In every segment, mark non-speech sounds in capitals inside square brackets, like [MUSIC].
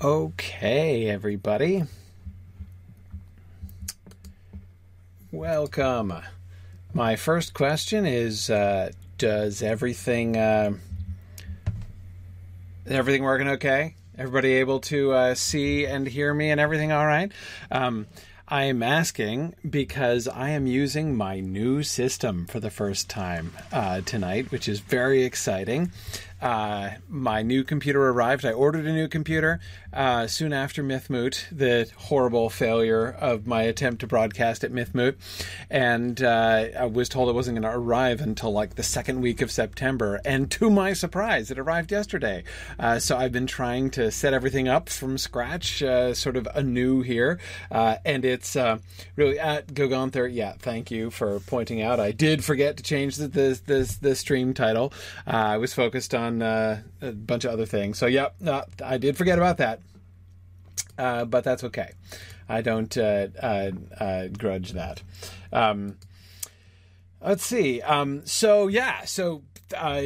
Okay, everybody. Welcome. My first question is uh, Does everything. Uh, everything working okay? Everybody able to uh, see and hear me and everything all right? Um, I am asking because I am using my new system for the first time uh, tonight, which is very exciting. Uh, my new computer arrived. I ordered a new computer uh, soon after Mythmoot, the horrible failure of my attempt to broadcast at Mythmoot, and uh, I was told it wasn't going to arrive until like the second week of September. And to my surprise, it arrived yesterday. Uh, so I've been trying to set everything up from scratch, uh, sort of anew here, uh, and it's really at Gogonthar. Yeah, thank you for pointing out. I did forget to change the the, the, the stream title. I was focused on uh, a bunch of other things. So, yeah, uh, I did forget about that. Uh, but that's okay. I don't uh, uh, uh, grudge that. Um, let's see. Um, so, yeah, so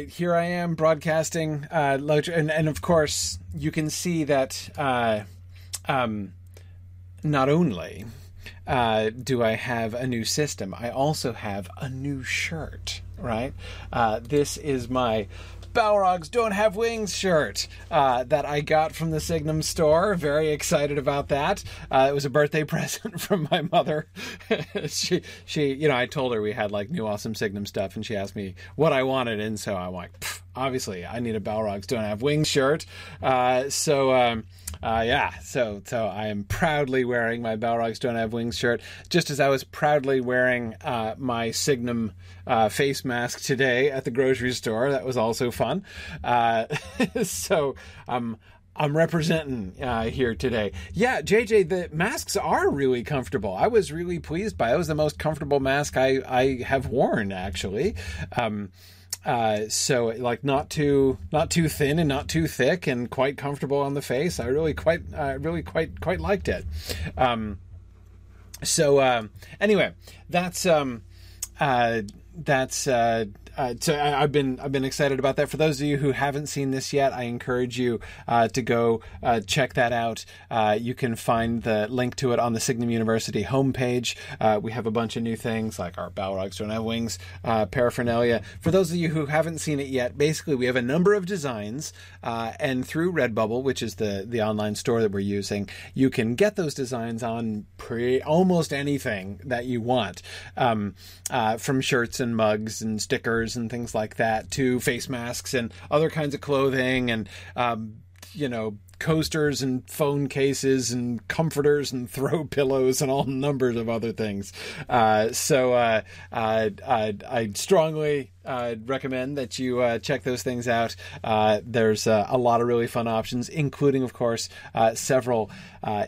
here I am broadcasting. and, and of course, you can see that um, not only uh, do I have a new system, I also have a new shirt, right? Uh, this is my Balrogs Don't Have Wings shirt uh, that I got from the Signum store. Very excited about that. Uh, it was a birthday [LAUGHS] present from my mother. [LAUGHS] she, she, you know, I told her we had like new awesome Signum stuff, and she asked me what I wanted, and so I'm like, obviously, I need a Balrogs Don't Have Wings shirt. Uh, so. Um, uh, yeah, so so I am proudly wearing my Balrogs Don't Have Wings shirt, just as I was proudly wearing uh, my Signum uh, face mask today at the grocery store. That was also fun. Uh, [LAUGHS] so um, I'm representing uh, here today. Yeah, JJ, the masks are really comfortable. I was really pleased by it. It was the most comfortable mask I, I have worn, actually. Um, uh, so like not too not too thin and not too thick and quite comfortable on the face. I really quite uh, really quite quite liked it. Um, so uh, anyway, that's um, uh, that's uh, uh, so I, have been I've been excited about that. For those of you who haven't seen this yet, I encourage you uh, to go uh, check that out. Uh, you can find the link to it on the Signum University homepage. Uh, we have a bunch of new things like our Balrogs don't have wings uh, paraphernalia. For those of you who haven't seen it yet, basically we have a number of designs, and through Redbubble, which is the the online store that we're using, you can get those designs on pre almost anything that you want, um, from shirts and mugs and stickers and things like that to face masks and other kinds of clothing and um, you know coasters and phone cases and comforters and [LAUGHS] throw pillows and all numbers of other things. Uh, so uh, I, I, strongly uh, recommend that you uh, check those things out. Uh, there's uh, a lot of really fun options, including, of course, several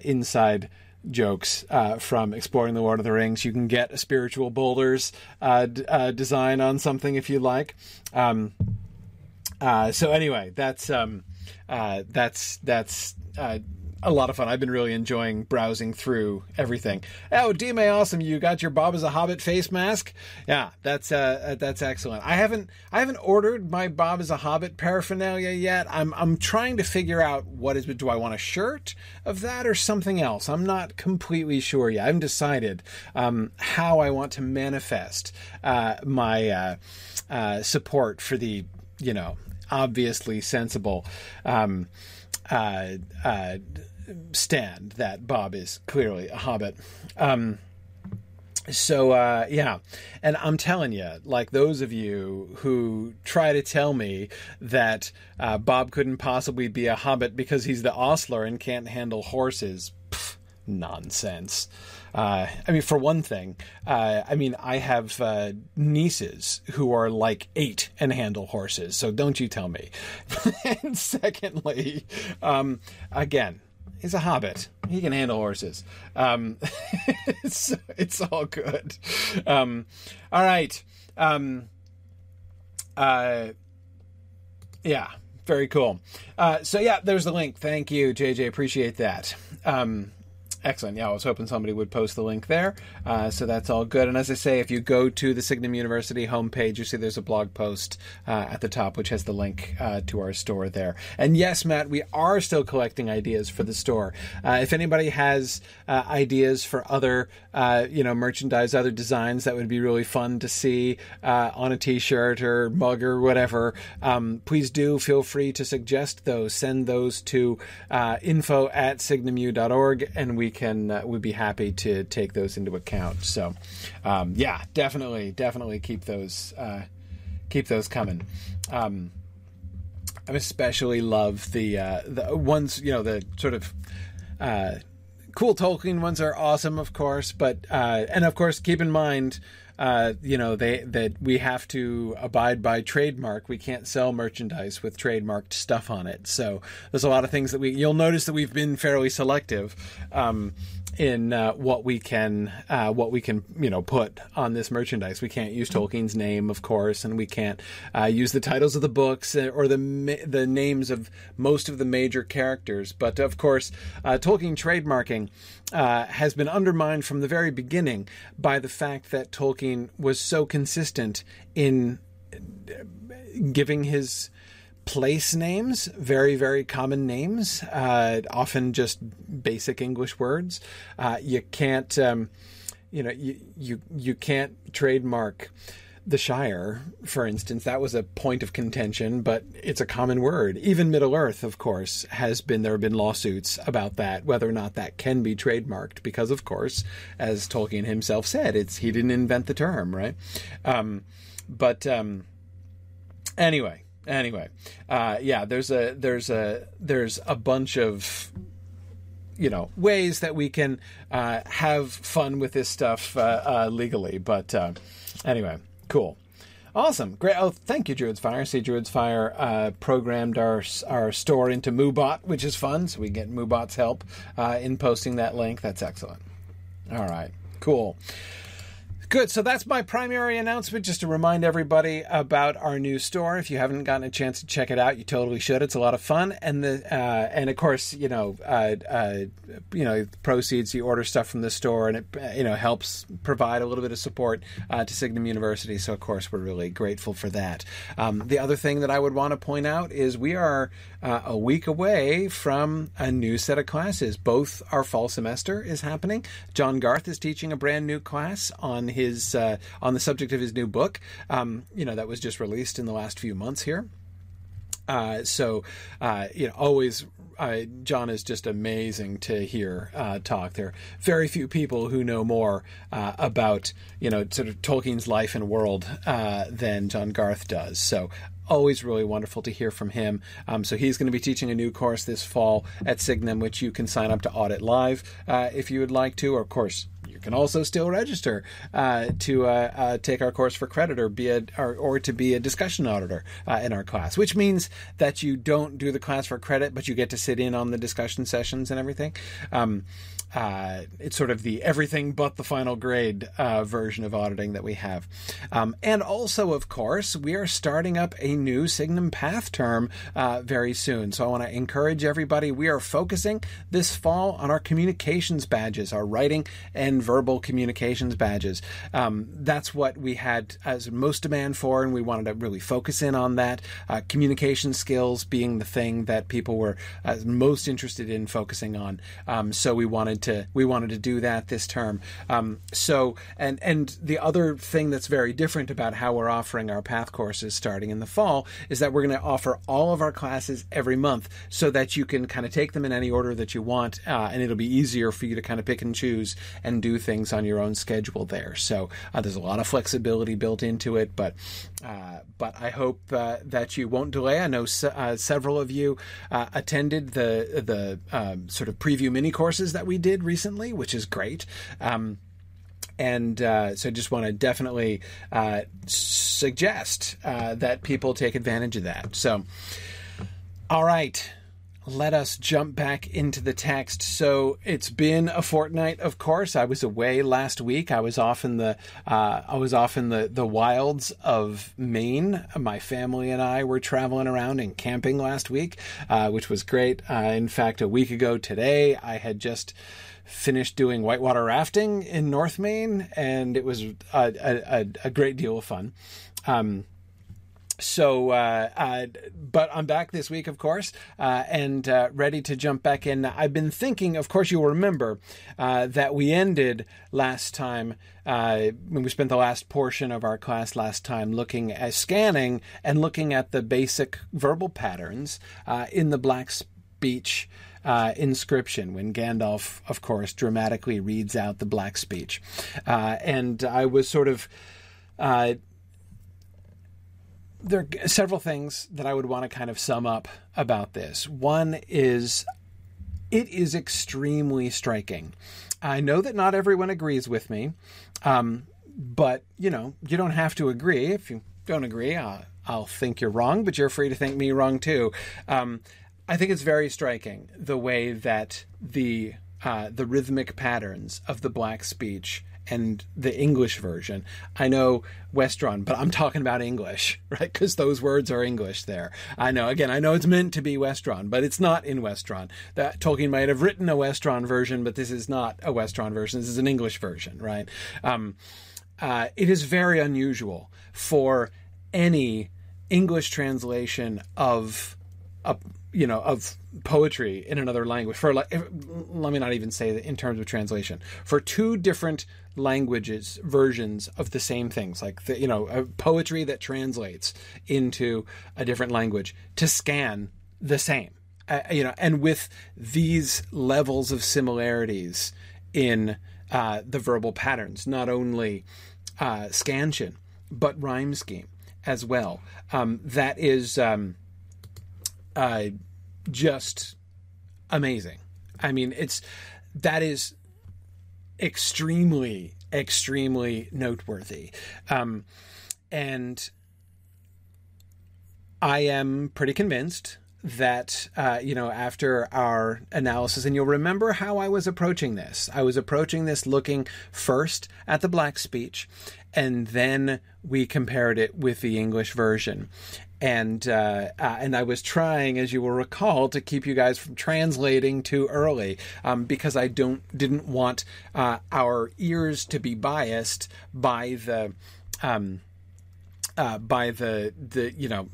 inside jokes uh, from exploring the Lord of the Rings. You can get a spiritual boulders uh, d- uh, design on something if you like. Um, uh, so anyway, that's um, uh, that's that's uh, a lot of fun. I've been really enjoying browsing through everything. Oh, DMA, awesome! You got your Bob as a Hobbit face mask. Yeah, that's uh, uh, that's excellent. I haven't I haven't ordered my Bob as a Hobbit paraphernalia yet. I'm I'm trying to figure out what is. Do I want a shirt of that or something else? I'm not completely sure yet. I haven't decided um, how I want to manifest uh, my uh, uh support for the you know obviously sensible. Um, uh, uh, stand that Bob is clearly a hobbit. Um, so uh, yeah, and I'm telling you, like those of you who try to tell me that uh, Bob couldn't possibly be a hobbit because he's the ostler and can't handle horses, pff, nonsense. Uh, I mean, for one thing, uh, I mean, I have uh, nieces who are like eight and handle horses, so don't you tell me. [LAUGHS] and secondly, um, again, He's a hobbit. He can handle horses. Um, [LAUGHS] it's, it's all good. Um, all right. Um, uh, yeah, very cool. Uh, so yeah, there's the link. Thank you, JJ. Appreciate that. Um, Excellent. Yeah, I was hoping somebody would post the link there. Uh, so that's all good. And as I say, if you go to the Signum University homepage, you see there's a blog post uh, at the top which has the link uh, to our store there. And yes, Matt, we are still collecting ideas for the store. Uh, if anybody has uh, ideas for other, uh, you know, merchandise, other designs that would be really fun to see on a T-shirt or mug or whatever, um, please do feel free to suggest those. Send those to info at signumu.org, and we can uh, we'd be happy to take those into account. So, um, yeah, definitely, definitely keep those uh, keep those coming. Um, I especially love the uh, the ones you know the sort of uh, cool Tolkien ones are awesome, of course, but uh, and of course keep in mind uh, you know, they that we have to abide by trademark. We can't sell merchandise with trademarked stuff on it. So there's a lot of things that we. You'll notice that we've been fairly selective. Um, in uh, what we can uh, what we can you know put on this merchandise. We can't use Tolkien's name, of course, and we can't uh, use the titles of the books uh, or the the names of most of the major characters. But of course, uh, Tolkien trademarking uh, has been undermined from the very beginning by the fact that Tolkien was so consistent in giving his place names, very, very common names, uh, often just basic English words. Uh, you can't, um, you know, you, you, you can't trademark the Shire, for instance, that was a point of contention, but it's a common word. Even Middle Earth, of course, has been there have been lawsuits about that, whether or not that can be trademarked, because of course, as Tolkien himself said, it's he didn't invent the term, right? Um, but um, anyway, anyway, uh, yeah, there's a there's a there's a bunch of you know ways that we can uh, have fun with this stuff uh, uh legally, but uh, anyway. Cool. Awesome. Great. Oh, thank you, Druid's Fire. See, Druid's Fire uh, programmed our our store into Moobot, which is fun. So we get Moobot's help in posting that link. That's excellent. All right. Cool. Good. So that's my primary announcement, just to remind everybody about our new store. If you haven't gotten a chance to check it out, you totally should. It's a lot of fun, and the uh, and of course, you know, uh, uh, you know, proceeds you order stuff from the store, and it you know helps provide a little bit of support uh, to Signum University. So of course, we're really grateful for that. Um, the other thing that I would want to point out is we are uh, a week away from a new set of classes. Both our fall semester is happening. John Garth is teaching a brand new class on his his uh, on the subject of his new book. Um, you know that was just released in the last few months here. Uh, so, uh, you know, always uh, John is just amazing to hear uh, talk. There are very few people who know more about you know sort of Tolkien's life and world than John Garth does. So always really wonderful to hear from him. Um, so he's going to be teaching a new course this fall at Signum, which you can sign up to audit live uh, if you would like to, or of course can also still register uh, to uh, uh, take our course for credit or be a or, or to be a discussion auditor uh, in our class, which means that you don't do the class for credit, but you get to sit in on the discussion sessions and everything. Um, uh, it's sort of the everything but the final grade version of auditing that we have. Um, and also, of course, we are starting up a new Signum Path term very soon. So I want to encourage everybody. We are focusing this fall on our communications badges, our writing and verbal communications badges. Um, that's what we had as most demand for, and we wanted to really focus in on that. Uh, communication skills being the thing that people were uh, most interested in focusing on. Um, so we wanted to we wanted to do that this term. Um, so and and the other thing that's very different about how we're offering our path courses starting in the fall is that we're going to offer all of our classes every month so that you can kind of take them in any order that you want, uh, and it'll be easier for you to kind of pick and choose and do things on your own schedule there. So uh, there's a lot of flexibility built into it, but uh, but I hope uh, that you won't delay. I know se- uh, several of you uh, attended the the um, sort of preview mini courses that we did recently, which is great. Um, and uh, so I just want to definitely uh, suggest uh, that people take advantage of that. So, all right, let us jump back into the text. So it's been a fortnight, of course. I was away last week. I was off in the uh, I was off in the the wilds of Maine. My family and I were traveling around and camping last week, uh, which was great. Uh, in fact, a week ago today, I had just finished doing whitewater rafting in North Maine, and it was a, a, a great deal of fun. Um, so, uh, uh, but I'm back this week, of course, uh, and uh, ready to jump back in. I've been thinking, of course, you'll remember uh, that we ended last time uh, when we spent the last portion of our class last time looking at scanning and looking at the basic verbal patterns in the Black Speech. inscription when Gandalf, of course, dramatically reads out the black speech. and I was sort of there are several things that I would want to kind of sum up about this. One is it is extremely striking. I know that not everyone agrees with me, um, but you know, you don't have to agree. If you don't agree, I'll, I'll, think you're wrong, but you're free to think me wrong too. Um, I think it's very striking the way that the uh, the rhythmic patterns of the black speech and the English version. I know Westron, but I'm talking about English, [LAUGHS] right? Because those words are English there. I know, again, I know it's meant to be Westron, but it's not in Westron. That Tolkien might have written a Westron version, but this is not a Westron version. This is an English version, right? Um, uh, it is very unusual for any English translation of a you know of poetry in another language for like let me not even say that in terms of translation for two different languages versions of the same things like the, you know poetry that translates into a different language to scan the same uh, you know and with these levels of similarities in uh, the verbal patterns not only uh, scansion but rhyme scheme as well. Um, that is um, uh, just amazing. I mean it's that is extremely, extremely noteworthy. Um, and I am pretty convinced that uh, you know after our analysis and you'll remember how i was approaching this. I was approaching this looking first at the black speech and then we compared it with the english version and uh, uh, and I was trying, as you will recall, to keep you guys from translating too early um, because I don't didn't want uh, our ears to be biased by the. Um, uh, by the the you know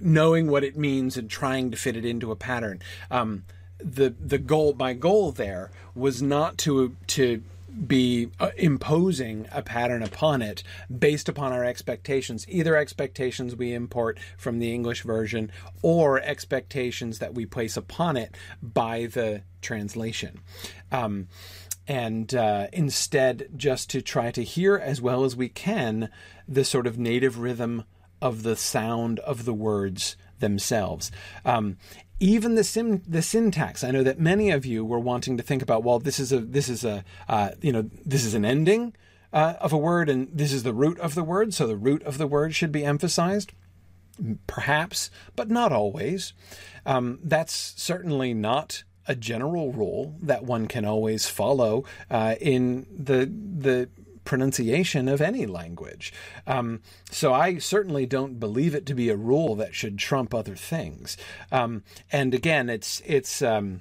knowing what it means and trying to fit it into a pattern. Um, the the goal my goal there was not to to be uh, imposing a pattern upon it based upon our expectations, either expectations we import from the English version or expectations that we place upon it by the translation. Um, and uh, instead, just to try to hear as well as we can the sort of native rhythm of the sound of the words themselves. Um, even the sim the syntax. I know that many of you were wanting to think about. Well, this is a this is a uh, you know this is an ending uh, of a word, and this is the root of the word. So the root of the word should be emphasized, perhaps, but not always. Um, that's certainly not a general rule that one can always follow uh, in the the pronunciation of any language. Um, so I certainly don't believe it to be a rule that should trump other things. Um, and again, it's it's. Um,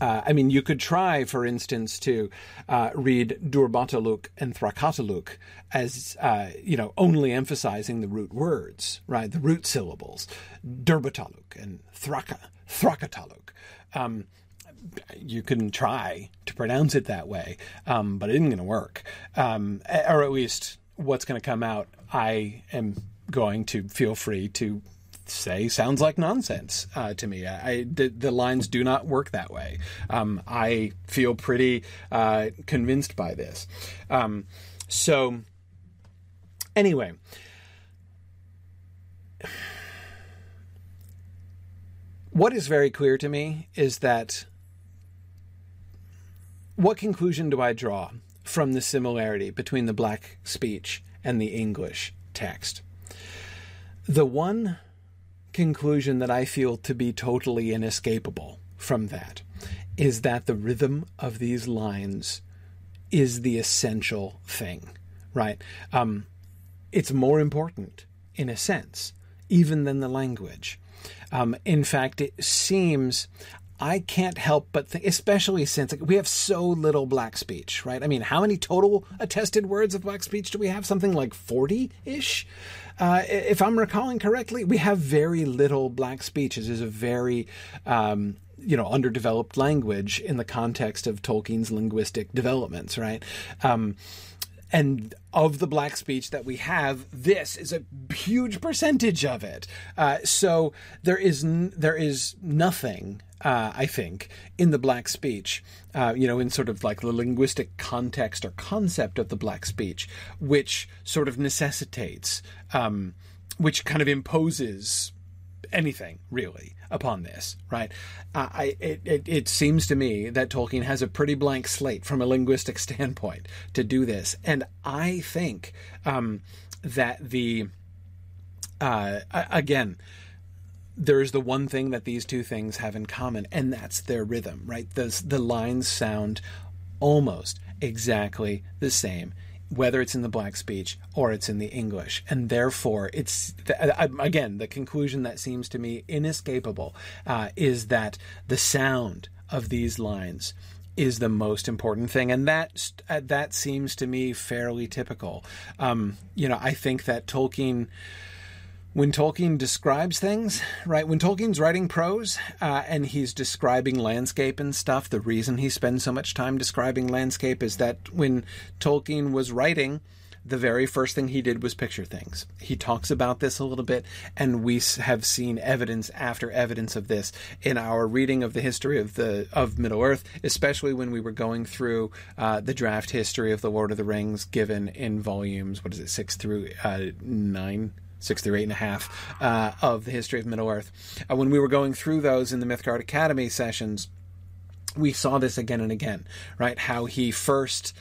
uh, I mean, you could try, for instance, to uh, read Durbatuluk and Thrakatuluk as, uh, you know, only emphasizing the root words, right? The root syllables. Durbatuluk and Thraka, Thrakatuluk. Um, you can try to pronounce it that way, um, but it isn't going to work. Um, or at least what's going to come out, I am going to feel free to say sounds like nonsense uh, to me. I, the, the, lines do not work that way. Um, I feel pretty uh, convinced by this. Um, so, anyway. [SIGHS] What is very clear to me is that what conclusion do I draw from the similarity between the black speech and the English text? The one conclusion that I feel to be totally inescapable from that is that the rhythm of these lines is the essential thing, right? Um, it's more important, in a sense, even than the language. Um, in fact, it seems I can't help but think, especially since like, we have so little black speech, right? I mean, how many total attested words of black speech do we have? Something like 40 ish? Uh, if I'm recalling correctly, we have very little black speech. This is a very, um, you know, underdeveloped language in the context of Tolkien's linguistic developments, right? Um, and of the black speech that we have, this is a huge percentage of it. Uh, so there is n- there is nothing, uh, I think, in the black speech, uh, you know, in sort of like the linguistic context or concept of the black speech, which sort of necessitates, um, which kind of imposes anything really upon this, right? Uh, I, it, it, it, seems to me that Tolkien has a pretty blank slate from a linguistic [LAUGHS] standpoint to do this, and I think um, that the uh, again. There's the one thing that these two things have in common, and that's their rhythm, right? The, the lines sound almost exactly the same whether it's in the black speech or it's in the English. And therefore, it's again the conclusion that seems to me inescapable uh, is that the sound of these lines is the most important thing, and that uh, that seems to me fairly typical. Um, you know, I think that Tolkien when Tolkien describes things, right? When Tolkien's writing prose uh, and he's describing landscape and stuff, the reason he spends so much time describing landscape is that when Tolkien was writing, the very first thing he did was picture things. He talks about this a little bit, and we have seen evidence after evidence of this in our reading of the history of the of Middle Earth, especially when we were going through uh, the draft history of the Lord of the Rings, given in volumes. What is it, six through uh, nine? Six through eight and a half uh, of the history of Middle Earth. Uh, when we were going through those in the Mythgard Academy sessions, we saw this again and again, right? How he first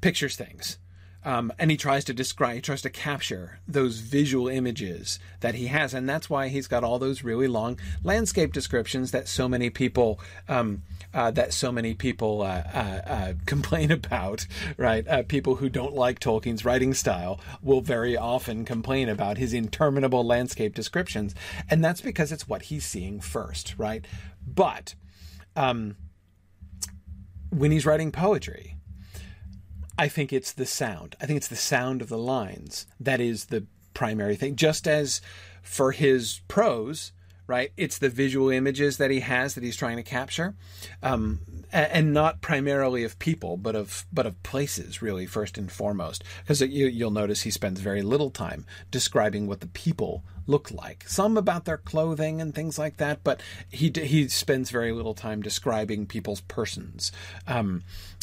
pictures things um, and he tries to describe, he tries to capture those visual images that he has, and that's why he's got all those really long landscape descriptions that so many people um, uh, that so many people uh, uh, uh [LAUGHS] complain about. Right, uh, people who don't like Tolkien's writing style will very often complain about his interminable landscape descriptions, and that's because it's what he's seeing first. Right, but um, when he's writing poetry I think it's the sound. I think it's the sound of the lines that is the primary thing. Just as for his prose, right? It's the visual images that he has that he's trying to capture, um, and not primarily of people, but of but of places, really first and foremost. Because you, will notice he spends very little time describing what the people look like. Some about their clothing and things like that, but he he spends very little time describing people's persons. Um,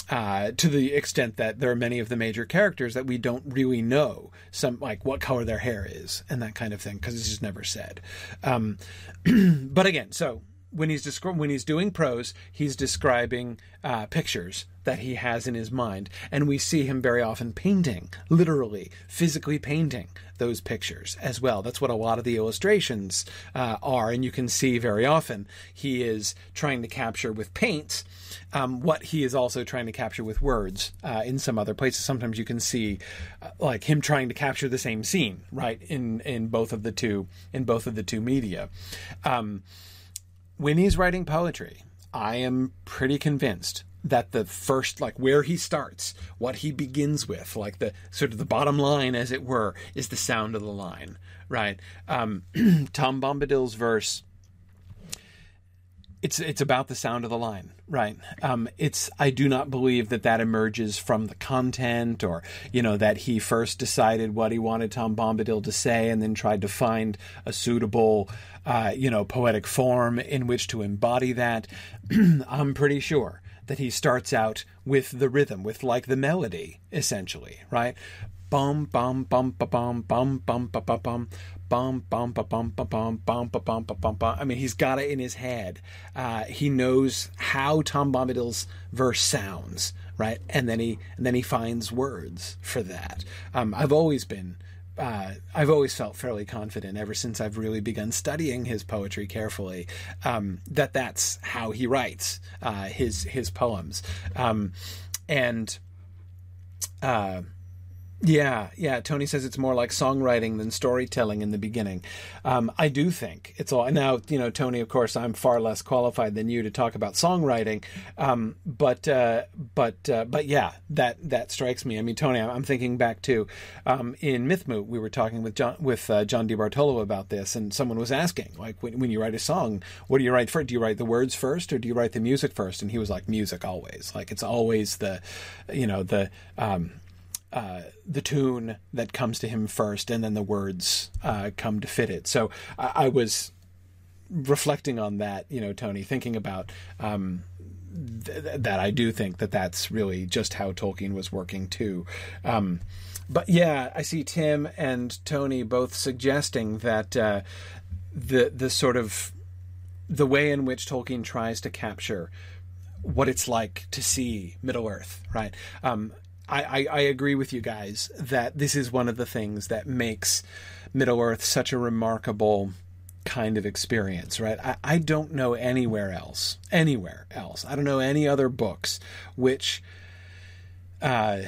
uh, to the extent that there are many of the major characters that we don't really know some like what color their hair is and that kind of thing because it's just never said. Um, [CLEARS THROAT] but again, so when he's descri- when he's doing prose, he's describing uh, pictures that he has in his mind, and we see him very often painting, literally, physically painting those pictures as well. That's what a lot of the illustrations uh, are, and you can see very often he is trying to capture with paints um, what he is also trying to capture with words uh, in some other places. Sometimes you can see uh, like him trying to capture the same scene, right, in in both of the two in both of the two media. Um, when he's writing poetry, I am pretty convinced that the first like where he starts what he begins with like the sort of the bottom line as it were is the sound of the line right um, [CLEARS THROAT] tom bombadil's verse it's it's about the sound of the line, right? Um, it's I do not believe that that emerges from the content, or you know that he first decided what he wanted Tom Bombadil to say, and then tried to find a suitable, uh, you know, poetic form in which to embody that. [CLEARS THROAT] I'm pretty sure that he starts out with the rhythm, with like the melody, essentially, right? Bum bum bum ba bum bum bum ba ba bum bum bum ba bum ba bum bum ba bum ba bum bum. I mean, he's got it in his head. Uh, he knows how Tom Bombadil's verse sounds, right? And then he and then he finds words for that. Um, I've always been uh, I've always felt fairly confident ever since I've really begun studying his poetry carefully um, that that's how he writes uh, his his poems, um, and. Uh, yeah, yeah. Tony says it's more like songwriting than storytelling in the beginning. Um, I do think it's all now. You know, Tony. Of course, I'm far less qualified than you to talk about songwriting. Um, but uh, but uh, but yeah, that that strikes me. I mean, Tony, I'm thinking back to um, in Mythmoot, we were talking with John with uh, John DiBartolo about this, and someone was asking, like, when, when you write a song, what do you write first? Do you write the words first, or do you write the music first? And he was like, music always. Like it's always the, you know, the um, uh, the tune that comes to him first, and then the words uh, come to fit it. So I, I, was reflecting on that, you know, Tony, thinking about um, th- that. I do think that that's really just how Tolkien was working too. Um, but yeah, I see Tim and Tony both suggesting that uh, the the sort of the way in which Tolkien tries to capture what it's like to see Middle Earth, right? Um, I, I, I, agree with you guys that this is one of the things that makes Middle Earth such a remarkable kind of experience, right? I, I don't know anywhere else, anywhere else. I don't know any other books which uh,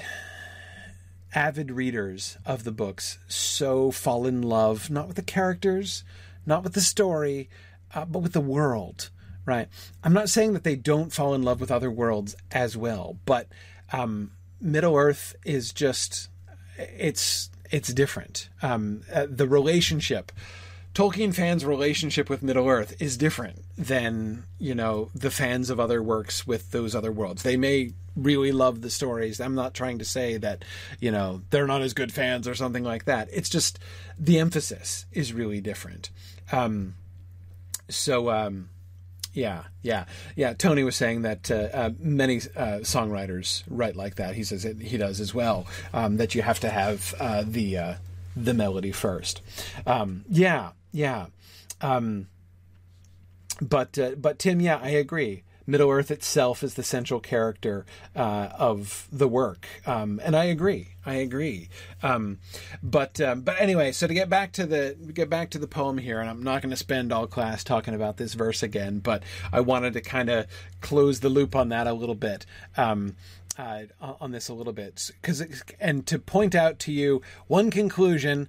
avid readers of the books so fall in love, not with the characters, not with the story, uh, but with the world, right? I'm not saying that they don't fall in love with other worlds as well, but um, Middle Earth is just it's it's different. Um, uh, the relationship, Tolkien fans' relationship with Middle Earth is different than you know the fans of other works with those other worlds. They may really love the stories. I'm not trying to say that you know they're not as good fans or something like that. It's just the emphasis is really different. Um, so um, yeah, yeah, yeah. Tony was saying that uh, uh, many uh, songwriters write like that. He says it, he does as well. Um, that you have to have uh, the uh, the melody first. Um, yeah, yeah. Um, but uh, but Tim, yeah, I agree. Middle Earth itself is the central character uh, of the work, um, and I agree. I agree. Um, but um, but anyway, so to get back to the get back to the poem here, and I'm not going to spend all class talking about this verse again, but I wanted to kind of close the loop on that a little bit. Um, uh, on this a little bit because and to point out to you one conclusion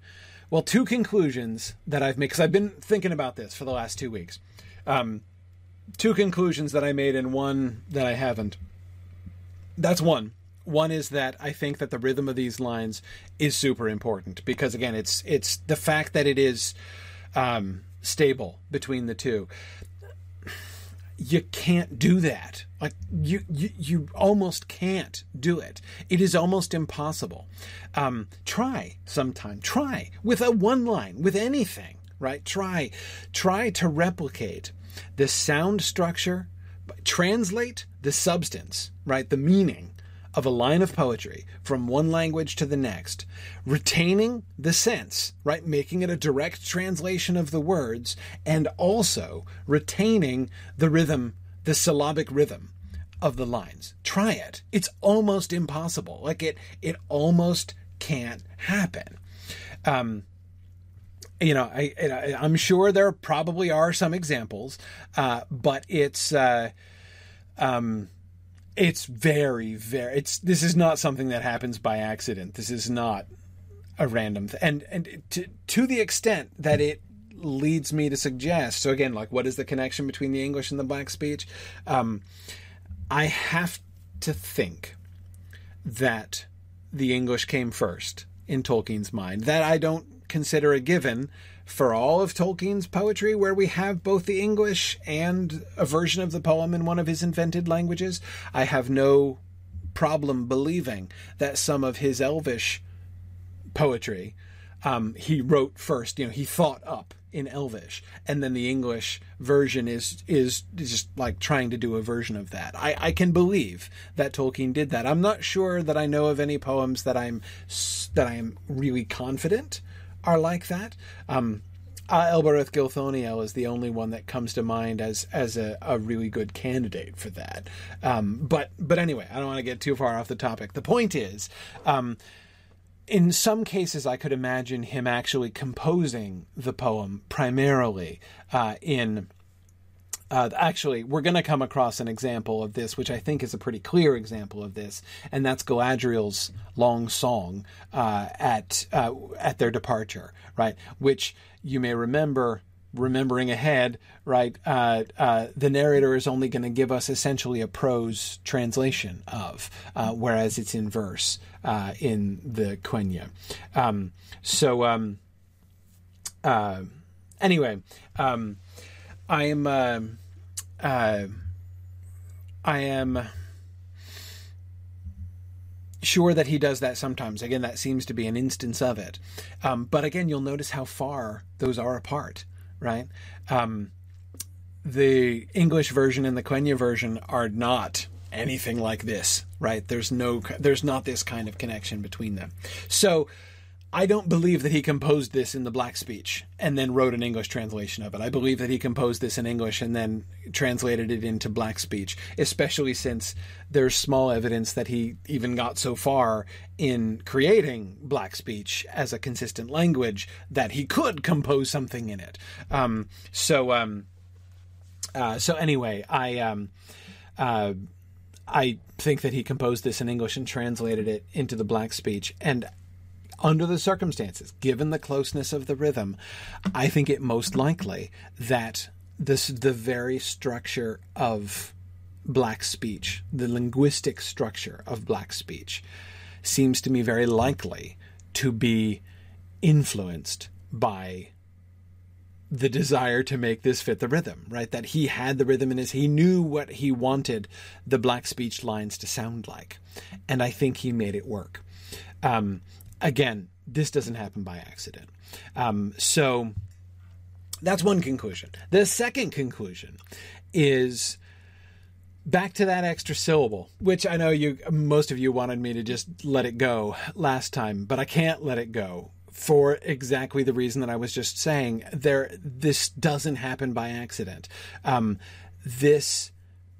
well two conclusions that i've made because i've been thinking about this for the last two weeks um, two conclusions that I made and one that I haven't. That's one. One is that I think that the rhythm of these lines is super important because again, it's it's the fact that it is um, stable between the two. You can't do that. Like you, you, you almost can't do it. It is almost impossible. Um, try sometime. Try with a one line, with anything. Right? Try, try to replicate the sound structure, translate the substance, right? The meaning of a line of poetry from one language to the next, retaining the sense, right? Making it a direct translation of the words, and also retaining the rhythm, the syllabic rhythm of the lines. Try it. It's almost impossible. Like it, it almost can't happen. Um, you know, I, I am sure there probably are some examples, uh, but it's uh, um, it's very very it's this is not something that happens by accident. This is not a random th- and and to to the extent that it leads me to suggest. So again, like what is the connection between the English and the Black speech? Um, I have to think that the English came first in Tolkien's mind. That I don't consider a given for all of Tolkien's poetry, where we have both the English and a version of the poem in one of his invented languages. I have no problem believing that some of his Elvish poetry um, he wrote first. You know, he thought up in Elvish, and then the English version is is just like trying to do a version of that. I, I can believe that Tolkien did that. I'm not sure that I know of any poems that I'm that I am really confident are like that. Um, uh, Elbereth Gilthoniel is the only one that comes to mind as as a, a really good candidate for that. Um, but but anyway, I don't want to get too far off the topic. The point is, um, in some cases, I could imagine him actually composing the poem primarily uh, in. Uh, actually, we're going to come across an example of this, which I think is a pretty clear example of this, and that's Galadriel's long song uh, at uh, at their departure, right? Which you may remember remembering ahead, right, uh, uh, the narrator is only going to give us essentially a prose translation of, uh, whereas it's in verse in the Quenya. Um, so, um, anyway, um, I am, uh, I am sure that he does that sometimes. Again, that seems to be an instance of it. Um, but again, you'll notice how far those are apart right? Um, the English version and the Quenya version are not anything like this, right? There's no, there's not this kind of connection between them. So I don't believe that he composed this in the Black Speech and then wrote an English translation of it. I believe that he composed this in English and then translated it into Black Speech, especially since there's small evidence that he even got so far in creating Black Speech as a consistent language that he could compose something in it. Um, so, um, uh, so anyway, I. Um, uh, I think that he composed this in English and translated it into the Black Speech. And under the circumstances, given the closeness of the rhythm, I think it most likely that this the very structure of black speech, the linguistic structure of black speech, seems to me very likely to be influenced by the desire to make this fit the rhythm, right? That he had the rhythm in his, he knew what he wanted the black speech lines to sound like. And I think he made it work. Um, again, this doesn't happen by accident. Um, so that's one conclusion. The second conclusion is back to that extra syllable, which I know you most of you wanted me to just let it go last time, but I can't let it go for exactly the reason that I was just saying. There, this doesn't happen by accident. Um, this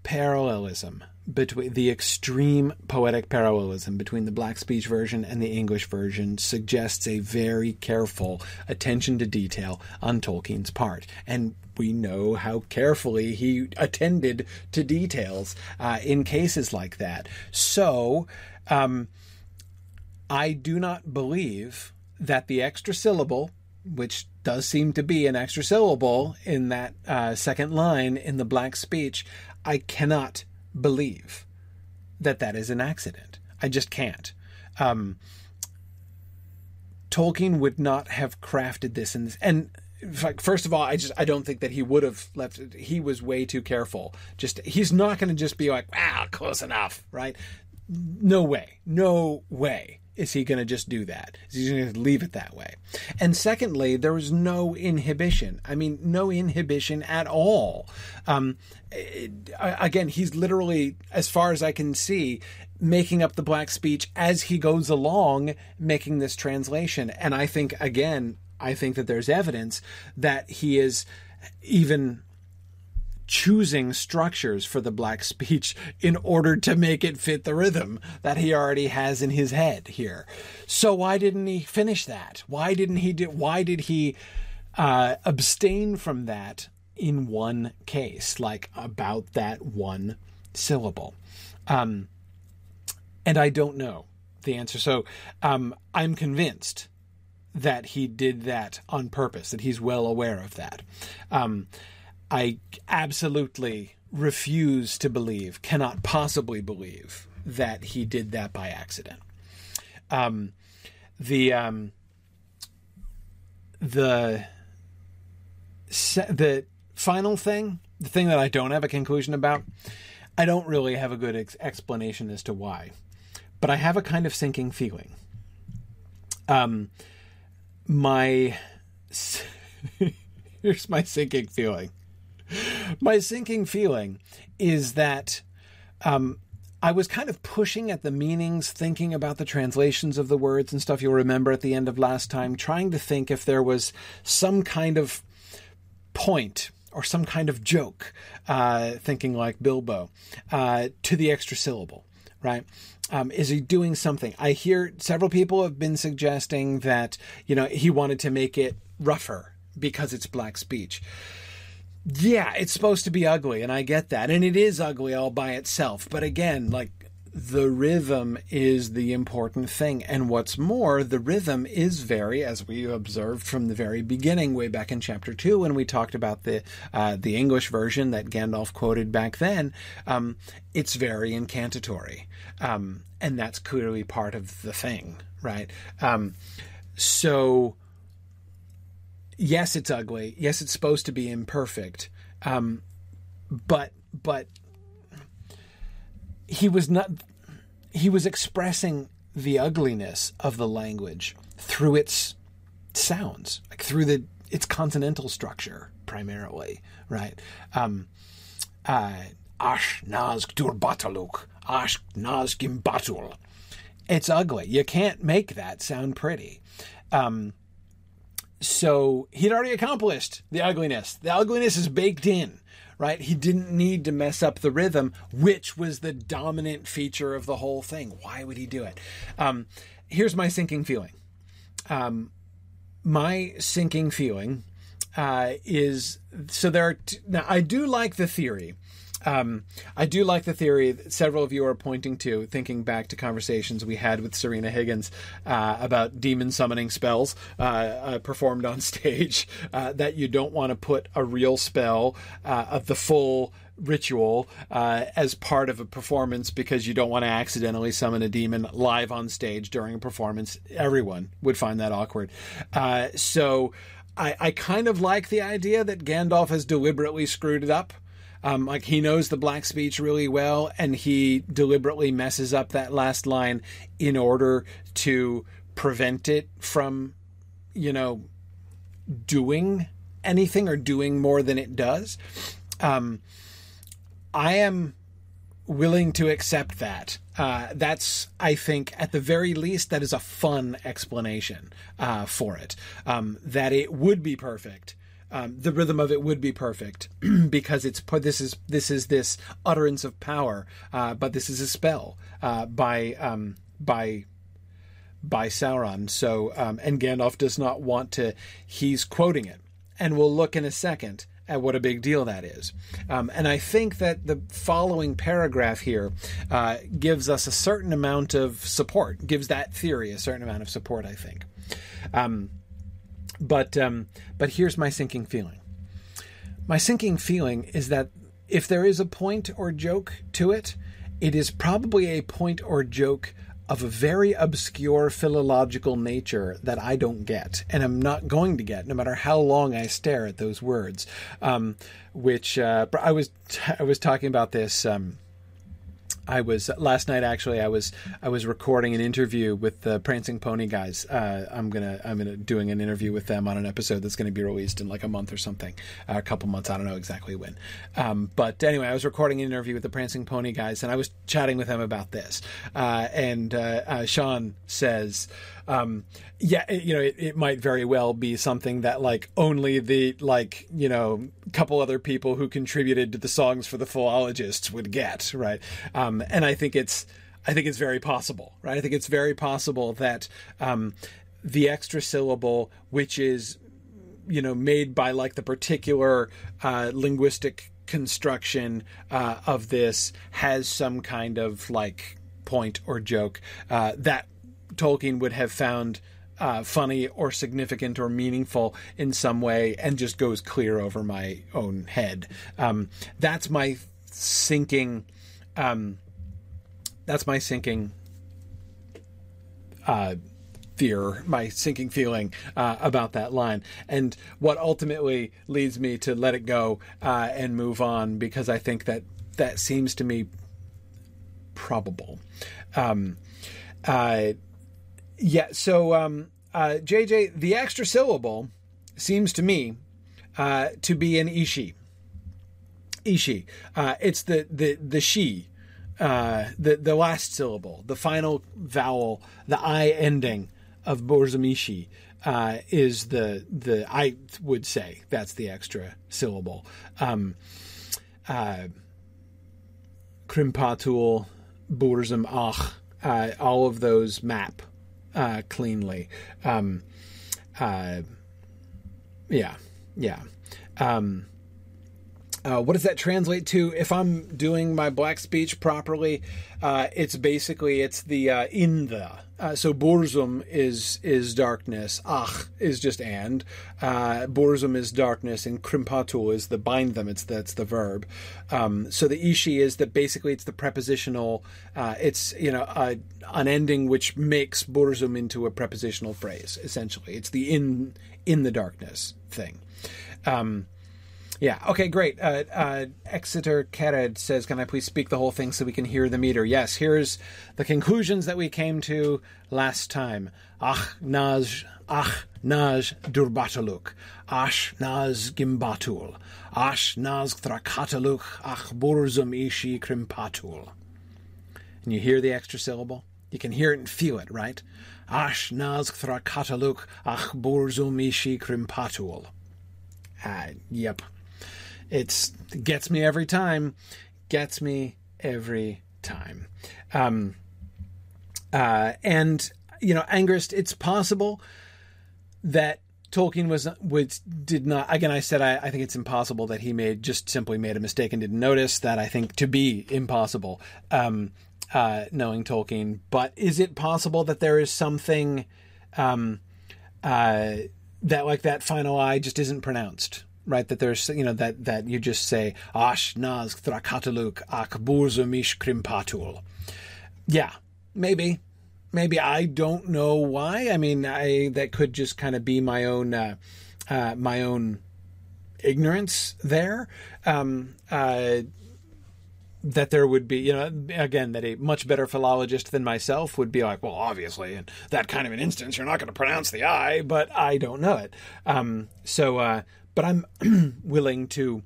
parallelism between the extreme poetic parallelism between the black speech version and the English version suggests a very careful attention to detail on Tolkien's part. And we know how carefully he attended to details uh, in cases like that. So, um, I do not believe that the extra syllable, which does seem to be an extra syllable in that uh, second line in the black speech, I cannot believe that that is an accident. I just can't. Um, Tolkien would not have crafted this and and first of all, I just I don't think that he would have left. He was way too careful. Just he's not going to just be like, "Wow, close enough," right? No way, no way is he going to just do that? Is he going to leave it that way? And secondly, there was no inhibition. I mean, no inhibition at all. Um, it, again, he's literally, as far as I can see, making up the black speech as he goes along, making this translation. And I think, again, I think that there's evidence that he is even choosing structures for the black speech in order to make it fit the rhythm that he already has in his head here. So why didn't he finish that? Why didn't he do, why did he uh, abstain from that in one case, like about that one syllable? Um, and I don't know the answer. So um, I'm convinced that he did that on purpose, that he's well aware of that. Um, I absolutely refuse to believe, cannot possibly believe that he did that by accident. Um, the um, the the final thing, the thing that I don't have a conclusion about, I don't really have a good ex- explanation as to why, but I have a kind of sinking feeling. Um, my [LAUGHS] here's my sinking feeling my sinking feeling is that um, I was kind of pushing at the meanings, thinking about the translations of the words and stuff. You'll remember at the end of last time, trying to think if there was some kind of point or some kind of joke, uh, thinking like Bilbo, uh, to the extra syllable right? Um, is he doing something? I hear several people have been suggesting that you know he wanted to make it rougher because it's black speech. Yeah, it's supposed to be ugly, and I get that, and it is ugly all by itself. But again, like the rhythm is the important thing. And what's more, the rhythm is very, as we observed from the very beginning, way back in chapter two, when we talked about the uh, the English version that Gandalf quoted back then. Um, it's very incantatory, um, and that's clearly part of the thing, right? Um, so, yes, it's ugly. Yes, it's supposed to be imperfect, um, but but he was not he was expressing the ugliness of the language through its sounds like through the its consonantal structure primarily right? Um uh ash nazg durbatuluk ash nazgim batul. It's ugly. You can't make that sound pretty. Um so he'd already accomplished the ugliness the ugliness is baked in right? He didn't need to mess up the rhythm, which was the dominant feature of the whole thing. Why would he do it? Um, here's my sinking feeling. Um, my sinking feeling uh, is so there are. T- now I do like the theory um, I do like the theory that several of you are pointing to, thinking back to conversations we had with Serena Higgins uh, about demon summoning spells uh, uh, performed on [LAUGHS] stage, uh, that you don't want to put a real spell uh, of the full ritual uh, as part of a performance because you don't want to accidentally summon a demon live on stage during a performance. Everyone would find that awkward. so I, I kind of like the idea that Gandalf has deliberately screwed it up. Um, like he knows the black speech really well, and he deliberately messes up that last line in order to prevent it from, you know, doing anything or doing more than it does. Um, I am willing to accept that. Uh, that's, I think, at the very least, that is a fun explanation uh, for it. Um, that it would be perfect um, the rhythm of it would be perfect [CLEARS THROAT] because it's this is this is this utterance of power, uh, but this is a spell uh, by um, by by Sauron. So um, and Gandalf does not want to. He's quoting it, and we'll look in a second at what a big deal that is. Um, and I think that the following paragraph here uh, gives us a certain amount of support, gives that theory a certain amount of support. I think. Um, but um, but here's my sinking feeling. My sinking feeling is that if there is a point or joke to it, it is probably a point or joke of a very obscure philological nature that I don't get, and I'm not going to get, no matter how long I stare at those words. Um, which uh, I was I was talking about this. Um, I was last night actually. I was I was recording an interview with the Prancing Pony guys. Uh, I'm gonna I'm gonna doing an interview with them on an episode that's to be released in like a month or something, uh, a couple months. I don't know exactly when. Um, but anyway, I was recording an interview with the Prancing Pony guys, and I was chatting with them about this. Uh, and uh, uh, Sean says um, yeah, you know, it, it, might very well be something that like only the like you know couple other people who contributed to the songs for the philologists would get, right? Um, and I think it's I think it's very possible, right? I think it's very possible that um, the extra syllable, which is you know made by like the particular uh, linguistic construction uh, of this, has some kind of like point or joke uh, that Tolkien would have found uh, funny or significant or meaningful in some way and just goes clear over my own head. Um, that's my sinking. Um, that's my sinking uh, fear, my sinking feeling uh, about that line, and what ultimately leads me to let it go uh, and move on because I think that that seems to me probable. Um, uh, yeah. So, um, uh, JJ, the extra syllable seems to me uh, to be an ishi. Ishi. Uh, it's the the the she. Uh, the the last syllable, the final vowel, the i ending of Burzumishi uh, is the the I would say that's the extra syllable. Um, uh, Krimpatul, Burzum, Ach, all of those map uh, cleanly. Um, uh, yeah, yeah. Um, uh, what does that translate to? If I'm doing my black speech properly, uh, it's basically it's the uh, in the. Uh, so Burzum is is darkness. Ach is just and. Uh, Burzum is darkness, and Krimpatul is the bind them. It's that's the verb. Um, so the ishi is that basically it's the prepositional. Uh, it's you know an ending which makes Burzum into a prepositional phrase. Essentially, it's the in in the darkness thing. Um, yeah. Okay. Great. Uh, uh, Exeter Kered says, "Can I please speak the whole thing so we can hear the meter?" Yes. Here's the conclusions that we came to last time. Ach naz, ach naz durbatuluk, ash naz gimbatul, ash naz thrakatuluk, ach burzum ishi krimpatul. And you hear the extra syllable. You can hear it and feel it, right? Ash naz thrakatuluk, ach burzum ishi krimpatul. Ah, yep. It's it gets me every time. Gets me every time. Um, uh, and you know, Angrist, it's possible that Tolkien was was did not again I said I, I think it's impossible that he made just simply made a mistake and didn't notice that I think to be impossible um, uh, knowing Tolkien but is it possible that there is something um, uh, that like that final I just isn't pronounced right? That there's, you know, that, that you just say, Ash naz thrakatuluk ak burzumish krimpatul. Yeah, maybe. Maybe I don't know why. I mean, I that could just kind of be my own, uh, uh, my own ignorance there. Um, uh, that there would be, you know, again, that a much better philologist than myself would be like, well, obviously, in that kind of an instance, you're not going to pronounce the I, but I don't know it. Um, so, uh, but I'm [CLEARS THROAT] willing to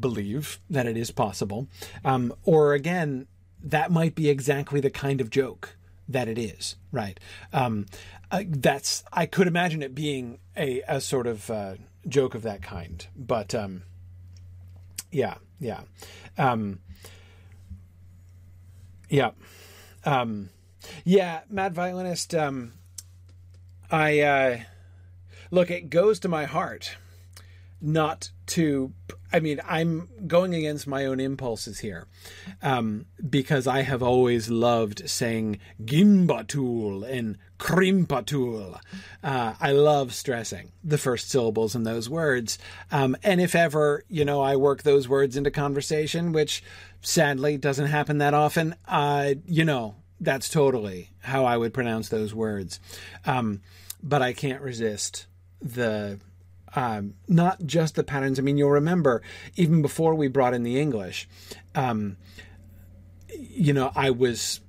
believe that it is possible. Um, or again, that might be exactly the kind of joke that it is, right? Um, uh, that's I could imagine it being a, a sort of uh, joke of that kind, but um, yeah, yeah, um, yeah, um, yeah. Mad Violinist. Um, I uh, look. It goes to my heart not to I mean, I'm going against my own impulses here um, because I have always loved saying Gimbatul and Krimpatul. Uh, I love stressing the first syllables in those words. Um, and if ever, you know, I work those words into conversation, which sadly doesn't happen that often, uh, you know, that's totally how I would pronounce those words. Um, but I can't resist the um, not just the patterns. I mean, you'll remember even before we brought in the English, um, you know, I was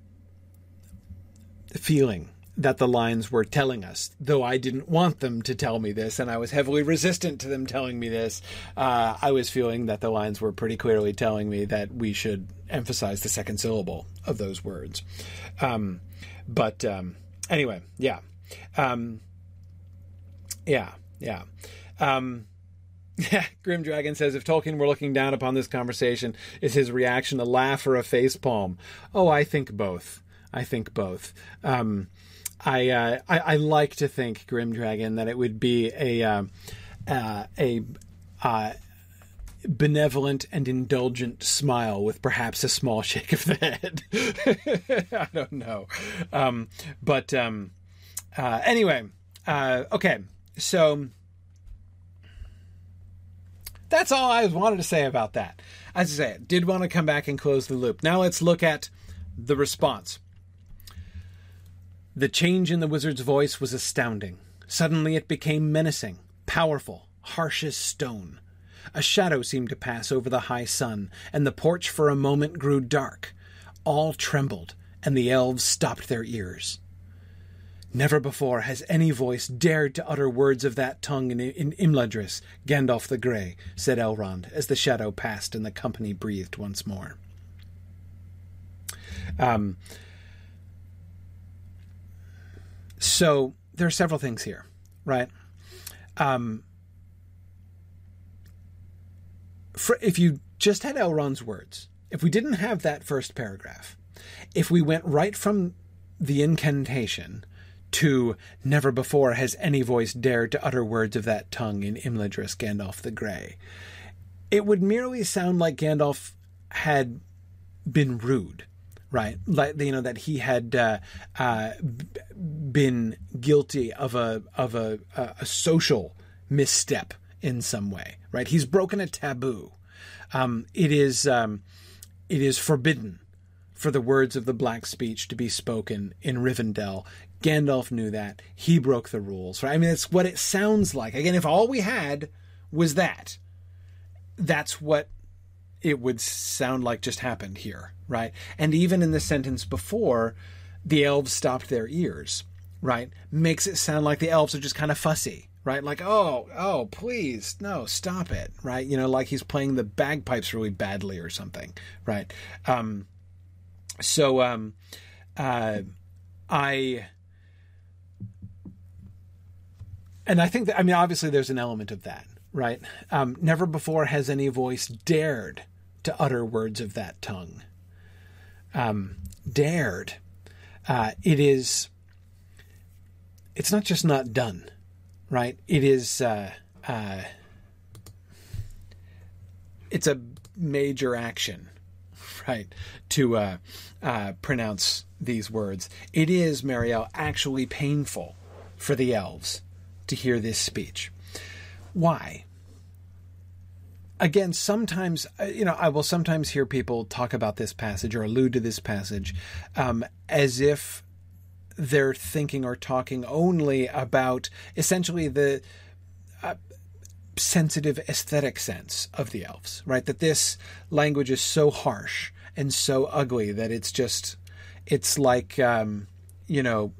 feeling that the lines were telling us, though I didn't want them to tell me this, and I was heavily resistant to them telling me this. Uh, I was feeling that the lines were pretty clearly telling me that we should emphasize the second syllable of those words. Um, but um, anyway, yeah, um, yeah, yeah. Um, [LAUGHS] Grim Dragon says if Tolkien were looking down upon this conversation, is his reaction a laugh or a face palm? Oh, I think both. I think both. Um, I, uh, I, I like to think Grim Dragon that it would be a uh, uh, a uh, benevolent and indulgent smile with perhaps a small [LAUGHS] shake of the head. [LAUGHS] I don't know, um, but um, uh, anyway, uh, okay, so that's all I wanted to say about that. As I say, did want to come back and close the loop. Now let's look at the response. The change in the wizard's voice was astounding. Suddenly it became menacing, powerful, harsh as stone. A shadow seemed to pass over the high sun, and the porch for a moment grew dark. All trembled, and the elves stopped their ears. Never before has any voice dared to utter words of that tongue in, in Imladris, Gandalf the Grey, said Elrond, as the shadow passed and the company breathed once more. Um, so there are several things here, right? Um, for, if you just had Elrond's words, if we didn't have that first paragraph, if we went right from the incantation to never before has any voice dared to utter words of that tongue in Imladris Gandalf the Grey, it would merely sound like Gandalf had been rude, right? Like you know that he had uh, uh, been guilty of a of a, a social misstep in some way, right? He's broken a taboo. Um, it is um, it is forbidden for the words of the black speech to be spoken in Rivendell. Gandalf knew that. He broke the rules. Right? I mean, it's what it sounds like. Again, if all we had was that, that's what it would sound like just happened here, right? And even in the sentence before, the elves stopped their ears, right? Makes it sound like the elves are just kind of fussy, right? Like, oh, oh, please, no, stop it, right? You know, like he's playing the bagpipes really badly or something, right? Um, so, um, uh, I, and I think that, I mean, obviously there's an element of that, right? Um, never before has any voice dared to utter words of that tongue. Um, dared. Uh, it is, it's not just not done, right? It is, uh, uh, it's a major action, [LAUGHS] right? To uh, uh, pronounce these words. It is, Marielle, actually painful for the elves to hear this speech. Why? Again, sometimes, uh, you know, I will sometimes hear people talk about this passage or allude to this passage um, as if they're thinking or talking only about essentially the uh, sensitive aesthetic sense of the elves, right? That this language is so harsh and so ugly that it's just, it's like, um, you know,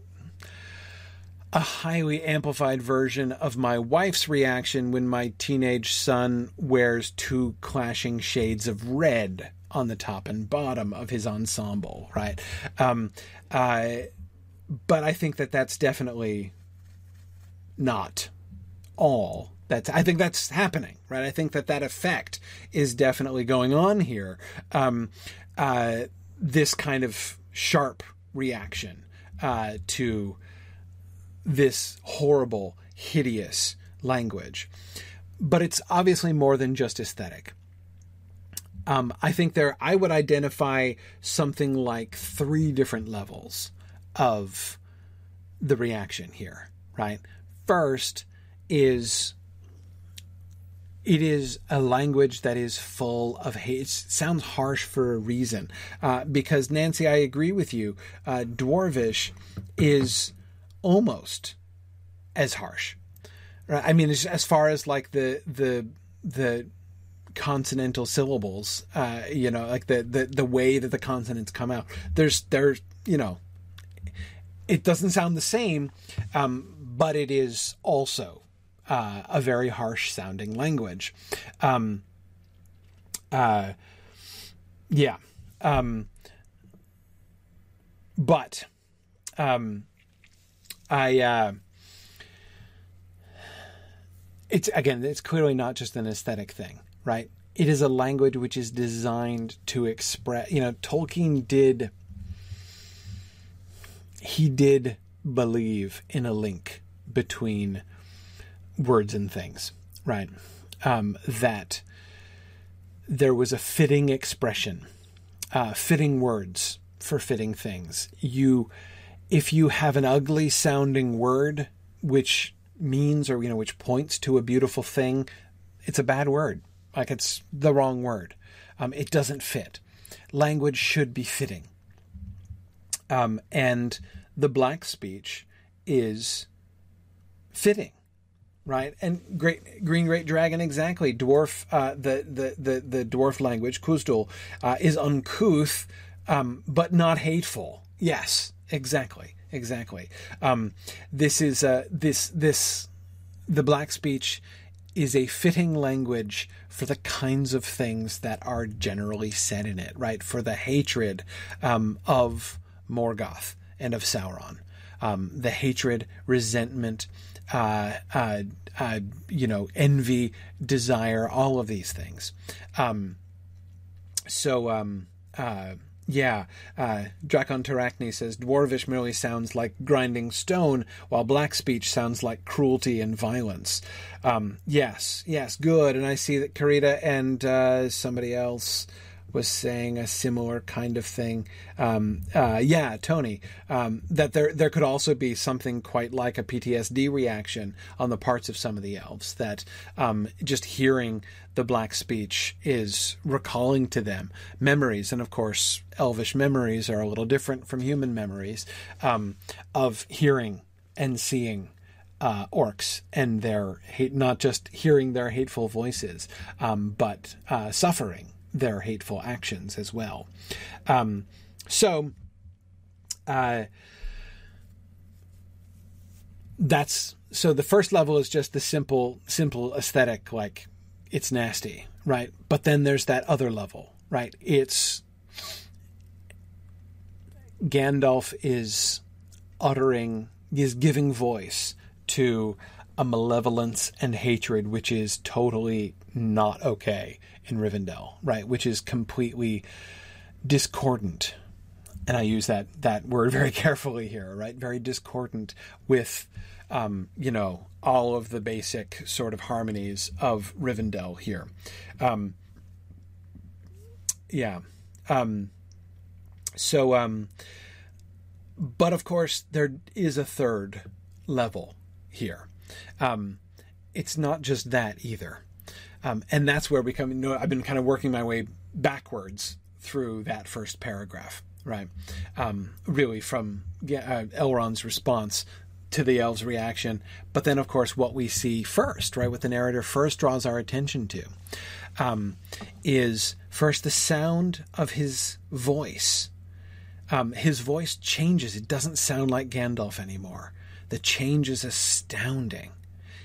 a highly amplified version of my wife's reaction when my teenage son wears two clashing shades of red on the top and bottom of his ensemble, right? Um, uh, but I think that that's definitely not all that's I think that's happening, right? I think that that effect is definitely going on here. Um, uh, this kind of sharp reaction uh, to this horrible, hideous language. But it's obviously more than just aesthetic. Um, I think there, I would identify something like three different levels of the reaction here, right? First is it is a language that is full of hate. It sounds harsh for a reason. Uh, because, Nancy, I agree with you. Uh, Dwarvish is almost as harsh. Right? I mean, as far as like the the the consonantal syllables, uh, you know, like the, the the way that the consonants come out. There's there's you know, it doesn't sound the same, um, but it is also uh, a very harsh sounding language. Um, uh, yeah. Um, but um, I. Uh, it's again, it's clearly not just an aesthetic thing, right? It is a language which is designed to express. You know, Tolkien did. He did believe in a link between words and things, right? Um, that there was a fitting expression, uh, fitting words for fitting things. You, if you have an ugly sounding word which means or you know which points to a beautiful thing, it's a bad word. Like it's the wrong word. Um, it doesn't fit. Language should be fitting. Um, and the black speech is fitting right? And great green great dragon exactly. Dwarf uh, the, the the the dwarf language Khuzdul uh, is uncouth, um, but not hateful. Yes, exactly, exactly. Um, this is uh, this this the black speech is a fitting language for the kinds of things that are generally said in it, right? For the hatred um, of Morgoth and of Sauron, um, the hatred, resentment, uh, uh, uh, you know, envy, desire, all of these things. Um, so, um, uh, Yeah, uh, Drakon Tarakni says Dwarvish merely sounds like grinding stone, while Black speech sounds like cruelty and violence. Um, yes, yes, good. And I see that Karita and uh, somebody else was saying a similar kind of thing. Um, uh, yeah, Tony, um, that there there could also be something quite like a PTSD reaction on the parts of some of the elves. That um, just hearing the black speech is recalling to them memories, and of course, elvish memories are a little different from human memories um, of hearing and seeing. Uh, orcs and their hate, not just hearing their hateful voices, um, but uh, suffering their hateful actions as well. Um, so, uh, that's so the first level is just the simple, simple aesthetic, like it's nasty, right? But then there's that other level, right? It's Gandalf is uttering, is giving voice to a malevolence and hatred which is totally not okay in Rivendell, right? Which is completely discordant. And I use that that word [LAUGHS] very carefully here, right? Very discordant with um, you know, all of the basic sort of harmonies of Rivendell here. Um, yeah. Um, so, um, but of course, there is a third level here. Um, it's not just that either. Um, and that's where we come. You know, I've been kind of working my way backwards through that first paragraph, right? Um, really, from uh, Elrond's response to the elves' reaction, but then, of course, what we see first, right, what the narrator first draws our attention to, um, is first the sound of his voice. Um, his voice changes; it doesn't sound like Gandalf anymore. The change is astounding.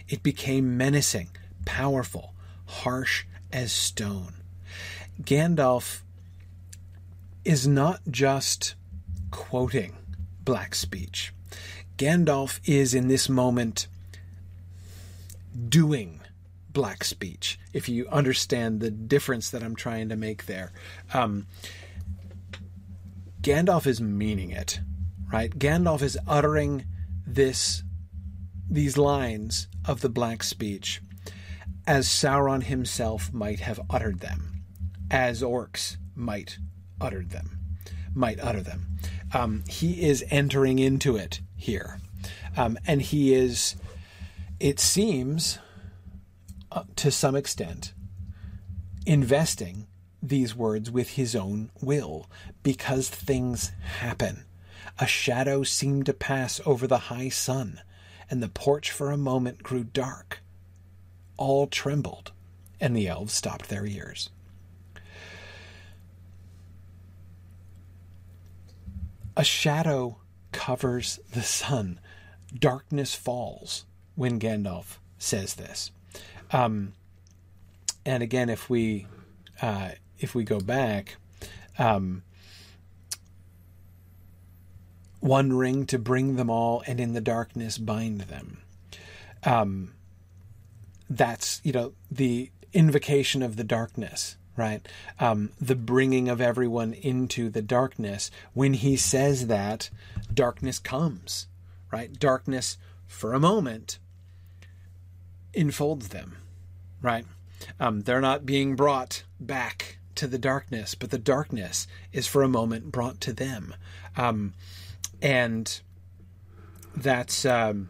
It became menacing, powerful, harsh as stone. Gandalf is not just quoting black speech. Gandalf is in this moment doing black speech, if you understand the difference that I'm trying to make there. Um, Gandalf is meaning it, right? Gandalf is uttering this these lines of the black speech as Sauron himself might have uttered them, as orcs might uttered them, might utter them. Um, he is entering into it here, um, and he is, it seems, uh, to some extent, investing these words with his own will, because things happen. A shadow seemed to pass over the high sun, and the porch for a moment grew dark all trembled, and the elves stopped their ears. A shadow covers the sun. Darkness falls when Gandalf says this. Um, and again, if we uh, if we go back, um, one ring to bring them all, and in the darkness bind them. Um, that's you know the invocation of the darkness right? Um, the bringing of everyone into the darkness. When he says that darkness comes right? Darkness for a moment enfolds them right? Um, they're not being brought back to the darkness but the darkness is for a moment brought to them. Um, and that's um,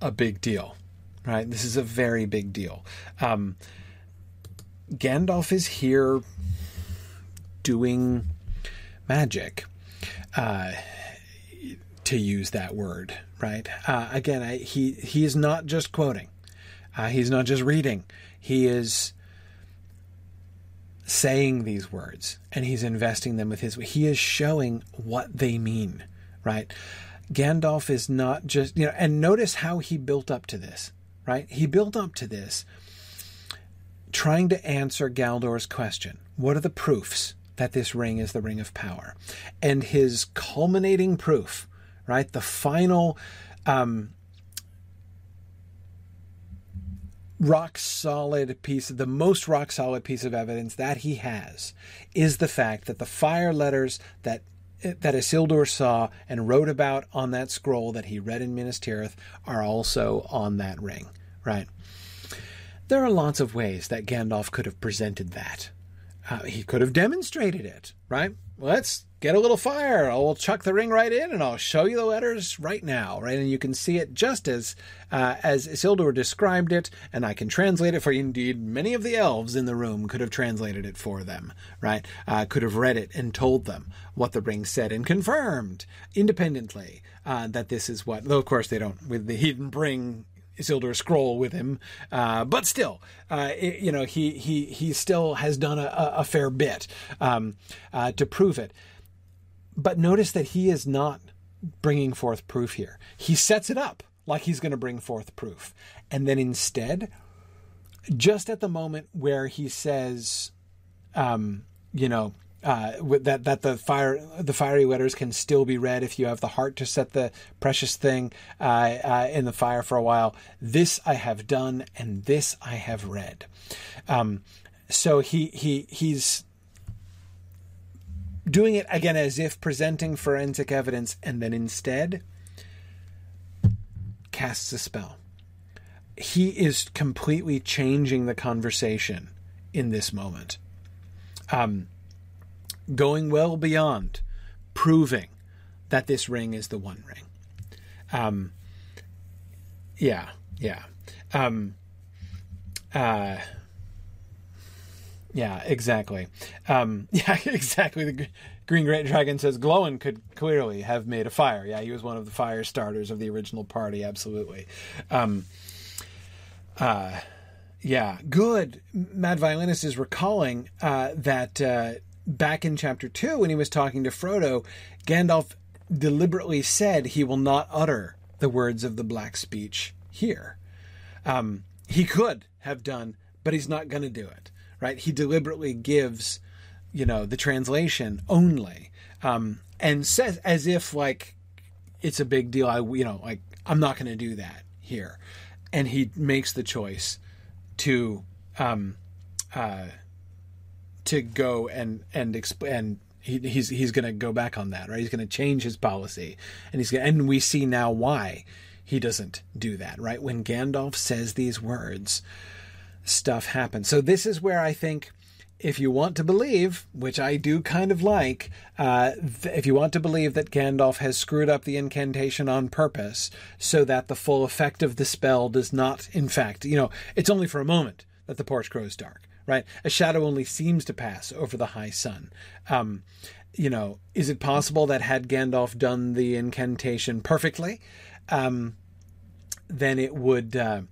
a big deal, right? This is a very big deal. Um, Gandalf is here doing magic, uh, to use that word, right? Uh, again, I, he he is not just quoting. Uh, he's not just reading. He is saying these words and he's investing them with his. He is showing what they mean, right? Gandalf is not just, you know, and notice how he built up to this, right? He built up to this trying to answer Galdor's question What are the proofs that this ring is the ring of power? And his culminating proof, right? The final. Um, rock solid piece, the most rock solid piece of evidence that he has is the fact that the fire letters that that Isildur saw and wrote about on that scroll that he read in Minas Tirith are also on that ring, right? There are lots of ways that Gandalf could have presented that. Uh, he could have demonstrated it, right? Let's get a little fire. I'll chuck the ring right in, and I'll show you the letters right now, right? And you can see it just as uh, as Isildur described it, and I can translate it for you. Indeed, many of the elves in the room could have translated it for them, right? Uh, could have read it and told them what the ring said and confirmed independently uh, that this is what. Though of course they don't. With the, he didn't bring Isildur scroll with him, uh, but still, uh, it, you know, he he he still has done a, a fair bit um, uh, to prove it. But notice that he is not bringing forth proof here. He sets it up like he's going to bring forth proof, and then instead, just at the moment where he says, um, you know, uh, that that the fire the fiery letters can still be read if you have the heart to set the precious thing uh, uh, in the fire for a while. This I have done, and this I have read. Um, so he he he's doing it again as if presenting forensic evidence, and then instead casts a spell. He is completely changing the conversation in this moment. Um, going well beyond proving that this ring is the one ring. Um, yeah, yeah. Um, uh, yeah, exactly. Um, [LAUGHS] yeah, exactly. The Green Great Dragon says Glóin could clearly have made a fire. Yeah, he was one of the fire starters of the original party. Absolutely. Um, uh, yeah, good. Mad Violinist is recalling uh, that uh, back in chapter 2 when he was talking to Frodo, Gandalf deliberately said he will not utter the words of the black speech here. Um, he could have done, but he's not going to do it, right? He deliberately gives, you know, the translation only, um, and says as if like it's a big deal. I, you know, like I'm not going to do that here, and he makes the choice to, um, uh, to go and and exp- and he, he's he's going to go back on that, right? He's going to change his policy, and he's gonna, and we see now why he doesn't do that, right? When Gandalf says these words, stuff happens. So this is where I think. If you want to believe, which I do kind of like, uh, th- if you want to believe that Gandalf has screwed up the incantation on purpose so that the full effect of the spell does not, in fact, you know, it's only for a moment that the porch grows dark right? A shadow only seems to pass over the high sun. Um, you know, is it possible that had Gandalf done the incantation perfectly, um, then it would uh,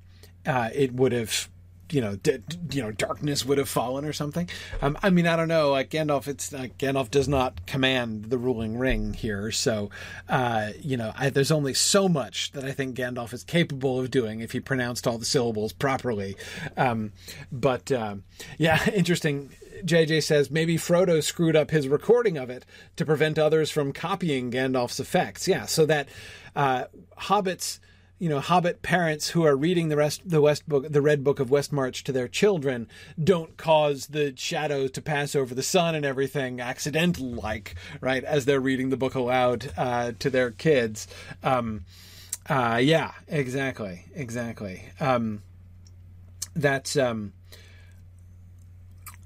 uh, it would have you know, d- you know, darkness would have fallen or something. Um, I mean, I don't know. Like Gandalf, it's Gandalf does not command the ruling ring here, so uh, you know, I, there's only so much that I think Gandalf is capable of doing if he pronounced all the syllables properly. Um, but uh, yeah, [LAUGHS] interesting. JJ says maybe Frodo screwed up his recording of it to prevent others from copying Gandalf's effects. Yeah, so that uh, hobbits you know hobbit parents who are reading the rest the west book the red book of westmarch to their children don't cause the shadows to pass over the sun and everything accidental like right as they're reading the book aloud uh, to their kids. Um, uh, yeah exactly exactly. Um, that's um,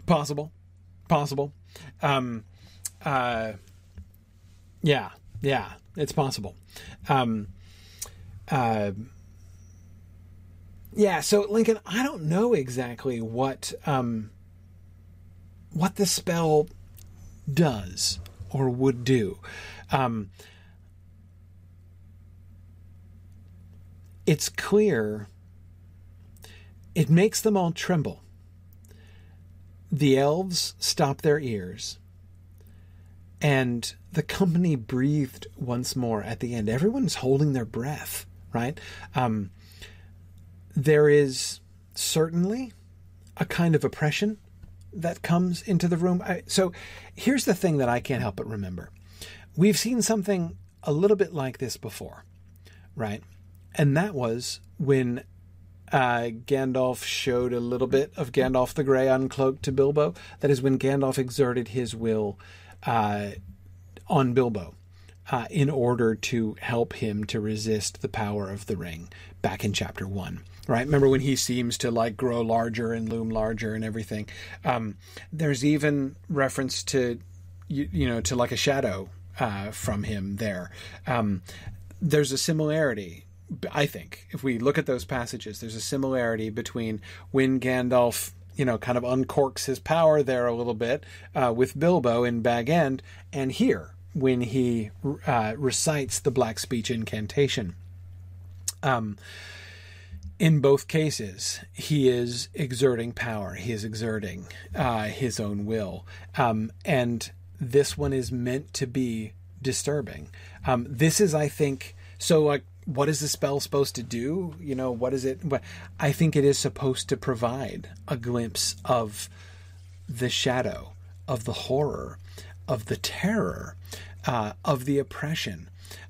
possible possible. Um, uh, yeah yeah it's possible. Um, uh, yeah, so Lincoln, I don't know exactly what um, what the spell does or would do. Um, it's clear it makes them all tremble. The elves stop their ears, and the company breathed once more at the end. Everyone's holding their breath right? Um, there is certainly a kind of oppression that comes into the room. I, so here's the thing that I can't help but remember. We've seen something a little bit like this before, right? And that was when uh, Gandalf showed a little bit of Gandalf the Grey uncloaked to Bilbo. That is when Gandalf exerted his will uh, on Bilbo uh, in order to help him to resist the power of the ring back in chapter one. Right? Remember when he seems to like grow larger and loom larger and everything? Um, there's even reference to, you, you, know, to like a shadow uh, from him there. Um, there's a similarity I think if we look at those passages, there's a similarity between when Gandalf, you know, kind of uncorks his power there a little bit uh, with Bilbo in Bag End, and here when he uh, recites the Black Speech incantation. Um, in both cases, he is exerting power. He is exerting uh, his own will, um, and this one is meant to be disturbing. Um, this is, I think, so like what is the spell supposed to do? You know, what is it? I think it is supposed to provide a glimpse of the shadow, of the horror, of the terror, uh, of the oppression,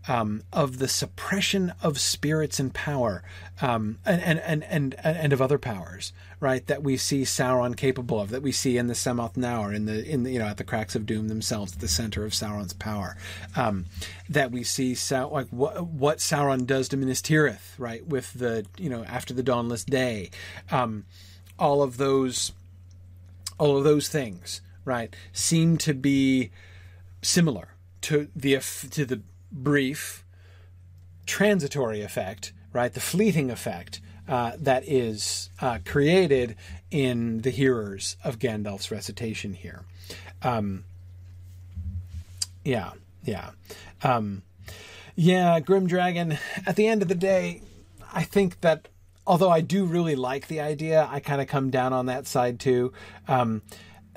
um, of the suppression of spirits and power, um, and, and, and, and, and of other powers, right? That we see Sauron capable of, that we see in the Sammath Naur, in the, in the, you know, at the cracks of doom themselves, at the center of Sauron's power, um, that we see Sau- like what, what Sauron does to Minas Tirith, right? With the, you know, after the dawnless day, um, all of those, all of those things, right, seem to be similar to the to the brief, transitory effect, right? The fleeting effect uh, that is uh, created in the hearers of Gandalf's recitation here. Um, yeah, yeah. Um, yeah, Grim Dragon, at the end of the day, I think that although I do really like the idea, I kind of come down on that side too. Um,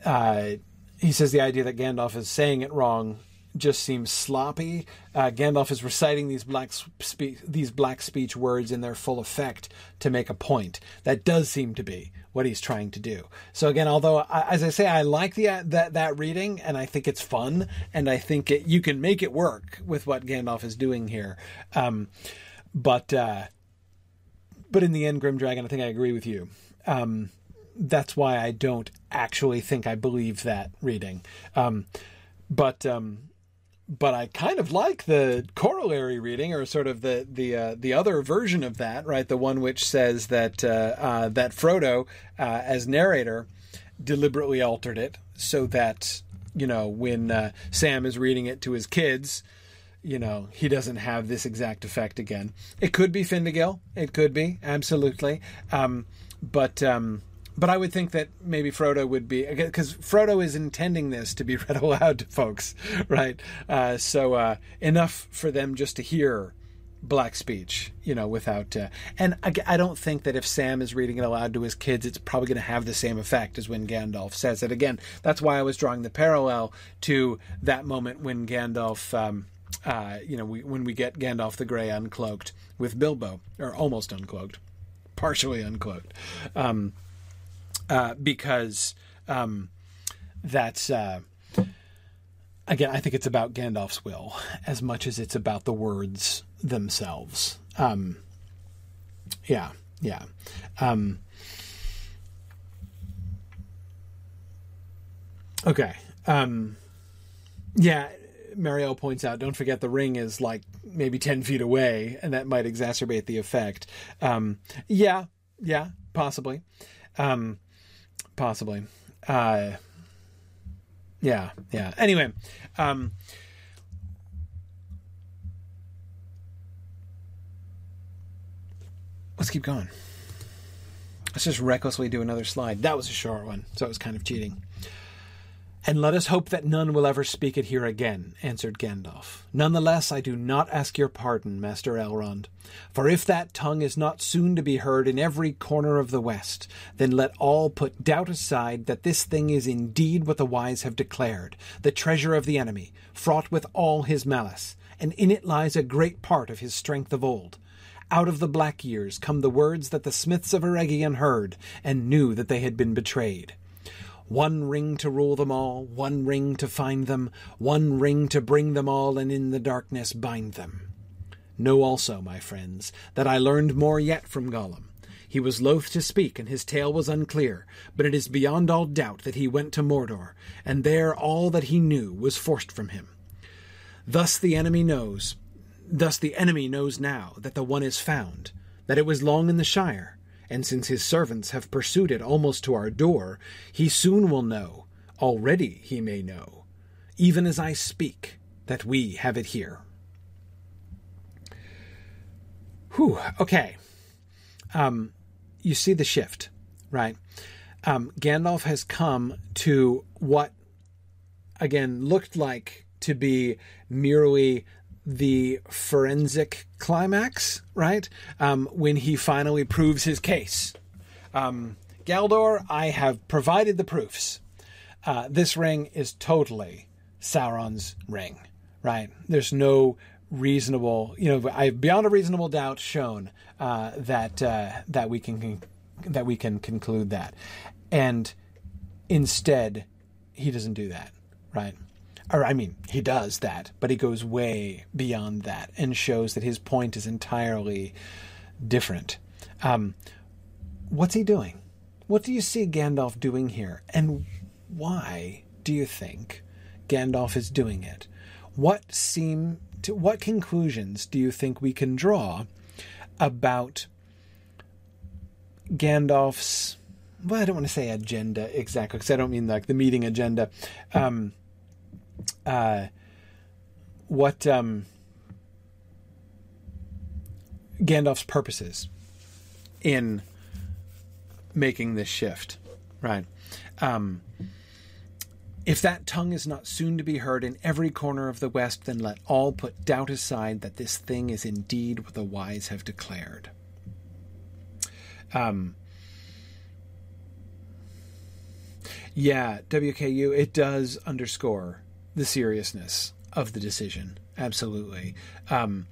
uh, he says the idea that Gandalf is saying it wrong just seems sloppy. Uh, Gandalf is reciting these black spe- these black speech words in their full effect to make a point. That does seem to be what he's trying to do. So again, although I, as I say, I like the that that reading, and I think it's fun, and I think it, you can make it work with what Gandalf is doing here. Um, but uh, but in the end, Grim Dragon, I think I agree with you. Um, that's why I don't actually think I believe that reading. Um, but um, but I kind of like the corollary reading, or sort of the the uh, the other version of that, right? The one which says that uh, uh, that Frodo, uh, as narrator, deliberately altered it so that you know when uh, Sam is reading it to his kids, you know he doesn't have this exact effect again. It could be Findegil, it could be absolutely, um, but. Um, but I would think that maybe Frodo would be because Frodo is intending this to be [LAUGHS] read aloud to folks, right? Uh, so uh, enough for them just to hear black speech, you know, without. Uh, and I, I, don't think that if Sam is reading it aloud to his kids, it's probably going to have the same effect as when Gandalf says it. Again, that's why I was drawing the parallel to that moment when Gandalf. Um, uh, you know, we, when we get Gandalf the Grey uncloaked with Bilbo, or almost uncloaked, partially uncloaked. Um, uh, because um, that's uh, again, I think it's about Gandalf's will as much as it's about the words themselves. Um, yeah, yeah. Um, okay. Um, yeah, Marielle points out, don't forget the ring is like maybe 10 feet away, and that might exacerbate the effect. Um, yeah, yeah, possibly. Um, possibly. Uh, yeah, yeah. Anyway, um, let's keep going. Let's just recklessly do another slide. That was a short one, so it was kind of cheating. And let us hope that none will ever speak it here again, answered Gandalf. Nonetheless, I do not ask your pardon, Master Elrond. For if that tongue is not soon to be heard in every corner of the West, then let all put doubt aside that this thing is indeed what the wise have declared, the treasure of the enemy, fraught with all his malice, and in it lies a great part of his strength of old. Out of the black years come the words that the smiths of Eregion heard, and knew that they had been betrayed. One ring to rule them all, one ring to find them, one ring to bring them all and in the darkness bind them. Know also, my friends, that I learned more yet from Gollum. He was loath to speak, and his tale was unclear, but it is beyond all doubt that he went to Mordor, and there all that he knew was forced from him. Thus the enemy knows, thus the enemy knows now that the one is found, that it was long in the Shire, and since his servants have pursued it almost to our door, he soon will know, already he may know, even as I speak, that we have it here. Whew, okay. Um, you see the shift, right? Um, Gandalf has come to what, again, looked like to be merely the forensic climax, right? Um, when he finally proves his case. Um, Galdor, I have provided the proofs. Uh, this ring is totally Sauron's ring, right? There's no reasonable, you know, I beyond a reasonable doubt shown uh, that uh, that we can that we can conclude that, and instead, he doesn't do that, right? Or I mean, he does that, but he goes way beyond that and shows that his point is entirely different. Um, what's he doing? What do you see Gandalf doing here? And why do you think Gandalf is doing it? What seem to what conclusions do you think we can draw about Gandalf's well, I don't want to say agenda exactly because I don't mean like the meeting agenda. Um, uh, what um, Gandalf's purposes in making this shift, right? Um, if that tongue is not soon to be heard in every corner of the West, then let all put doubt aside that this thing is indeed what the wise have declared. Um, yeah, WKU, it does underscore the seriousness of the decision. Absolutely. Um,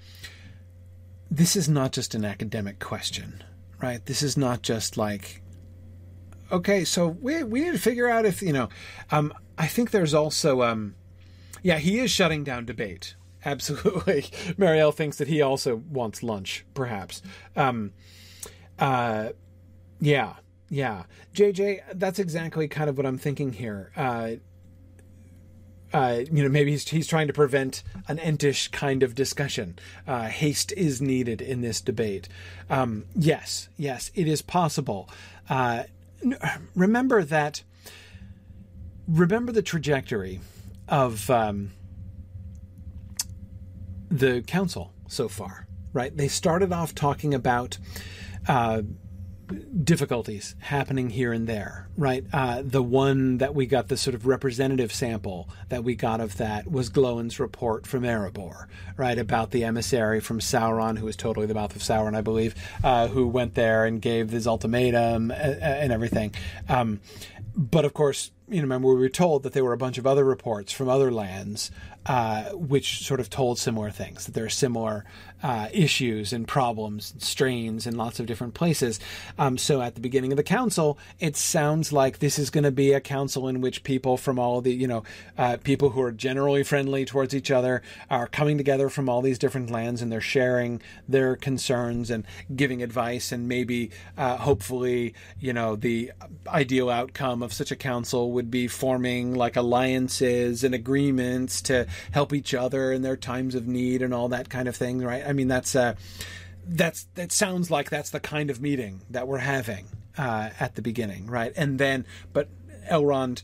this is not just an academic question, right? This is not just like, okay, so we we need to figure out if you know. Um, I think there's also, um, yeah, he is shutting down debate. [LAUGHS] Absolutely, Marielle thinks that he also wants lunch, perhaps. Um, uh, yeah, yeah, JJ, that's exactly kind of what I'm thinking here. Uh, uh, you know, maybe he's he's trying to prevent an entish kind of discussion. Uh, haste is needed in this debate. Um, yes, yes, it is possible. Uh, [SIGHS] remember that. Remember the trajectory of um, the council so far, right? They started off talking about uh, difficulties happening here and there, right? Uh, the one that we got, the sort of representative sample that we got of that was Glóin's report from Erebor, right? About the emissary from Sauron, who was totally the mouth of Sauron, I believe, uh, who went there and gave this ultimatum and, and everything. Um, but of course, you know, remember we were told that there were a bunch of other reports from other lands uh, which sort of told similar things that there are similar uh, issues and problems, and strains in lots of different places. Um, so at the beginning of the council, it sounds like this is going to be a council in which people from all the, you know, uh, people who are generally friendly towards each other are coming together from all these different lands and they're sharing their concerns and giving advice and maybe, uh, hopefully, you know, the ideal outcome of such a council would be forming like alliances and agreements to help each other in their times of need and all that kind of thing, right? I mean, that's uh, that's that sounds like that's the kind of meeting that we're having uh, at the beginning, right? And then, but Elrond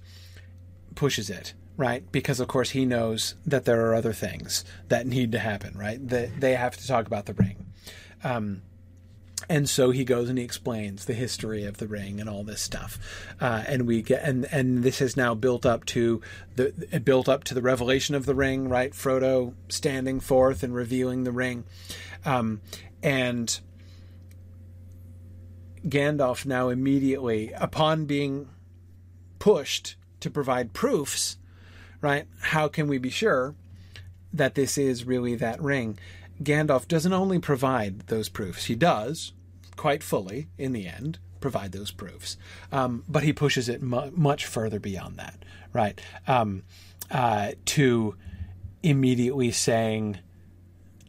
pushes it, right? Because of course he knows that there are other things that need to happen, right? That they have to talk about the ring. Um, and so he goes and he explains the history of the ring and all this stuff, uh, and we get and and this has now built up to the built up to the revelation of the ring, right? Frodo standing forth and revealing the ring, um, and Gandalf now immediately upon being pushed to provide proofs, right? How can we be sure that this is really that ring? Gandalf doesn't only provide those proofs, he does, quite fully in the end, provide those proofs, um, but he pushes it mu- much further beyond that, right? Um, uh, to immediately saying,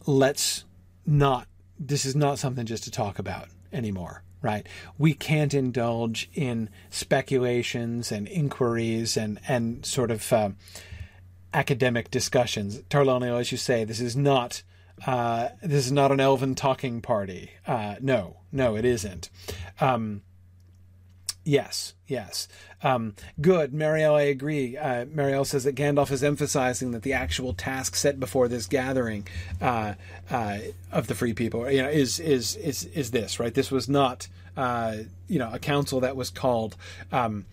let's not, this is not something just to talk about anymore, right? We can't indulge in speculations and inquiries and and sort of uh, academic discussions. Tarlonio, as you say, this is not uh, this is not an elven talking party. Uh, no, no, it isn't. Um, yes, yes. Um, good, Marielle, I agree. Uh, Marielle says that Gandalf is emphasizing that the actual task set before this gathering uh, uh, of the free people, you know, is is is is this right? This was not, uh, you know, a council that was called. Um,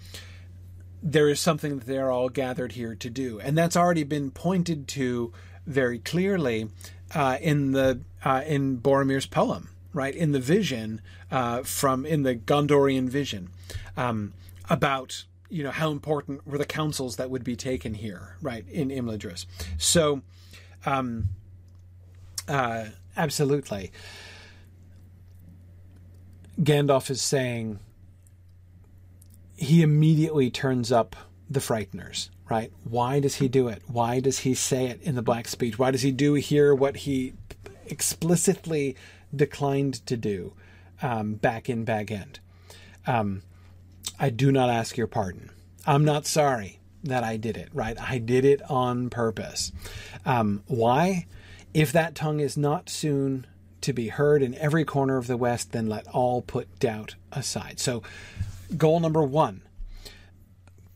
there is something that they're all gathered here to do, and that's already been pointed to very clearly uh, in the uh, in Boromir's poem, right? In the vision uh, from in the Gondorian vision um, about you know how important were the councils that would be taken here, right? In Imladris. So, um, uh, absolutely, Gandalf is saying he immediately turns up the frighteners right? Why does he do it? Why does he say it in the black speech? Why does he do here what he explicitly declined to do um, back in Bag End? Um, I do not ask your pardon. I'm not sorry that I did it, right? I did it on purpose. Um, why? If that tongue is not soon to be heard in every corner of the West, then let all put doubt aside. So, goal number one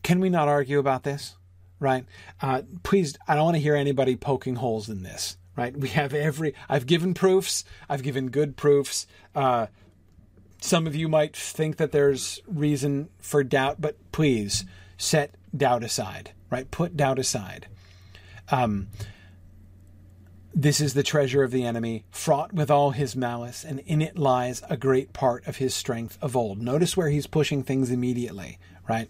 can we not argue about this? Right? Uh, please, I don't want to hear anybody poking holes in this, right? We have every, I've given proofs, I've given good proofs. Uh, some of you might think that there's reason for doubt, but please set doubt aside, right? Put doubt aside. Um, this is the treasure of the enemy, fraught with all his malice, and in it lies a great part of his strength of old. Notice where he's pushing things immediately, right?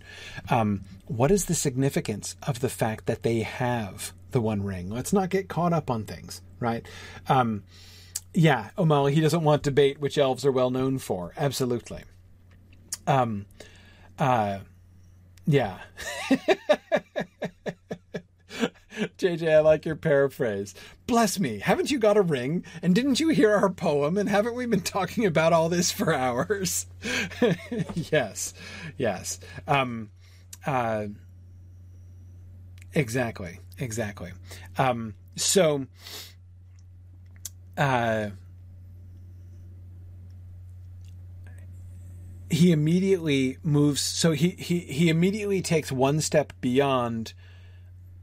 Um, what is the significance of the fact that they have the One Ring? Let's not get caught up on things, right? Um, yeah, O'Malley, he doesn't want debate, which elves are well known for. Absolutely. Um, uh, yeah. [LAUGHS] JJ, I like your paraphrase. Bless me, haven't you got a ring? And didn't you hear our poem? And haven't we been talking about all this for hours? [LAUGHS] yes, yes. Um, uh, exactly, exactly. Um, so, uh, he immediately moves. So he, he, he immediately takes one step beyond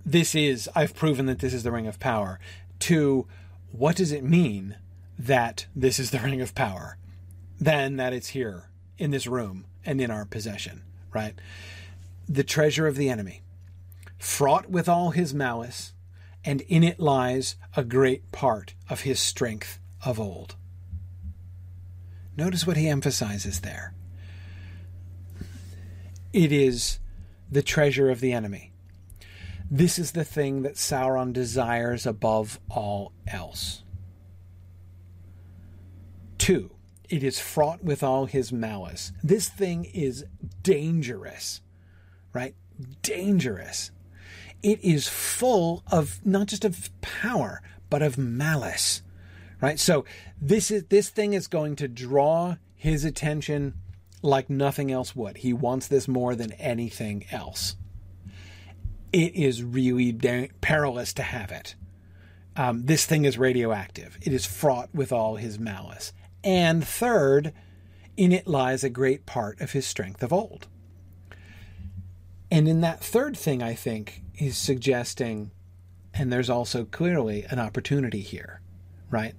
this is, I've proven that this is the ring of power, to what does it mean that this is the ring of power? Then that it's here in this room and in our possession, right? The treasure of the enemy, fraught with all his malice, and in it lies a great part of his strength of old. Notice what he emphasizes there. It is the treasure of the enemy. This is the thing that Sauron desires above all else. Two, it is fraught with all his malice. This thing is dangerous, right? Dangerous. It is full of not just of power, but of malice, right? So this is this thing is going to draw his attention like nothing else would. He wants this more than anything else it is really da- perilous to have it. Um, this thing is radioactive. It is fraught with all his malice. And third, in it lies a great part of his strength of old. And in that third thing, I think, he's suggesting, and there's also clearly an opportunity here, right?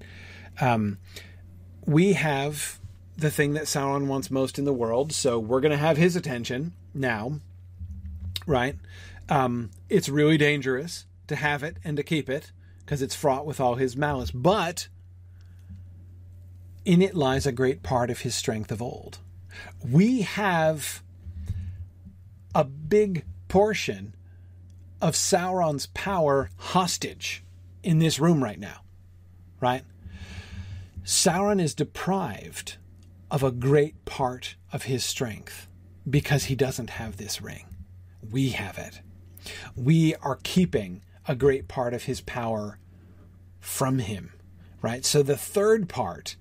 Um, we have the thing that Sauron wants most in the world, so we're going to have his attention now, right? Um, it's really dangerous to have it and to keep it because it's fraught with all his malice. But in it lies a great part of his strength of old. We have a big portion of Sauron's power hostage in this room right now, right? Sauron is deprived of a great part of his strength because he doesn't have this ring. We have it we are keeping a great part of his power from him, right? So the third part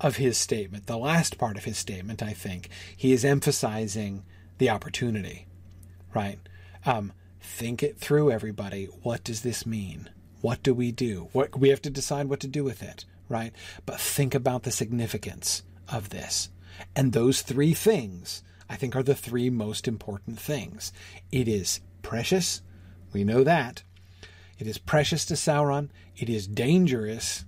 of his statement, the last part of his statement, I think, he is emphasizing the opportunity, right? Um, think it through, everybody. What does this mean? What do we do? What we have to decide what to do with it, right? But think about the significance of this. And those three things, I think, are the three most important things. It is precious, we know that. It is precious to Sauron, it is dangerous,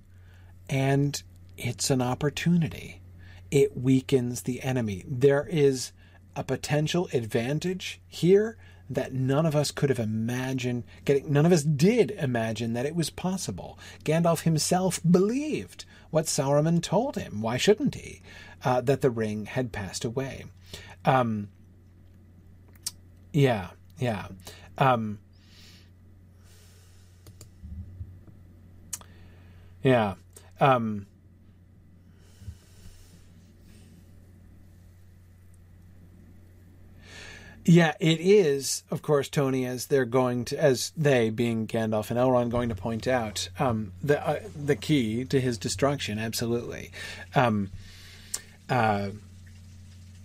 and it's an opportunity. It weakens the enemy. There is a potential advantage here that none of us could have imagined getting none of us did imagine that it was possible. Gandalf himself believed what sauron told him. Why shouldn't he? Uh, that the ring had passed away. Um, yeah yeah um, yeah um, Yeah, it is, of course, Tony, as they're going to, as they, being Gandalf and Elrond, going to point out, um, the uh, the key to his destruction. Absolutely. Um, uh,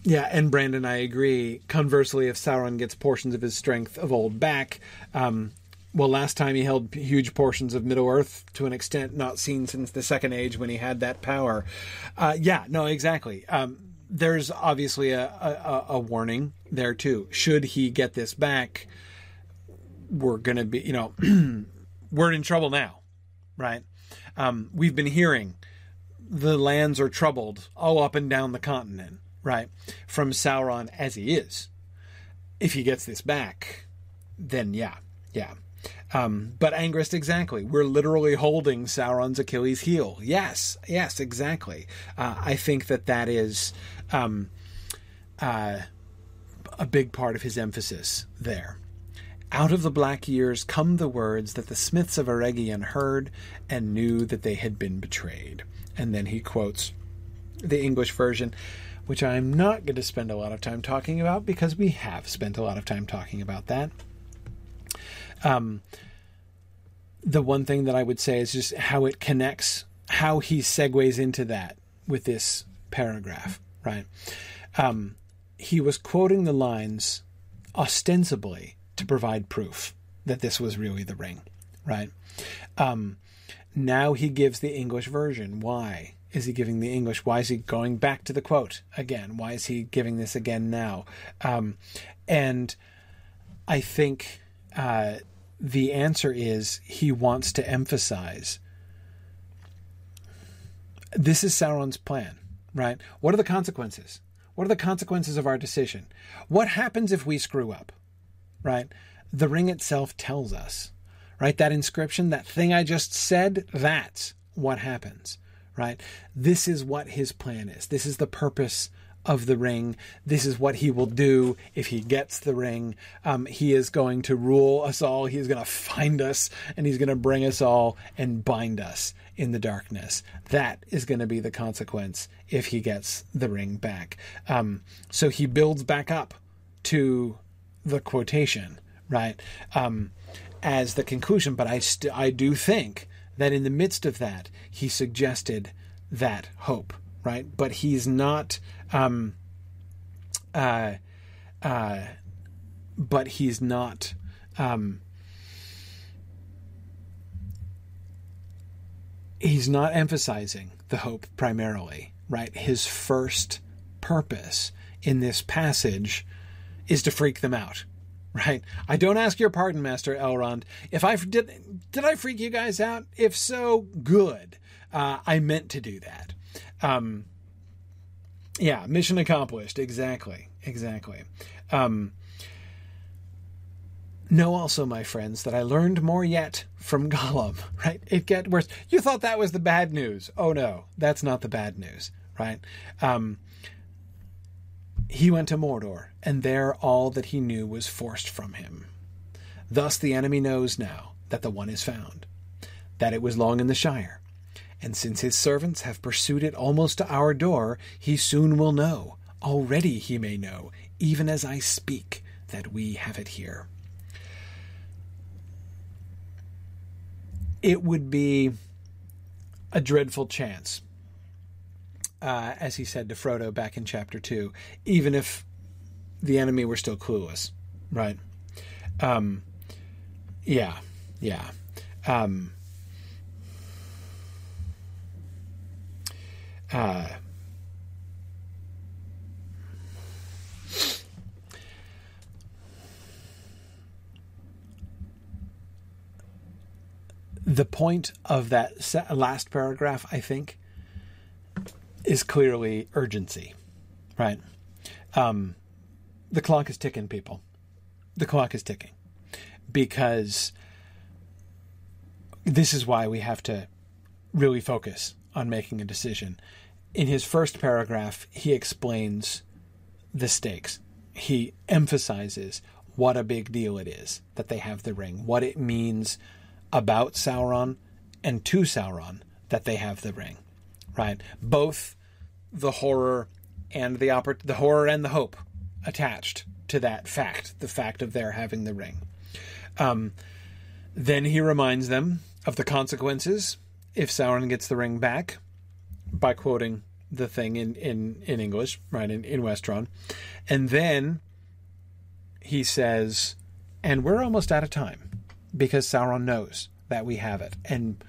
yeah, and Brandon, I agree. Conversely, if Sauron gets portions of his strength of old back, um, well, last time he held huge portions of Middle Earth to an extent not seen since the Second Age when he had that power. Uh, yeah, no, exactly. Um, there's obviously a, a, a, warning there too. Should he get this back, we're going to be, you know, [CLEARS THROAT] we're in trouble now, right? Um, we've been hearing the lands are troubled all up and down the continent, right? From Sauron as he is. If he gets this back, then yeah, yeah. Um, but Angrist, exactly. We're literally holding Sauron's Achilles heel. Yes, yes, exactly. Uh, I think that that is um, uh, a big part of his emphasis there. Out of the black years come the words that the smiths of Eregion heard and knew that they had been betrayed. And then he quotes the English version, which I'm not going to spend a lot of time talking about because we have spent a lot of time talking about that. Um, the one thing that I would say is just how it connects, how he segues into that with this paragraph right? Um, he was quoting the lines ostensibly to provide proof that this was really the ring, right? Um, now he gives the English version. Why is he giving the English? Why is he going back to the quote again? Why is he giving this again now? Um, and I think uh, the answer is he wants to emphasize this is Sauron's plan right? What are the consequences? What are the consequences of our decision? What happens if we screw up, right? The ring itself tells us, right? That inscription, that thing I just said, that's what happens, right? This is what his plan is. This is the purpose of the ring. This is what he will do if he gets the ring. Um, he is going to rule us all. He is going to find us and he's going to bring us all and bind us in the darkness. That is going to be the consequence if he gets the ring back. Um, so he builds back up to the quotation, right? Um, as the conclusion, but I st- I do think that in the midst of that, he suggested that hope, right? But he's not um, uh, uh, but he's not. Um, he's not emphasizing the hope primarily, right? His first purpose in this passage is to freak them out, [LAUGHS] right? I don't ask your pardon, Master Elrond. If I did, did I freak you guys out? If so, good. Uh, I meant to do that. Um, yeah, mission accomplished. Exactly. Exactly. Um, know also, my friends, that I learned more yet from [LAUGHS] Gollum, right? It get worse. You thought that was the bad news. Oh no, that's not the bad news, right? Um, he went to Mordor, and there all that he knew was forced from him. Thus the enemy knows now that the one is found, that it was long in the Shire, and since his servants have pursued it almost to our door, he soon will know. Already he may know, even as I speak, that we have it here. It would be a dreadful chance uh, as he said to Frodo back in chapter two, even if the enemy were still clueless, right? Um, yeah, yeah. Um, uh, the point of that last paragraph, I think, is clearly urgency, right? Um, the clock is ticking, people. The clock is ticking because this is why we have to really focus on making a decision. In his first paragraph, he explains the stakes. He emphasizes what a big deal it is that they have the ring, what it means about Sauron and to Sauron that they have the ring, right? Both the horror and the the horror and the hope attached to that fact, the fact of their having the ring. Um, then he reminds them of the consequences if Sauron gets the ring back by quoting the thing in, in, in English, right, in, in Westron. And then he says, and we're almost out of time because Sauron knows that we have it, and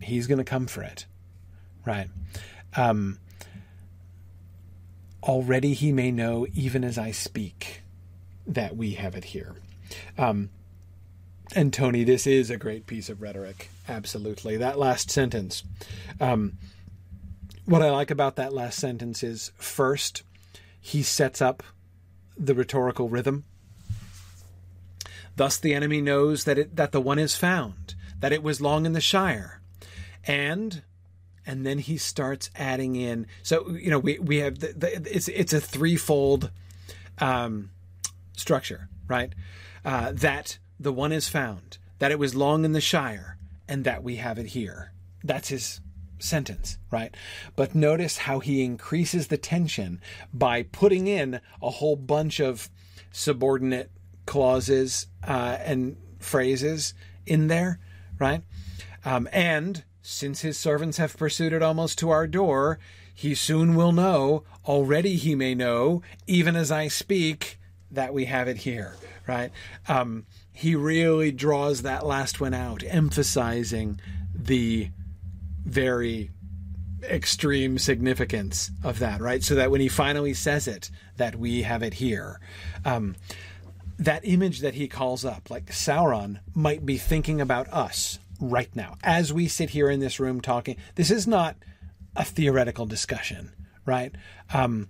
he's going to come for it, right? Um, already he may know, even as I speak, that we have it here. Um, and Tony, this is a great piece of rhetoric. Absolutely. That last sentence. Um, what I like about that last sentence is first, he sets up the rhetorical rhythm Thus the enemy knows that it, that the one is found, that it was long in the Shire. And and then he starts adding in so you know we we have the, the, it's it's a threefold um, structure, right? Uh, that the one is found, that it was long in the Shire, and that we have it here. That's his sentence, right? But notice how he increases the tension by putting in a whole bunch of subordinate clauses uh, and phrases in there, right? Um, and since his servants have pursued it almost to our door, he soon will know, already he may know, even as I speak, that we have it here, right? Um, he really draws that last one out, emphasizing the very extreme significance of that, right? So that when he finally says it, that we have it here. Um, that image that he calls up, like Sauron, might be thinking about us right now as we sit here in this room talking. This is not a theoretical discussion, right? Um,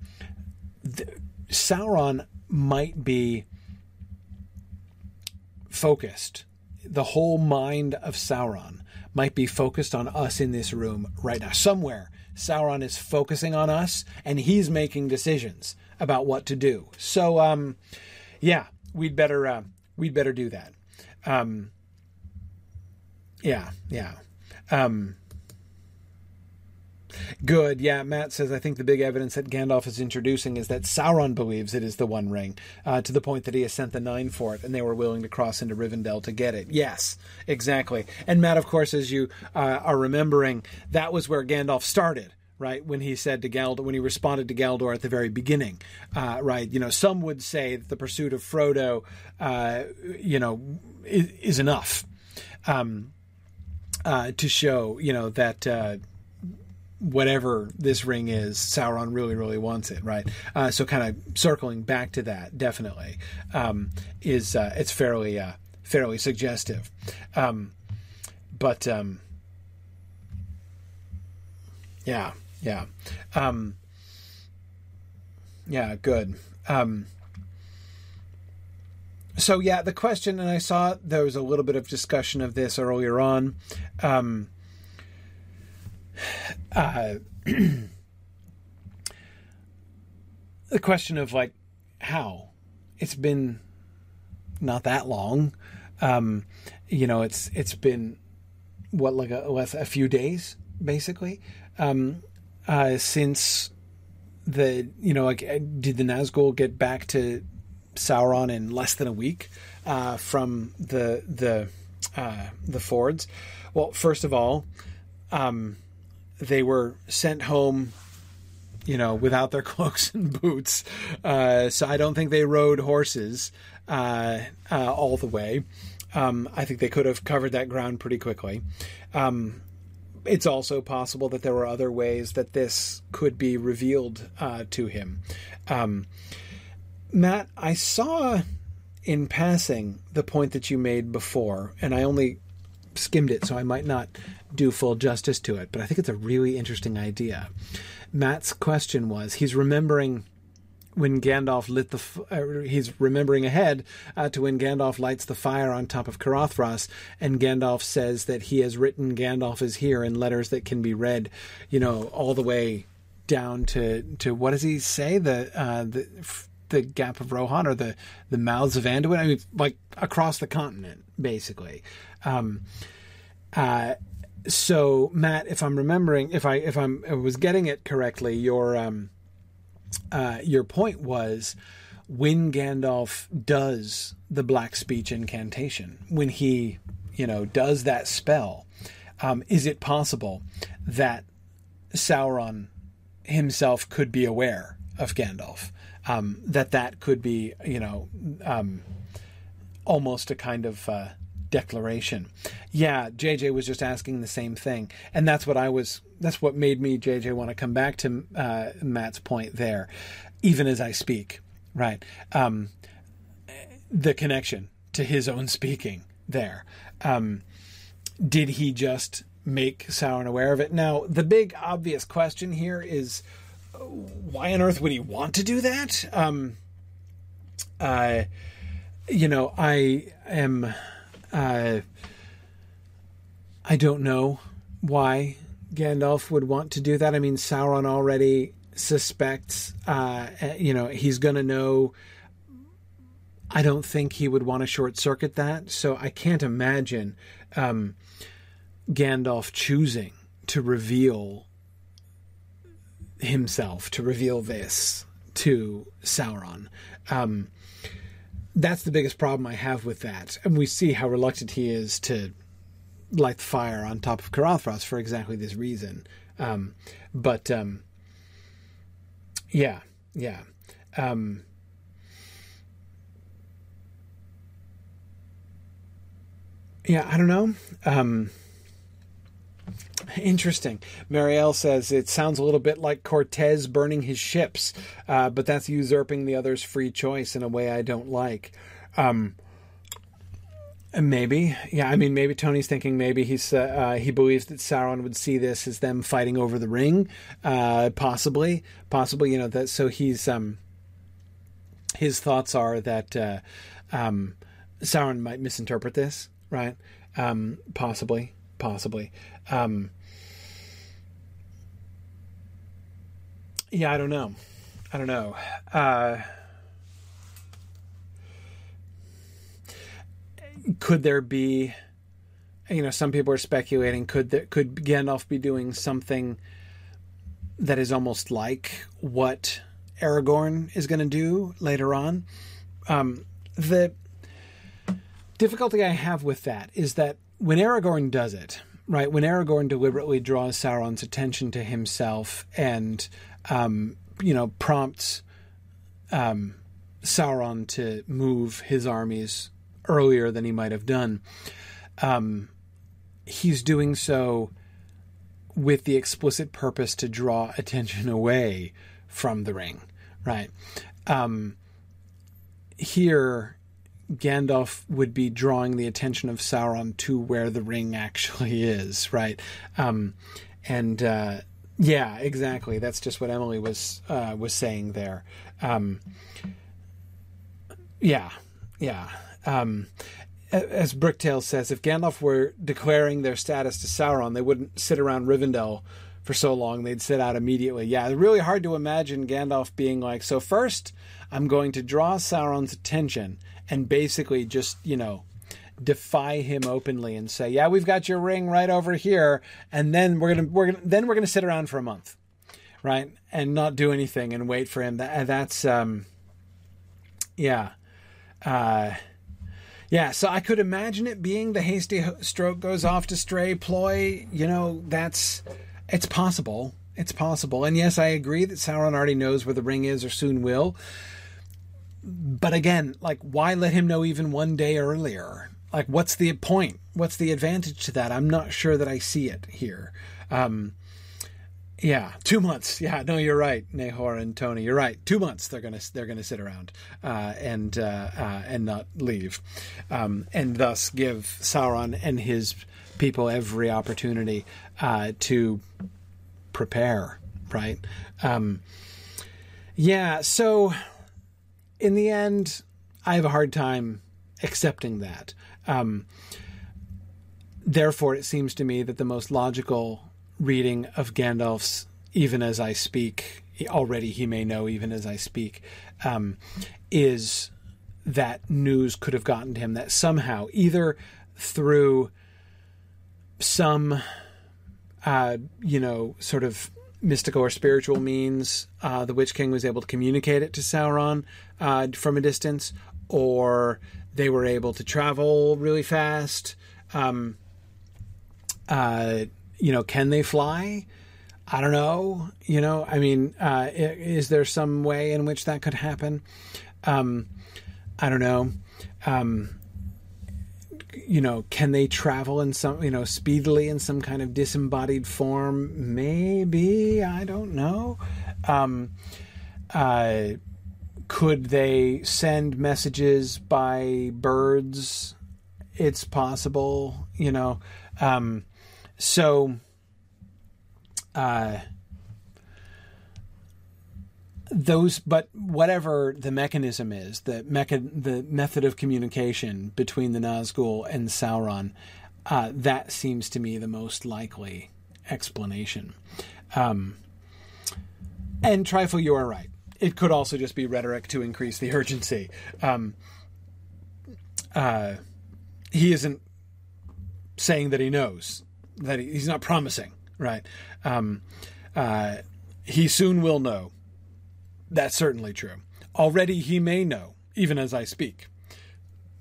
th- Sauron might be focused. The whole mind of Sauron might be focused on us in this room right now. Somewhere, Sauron is focusing on us and he's making decisions about what to do. So, um, yeah, we'd better uh, we'd better do that. Um, yeah, yeah. Um, good. Yeah, Matt says I think the big evidence that Gandalf is introducing is that Sauron believes it is the One Ring, uh, to the point that he has sent the Nine for it, and they were willing to cross into Rivendell to get it. Yes, exactly. And Matt, of course, as you uh, are remembering, that was where Gandalf started right? When he said to Galdor, when he responded to Galdor at the very beginning, uh, right? You know, some would say that the pursuit of Frodo, uh, you know, is, is enough um, uh, to show, you know, that. Uh, whatever this ring is, Sauron really, really wants it, right? Uh, so, kind of circling back to that, definitely um, is uh, it's fairly fairly suggestive, um, but um, yeah, yeah. Um, yeah, good. So yeah, the question, and I saw there was a little bit of discussion of this earlier on. Um, uh, [CLEARS THROAT] the question of like how it's been not that long. Um, you know, it's it's been what like a, a few days basically um, uh, since the you know like did the Nazgul get back to Sauron in less than a week uh, from the the uh, the Fords? Well, first of all, um, they were sent home you know, without their [LAUGHS] cloaks and boots. Uh, so I don't think they rode horses uh, uh, all the way. Um, I think they could have covered that ground pretty quickly. Um, it's also possible that there were other ways that this could be revealed uh, to him. Matt, I saw in passing the point that you made before, and I only skimmed it, so I might not do full justice to it, but I think it's a really interesting idea. Matt's question was he's remembering when Gandalf lit the. F- uh, he's remembering ahead uh, to when Gandalf lights the fire on top of Caradhras, and Gandalf says that he has written "Gandalf is here" in letters that can be read, you know, all the way down to to what does he say the uh, the the Gap of Rohan or the the mouths of Anduin? I mean, like across the continent, basically. Um, uh, so Matt, if I'm remembering, if I if I'm I was getting it correctly, your um, uh, your point was when Gandalf does the black speech incantation, when he you know does that spell, um, is it possible that Sauron himself could be aware of Gandalf? Um, that that could be you know um, almost a kind of uh, declaration. Yeah, JJ was just asking the same thing, and that's what I was. That's what made me JJ want to come back to uh, Matt's point there, even as I speak. Right, um, the connection to his own speaking there. Um, did he just make Sauron aware of it? Now, the big obvious question here is, why on earth would he want to do that? Um, uh, you know, I am uh, I don't know why Gandalf would want to do that. I mean, Sauron already suspects, uh, you know, he's going to know. I don't think he would want to short circuit that. So I can't imagine um, Gandalf choosing to reveal himself, to reveal this to Sauron. Um, that's the biggest problem I have with that. And we see how reluctant he is to light the fire on top of Caradhras for exactly this reason. Um, but um, yeah, yeah. Um, yeah, I don't know. Interesting. Marielle says it sounds a little bit like Cortez burning his ships, uh, but that's usurping the other's free choice in a way I don't like. Um, maybe, yeah. I mean, maybe Tony's thinking maybe he's uh, uh, he believes that Sauron would see this as them fighting over the ring. Uh, possibly, possibly, you know that. So he's um, his thoughts are that uh, um, Sauron might misinterpret this, right? Um, possibly, possibly. Um, yeah, I don't know. I don't know. Uh, could there be? You know, some people are speculating. Could there, could Gandalf be doing something that is almost like what Aragorn is going to do later on? Um, the difficulty I have with that is that when Aragorn does it, right, when Aragorn deliberately draws Sauron's attention to himself and um, you know, prompts um, Sauron to move his armies earlier than he might have done. Um, he's doing so with the explicit purpose to draw [LAUGHS] attention away from the ring, right? Um, here, Gandalf would be drawing the attention of Sauron to where the ring actually is, right? Um, and uh, yeah, exactly. That's just what Emily was uh, was saying there. Um, yeah, yeah. Um, as Bricktail says, if Gandalf were declaring their status to Sauron, they wouldn't sit around Rivendell for so long. They'd sit out immediately. Yeah, really hard to imagine Gandalf being like, so first, I'm going to draw Sauron's attention and basically just, you know, defy him openly and say, "Yeah, we've got your ring right over here," and then we're gonna we're gonna then we're gonna sit around for a month, right, and not do anything and wait for him. That that's um, yeah, uh, yeah. So I could imagine it being the hasty stroke goes off to stray ploy. You know, that's it's possible. It's possible. And yes, I agree that Sauron already knows where the ring is or soon will. But again, like, why let him know even one day earlier? Like, what's the point? What's the advantage to that? I'm not sure that I see it here. Um, yeah, two months. Yeah, no, you're right, Nahor and Tony. You're right. Two months. They're gonna they're gonna sit around uh, and uh, uh, and not leave, um, and thus give Sauron and his people every opportunity uh, to prepare. Right. Um, yeah. So, in the end, I have a hard time accepting that. Um, therefore, it seems to me that the most logical reading of Gandalf's even as I speak, already he may know even as I speak, um, is that news could have gotten to him that somehow, either through some, uh, you know, sort of mystical or spiritual means, uh, the Witch King was able to communicate it to Sauron uh, from a distance, or they were able to travel really fast. Um, uh, you know, can they fly? I don't know. You know, I mean, uh, is there some way in which that could happen? Um, I don't know. Um, you know, can they travel in some, you know, speedily in some kind of disembodied form? Maybe. I don't know. Um, uh, could they send messages by birds? It's possible, you know. Um, so, uh, those, but whatever the mechanism is, the mecha- the method of communication between the Nazgul and Sauron, uh, that seems to me the most likely explanation. Um, and trifle, you are right. It could also just be rhetoric to increase the urgency. Um, uh, he isn't saying that he knows that he, he's not promising, right? Um, uh, he soon will know. That's certainly true. Already he may know, even as I speak.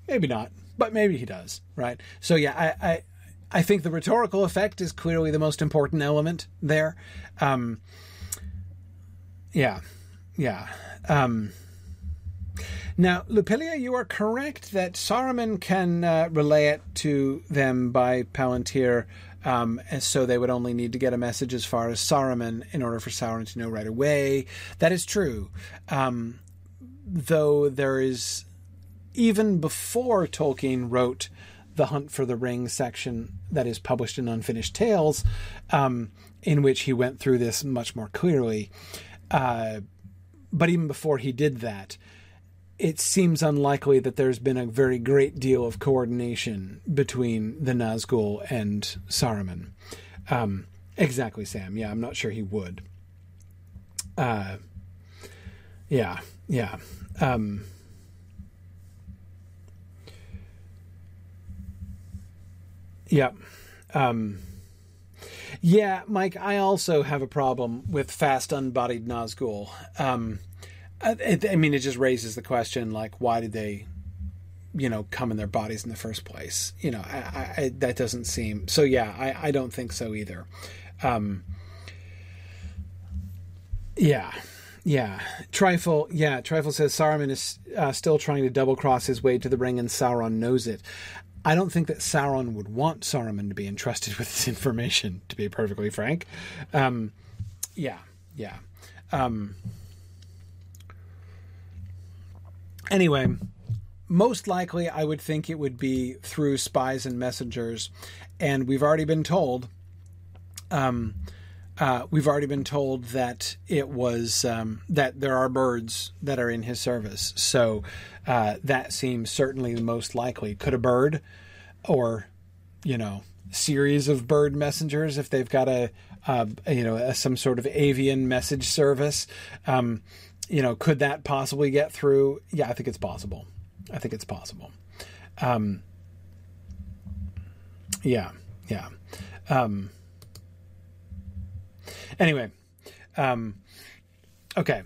Maybe not, but maybe he does, right? So yeah, I, I, I think the rhetorical effect is clearly the most important element there. Um, yeah, yeah. Um, now, Lupilia, you are correct that Saruman can uh, relay it to them by Palantir um, and so they would only need to get a message as far as Saruman in order for Sauron to know right away. That is true. Um, though there is, even before Tolkien wrote the Hunt for the Ring section that is published in Unfinished Tales, um, in which he went through this much more clearly. Uh, but even before he did that, it seems unlikely that there's been a very great deal of coordination between the Nazgul and Saruman. Um, exactly, Sam. Yeah, I'm not sure he would. Uh, yeah, yeah. Um, yeah. Um, yeah, Mike, I also have a problem with fast unbodied Nazgul. Um, I, I mean, it just raises the question, like, why did they, you know, come in their bodies in the first place? You know, I, I, that doesn't seem so. Yeah, I, I don't think so either. Um, yeah, yeah. Trifle, yeah. Trifle says Saruman is uh, still trying to double cross his way to the ring, and Sauron knows it. I don't think that Sauron would want Saruman to be entrusted [LAUGHS] with this information. To be perfectly frank, um, yeah, yeah. Um, Anyway, most likely I would think it would be through spies and messengers. And we've already been told, um, uh, we've already been told that it was um, that there are birds that are in his service. So uh, that seems certainly the most likely. Could a bird, or you know, series of bird messengers, if they've got a, you know, a, some sort of avian message service. Um, you know, could that possibly get through? Yeah, I think it's possible. I think it's possible. Um, yeah, yeah. Um, anyway, um, okay.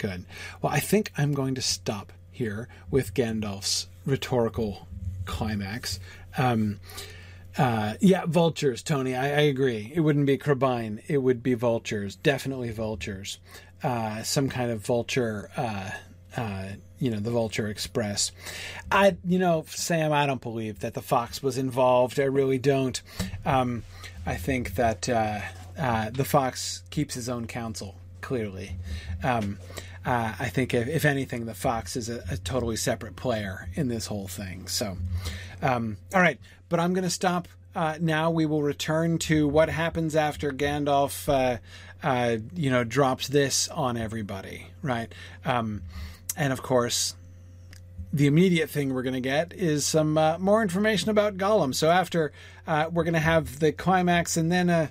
Good. Well, I think I'm going to stop here with Gandalf's rhetorical climax. Um, Uh, yeah, vultures, Tony. I, I, agree. It wouldn't be crebain. It would be vultures. Definitely vultures. Uh, some kind of vulture. Uh, uh, you know, the Vulture Express. I, you know, Sam, I don't believe that the Fox was involved. I really don't. Um, I think that uh, uh, the Fox keeps his own counsel. Clearly, um, I think if, if, anything, the Fox is a, a, totally separate player in this whole thing. So, um, all right, but I'm going to stop uh, now. We will return to what happens after Gandalf, uh, uh, you know, drops this on everybody, right? Um, and of course, the immediate thing we're going to get is some uh, more information about Gollum. So after uh, we're going to have the climax and then a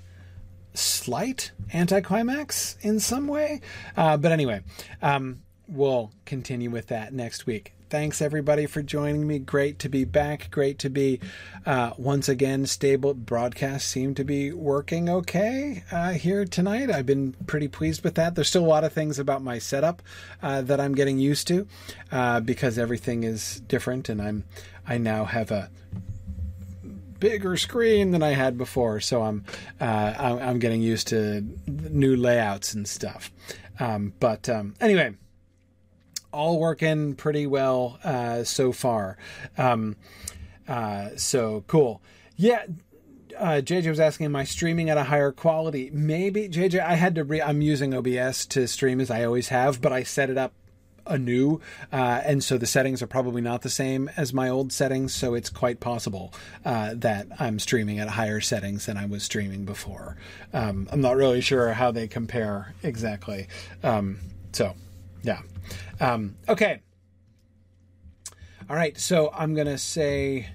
slight anticlimax in some way. Uh, but anyway, um, we'll continue with that next week thanks everybody for joining me. Great to be back. Great to be uh, once again stable. Broadcasts seem to be working okay uh, here tonight. I've been pretty pleased with that. There's still a lot of things about my setup uh, that I'm getting used to uh, because everything is different, and I'm I now have a bigger screen than I had before, so I'm uh, I'm getting used to new layouts and stuff. Um, but um, anyway all working pretty well uh, so far. Um, uh, so cool. Yeah. Uh, JJ was asking, am I streaming at a higher quality? Maybe, JJ, I had to re- I'm using OBS to stream as I always have, but I set it up anew, uh, and so the settings are probably not the same as my old settings. So it's quite possible uh, that I'm streaming at higher settings than I was streaming before. Um, I'm not really sure how they compare exactly. Um, so, yeah. Um, okay. All right. So I'm gonna say,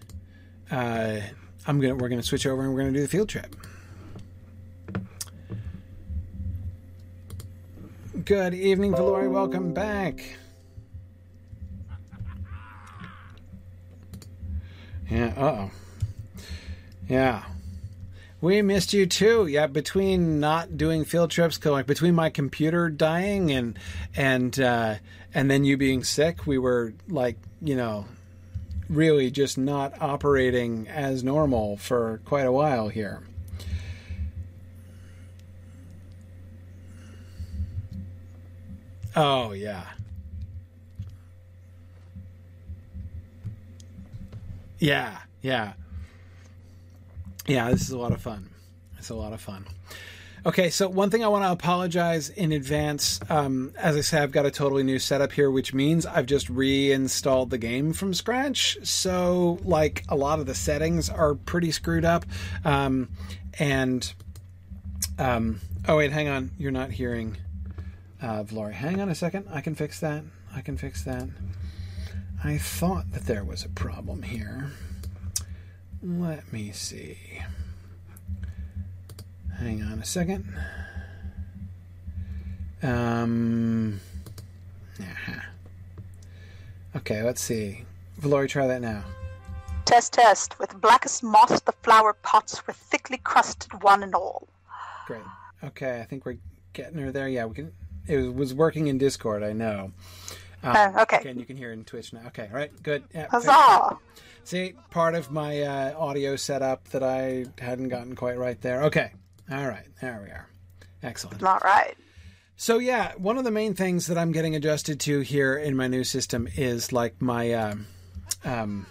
uh, I'm gonna we're gonna switch over and we're gonna do the field trip. Good evening, Valori. Welcome back. Yeah. Uh oh. Yeah. We missed you too. Yeah, between not doing field trips, like between my computer dying and and uh, and then you being sick, we were like, you know, really just not operating as normal for quite a while here. Oh yeah. Yeah, yeah. Yeah, this is a lot of fun. It's a lot of fun. Okay, so one thing I want to apologize in advance. Um, as I said, I've got a totally new setup here, which means I've just reinstalled the game from scratch. So, like, a lot of the settings are pretty screwed up. Um, and, um, oh, wait, hang on. You're not hearing uh, Vlori. Hang on a second. I can fix that. I can fix that. I thought that there was a problem here. Let me see. Hang on a second. Um. Okay, let's see. Valori, try that now. Test, test. With blackest moss, the flower pots were thickly crusted, one and all. Great. Okay, I think we're getting her there. Yeah, we can. It was working in Discord. I know. Um, uh, okay. Again, you can hear it in Twitch now. Okay, all right, good. Yeah, Huzzah! See, part of my uh, audio setup that I hadn't gotten quite right there. Okay, all right, there we are. Excellent. All right. So yeah, one of the main things that I'm getting adjusted to here in my new system is like my um, um,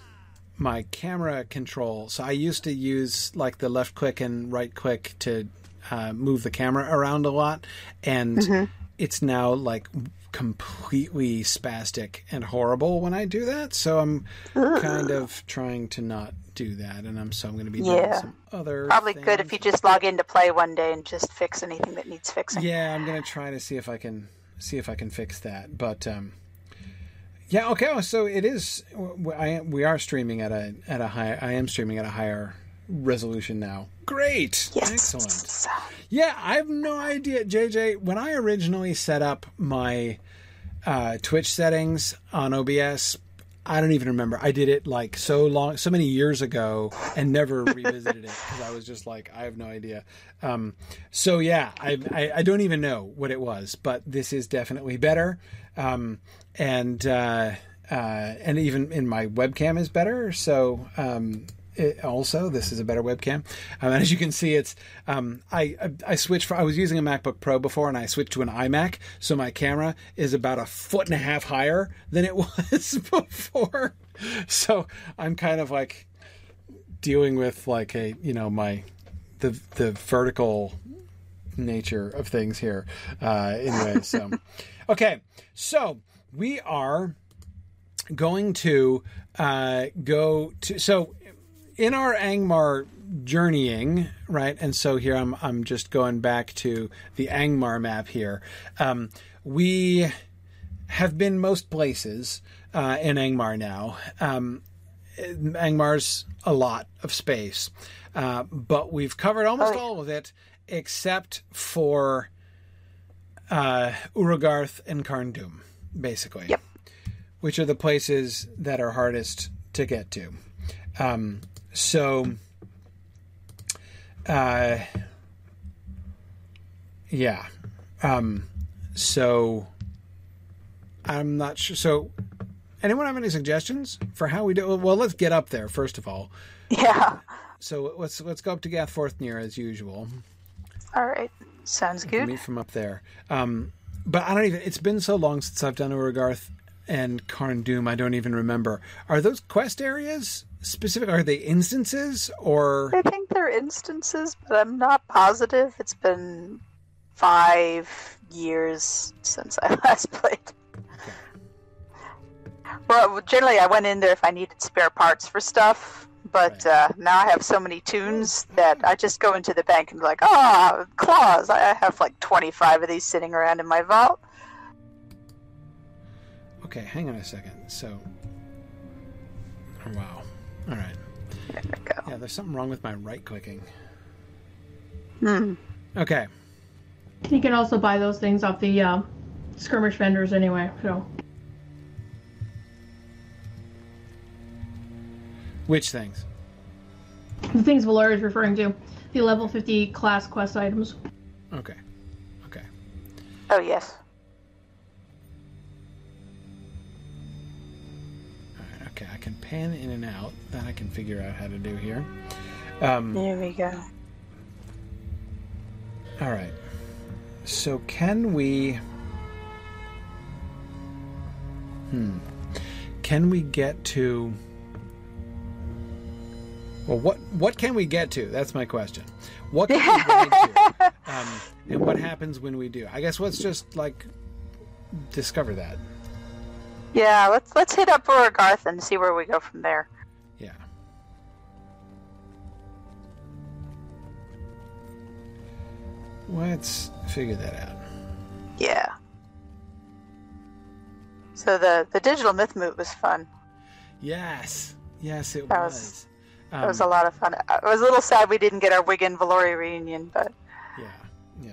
my camera control. So I used to use like the left click and right click to uh, move the camera around a lot, and mm-hmm. it's now like completely spastic and horrible when I do that. So I'm Ugh. kind of trying to not do that, and I'm so I'm going to be doing yeah. some other. Probably things. good if you just log in to play one day and just fix anything that needs fixing. Yeah, I'm going to try to see if I can see if I can fix that, but. um yeah. Okay. So it is. I we are streaming at a at a high. I am streaming at a higher resolution now. Great. Yes. Excellent. Yeah, I have no idea, JJ. When I originally set up my uh, Twitch settings on OBS, I don't even remember. I did it like so long, so many years ago, and never [LAUGHS] revisited it because I was just like, I have no idea. Um, so yeah, I, I, I don't even know what it was, but this is definitely better. Um, and uh, uh, and even in my webcam is better. So um, it also this is a better webcam. Um, and as you can see, it's um, I, I I switched. For, I was using a MacBook Pro before, and I switched to an iMac, so my camera is about a foot and a half higher than it [LAUGHS] was before. So I'm kind of like dealing with like a you know my the the vertical nature of things here. Uh, anyway, so [LAUGHS] okay, so we are going to uh, go to so in our Angmar journeying, right? And so here I'm I'm just going back to the Angmar map here. Um, we have been most places uh, in Angmar now. Um, Angmar's a lot of space, uh, but we've covered almost Oh. all of it except for uh, Urugarth and Carn Dûm, basically. Yep. Which are the places that are hardest to get to. Um, so, uh, yeah. Um, so, I'm not sure. So, anyone have any suggestions for how we do? Well, let's get up there first of all. Yeah. So let's let's go up to Gath Forthnír as usual. All right. Sounds good. Meet from up there. Um, but I don't even. It's been so long since I've done Urugarth and Carn Dûm. I don't even remember. Are those quest areas specific? Are they instances or? I think they're instances, but I'm not positive. It's been five years since I [LAUGHS] last played. Well, generally, I went in there if I needed spare parts for stuff, but uh, now I have so many tunes that I just go into the bank and be like, ah, claws. I have like 25 of these sitting around in my vault. Okay, hang on a second. So, oh, wow. All right. There we go. Yeah, there's something wrong with my right clicking. Hmm. Okay. You can also buy those things off the uh, skirmish vendors anyway. So Which things? the things Valera is referring to, the level 50 class quest items. Okay. Okay. Oh, yes. Okay. I can pan in and out. That I can figure out how to do here. Um, There we go. All right. So can we? Hmm. Can we get to? Well, what what can we get to? That's my question. What can we ride to? [LAUGHS] Um, and what happens when we do? I guess let's just like discover that. Yeah, let's let's hit up Garth and see where we go from there. Yeah. Let's figure that out. Yeah. So the the digital Mythmoot was fun. Yes. Yes, it That was. was- Um, It was a lot of fun. I was a little sad we didn't get our Wigan Valori reunion, but Yeah, yeah.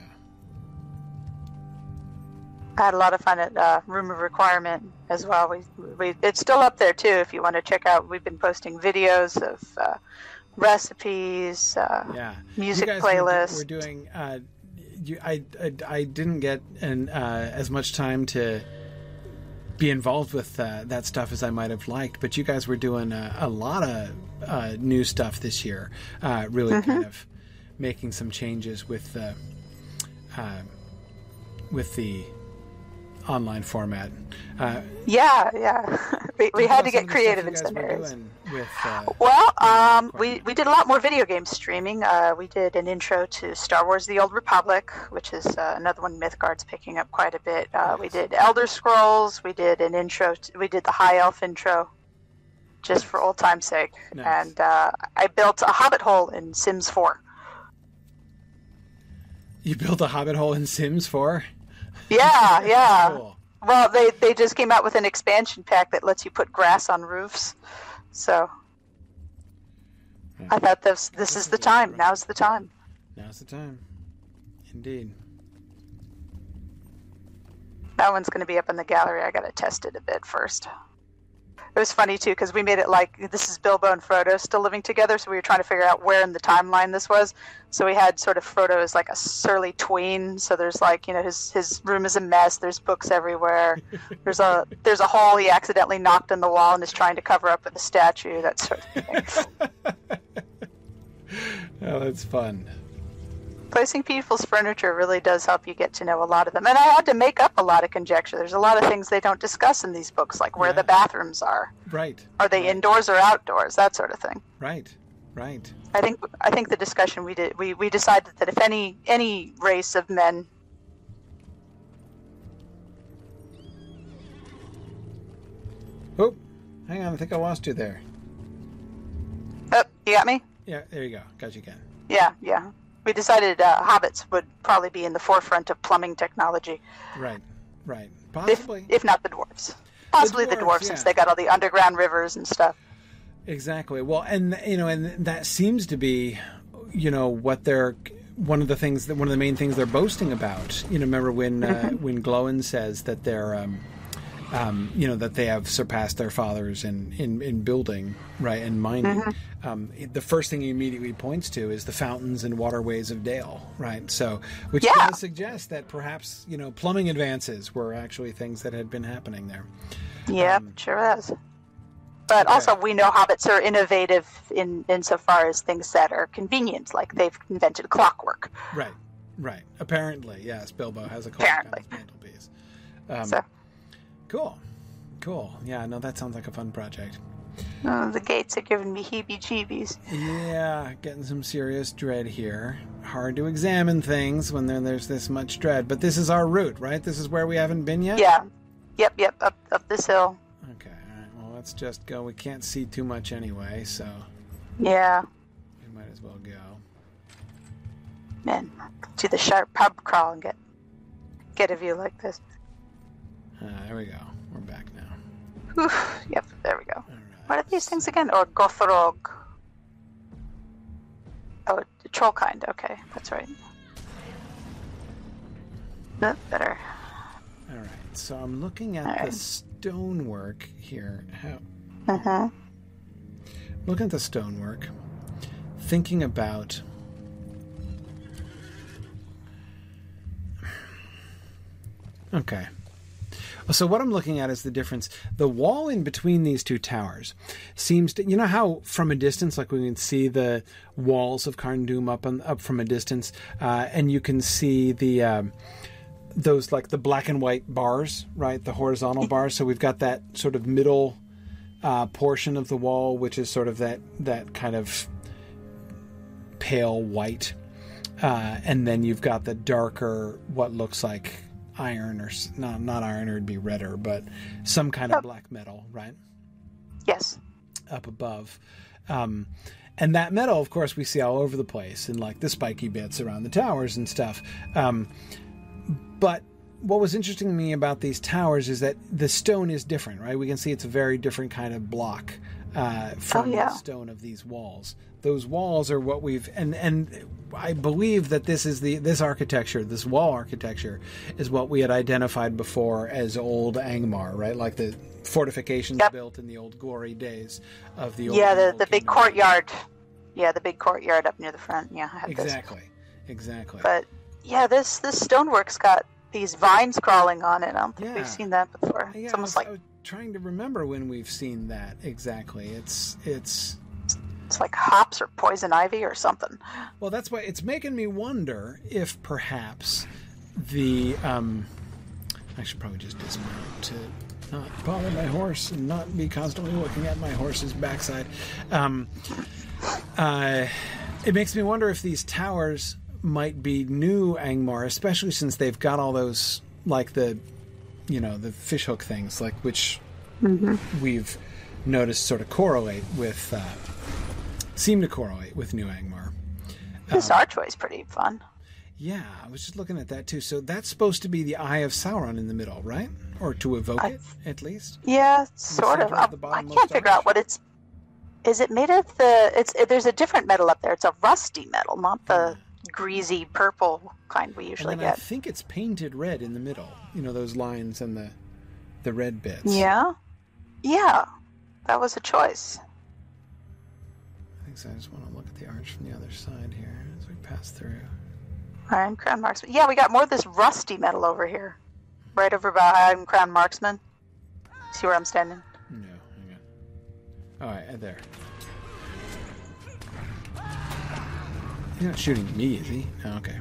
I had a lot of fun at uh, Room of Requirement as well. We, we it's still up there too if you want to check out. We've been posting videos of uh, recipes, uh, Yeah. music guys Were, doing. Uh, you, I, I I didn't get an, uh, as much time to be involved with uh, that stuff as I might have liked, but you guys were doing a, a lot of uh, new stuff this year. Uh, really Mm-hmm. kind of making some changes with the with the online format. Uh, yeah, yeah. [LAUGHS] we we had to get creative in some areas. With, uh, Well, um, we, we did a lot more video game streaming. Uh, we did an intro to Star Wars The Old Republic, which is uh, another one Mythgard's picking up quite a bit. Uh, we did Elder Scrolls. We did an intro. To, we did the High Elf intro, just for old time's sake. Nice. And uh, I built a Hobbit hole in Sims 4. you built a hobbit hole in Sims 4? Yeah, [LAUGHS] yeah. Cool. Well, they, they just came out with an expansion pack that lets you put grass on roofs. So I thought this this is the time. Now's the time. Now's the time. Indeed. That one's going to be up in the gallery. I got to test it a bit first. It was funny too because we made it like this is Bilbo and Frodo still living together, so we were trying to figure out where in the timeline this was. So we had sort of Frodo as like a surly tween. So there's like you know his his room is a mess. There's books everywhere. There's a there's a hole he accidentally knocked in the wall and is trying to cover up with a statue. That sort of thing. [LAUGHS] oh, that's fun. Placing people's furniture really does help you get to know a lot of them. And I had to make up a lot of conjecture. There's a lot of things they don't discuss in these books, like where Yeah. the bathrooms are. Right. Are they indoors or outdoors? That sort of thing. Right. Right. I think I think the discussion we did we, we decided that if any any race of men Oh, hang on. I think I lost you there. oh you got me Yeah, there you go. Got you again. yeah yeah we decided uh, hobbits would probably be in the forefront of plumbing technology Right. Right. if, Possibly. if not the dwarves possibly the dwarves, dwarves, since they got all the underground rivers and stuff Exactly. Well, and you know, and that seems to be, you know, what they're one of the things that one of the main things they're boasting about. You know, remember when uh, when Glóin says that they're, um, um, you know, that they have surpassed their fathers in in, in building, right, and mining. Um, the first thing he immediately points to is the fountains and waterways of Dale, right? So, which Yeah. does suggest that perhaps you know plumbing advances were actually things that had been happening there. Yep, sure is. But also, we know hobbits are innovative in insofar as things that are convenient, like they've invented clockwork. Right, right. Apparently, yes. Bilbo has a clock Apparently. on his mantelpiece. Um, So, Cool, cool. Yeah, no, that sounds like a fun project. Oh, the gates are giving me heebie-jeebies. Yeah, getting some serious dread here. Hard to examine things when there, there's this much dread. But this is our route, right? This is where we haven't been yet. Yeah, yep, yep, up up this hill. Okay. All right. Well, let's just go. We can't see too much anyway, so Yeah, we might as well go. Man, do the sharp pub crawl and get get a view like this. Uh, there we go. We're back now. Whew, [SIGHS] yep, there we go. Right. What are these things again? Or Gothrog? Oh, the troll kind. Okay, that's right. No, better. All right. So I'm looking at All the right. stonework here. How Uh-huh. looking at the stonework, thinking about [SIGHS] Okay. So what I'm looking at is the difference. The wall in between these two towers seems to, you know how from a distance, like we can see the walls of Carn Dûm up on, up from a distance, uh, and you can see the um, those like the black and white bars, right? The horizontal bars. So we've got that sort of middle uh, portion of the wall, which is sort of that that kind of pale white, uh, and then you've got the darker, what looks like iron or s- no, not iron, it would be redder, but some kind of black metal, right? Yes. up above. Um, and that metal, of course, we see all over the place in like the spiky bits around the towers and stuff. Um, but what was interesting to me about these towers is that the stone is different, right? We can see it's a very different kind of block uh, from Oh, yeah. the stone of these walls. Those walls are what we've and and I believe that this is the this architecture, this wall architecture, is what we had identified before as old Angmar, right? Like the fortifications Yep. built in the old glory days of the old Yeah, the, the big courtyard. Yeah, the big courtyard up near the front. Yeah, I had this. Exactly, exactly. But yeah, this this stonework's got these vines crawling on it. I don't think Yeah. we've seen that before. Yeah, it's almost was, like trying to remember when we've seen that exactly. It's it's it's like hops or poison ivy or something. well, that's why it's making me wonder if perhaps the um, I should probably just dismount to not bother my horse and not be constantly looking at my horse's backside. Um, uh, it makes me wonder if these towers might be new Angmar, especially since they've got all those like the you know the fishhook things, like which we've noticed sort of correlate with uh, seem to correlate with New Angmar. This archway is pretty fun. Yeah, I was just looking at that too. So that's supposed to be the Eye of Sauron in the middle, right? Or to evoke I- it, at least. Yeah, sort of. of I, can't figure out what it's. Is it made of the? It's there's a different metal up there. It's a rusty metal, not the greasy purple kind we And usually then I think it's painted red in the middle. You know those lines and the the red bits. Yeah, yeah. that was a choice. I think so. I just want to look at the arch from the other side here as we pass through. Iron Crown Marksman. Yeah, we got more of this rusty metal over here. Right over behind Crown Marksman. See where I'm standing? No, hang on. All right, uh, there. He's not shooting me, is he? Oh, okay.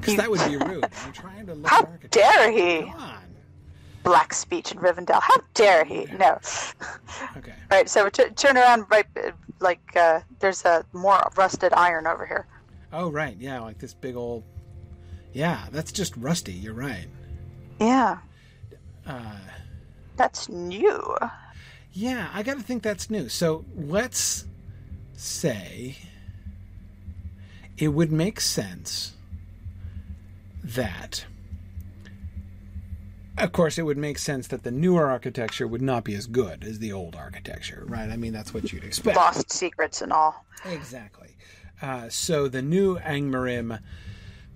Because that would be rude. I'm trying to look How dare he? Come on. Black speech in Rivendell. How dare he? No. Okay. [LAUGHS] Right, so t- turn around right, uh, like, uh, there's a more rusted iron over here. Oh, right. Yeah, like this big old. Yeah, that's just rusty. You're right. Yeah, Uh, that's new. yeah, I got to think that's new. So let's say it would make sense that. Of course, it would make sense that the newer architecture would not be as good as the old architecture, right? I mean, that's what you'd expect. Lost secrets and all. Exactly. Uh, so the new Angmarim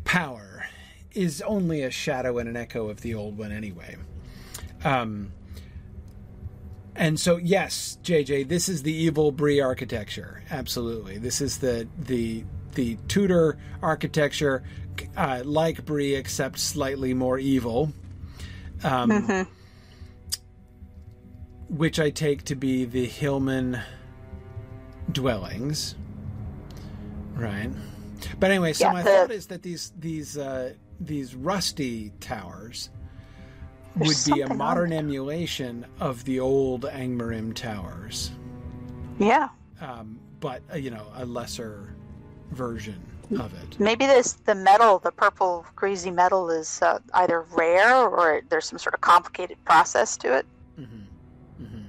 power is only a shadow and an echo of the old one anyway. Um, and so yes, JJ, this is the evil Bree architecture. Absolutely, this is the the the Tudor architecture, uh, like Bree, except slightly more evil. Um, [LAUGHS] Which I take to be the Hillman dwellings. Right. But anyway, so Yeah, my the- thought is that these these uh, these rusty towers would be a modern emulation of the old Angmarim towers, Yeah. um, but uh, you know a lesser version of it. Maybe this the metal, the purple greasy metal, is uh, either rare or there's some sort of complicated process to it. Mm-hmm. Mm-hmm.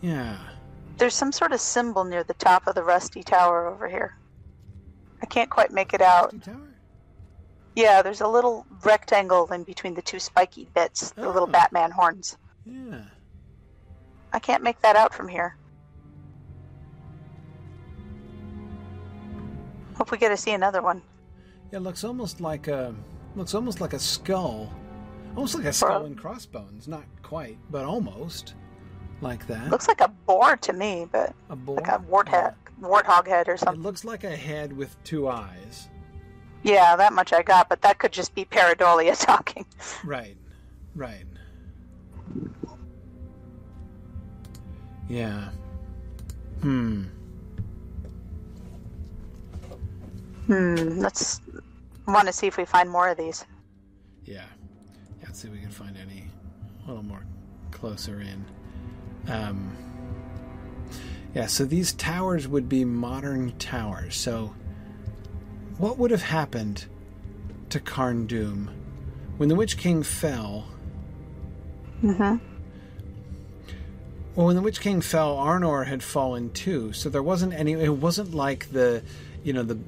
Yeah. There's some sort of symbol near the top of the rusty tower over here. I can't quite make it out. Rusty tower. Yeah, there's a little rectangle in between the two spiky bits, the little Oh. Batman horns. Yeah. I can't make that out from here. Hope we get to see another one. Yeah, it looks almost like a looks almost like a skull, almost like a skull and crossbones. Not quite, but almost like that. Looks like a boar to me, but a boar. like a warthog, warthog head or something. It looks like a head with two eyes. Yeah, that much I got, but that could just be pareidolia [LAUGHS] talking. Right. Right. Yeah. Hmm. Hmm, let's want to see if we find more of these. Yeah. Yeah, let's see if we can find any a little more closer in. Um, yeah, so these towers would be modern towers. So, what would have happened to Carn Dûm when the Witch King fell? Mm-hmm. Well, when the Witch King fell, Arnor had fallen too. So there wasn't any. It wasn't like the, you know, the,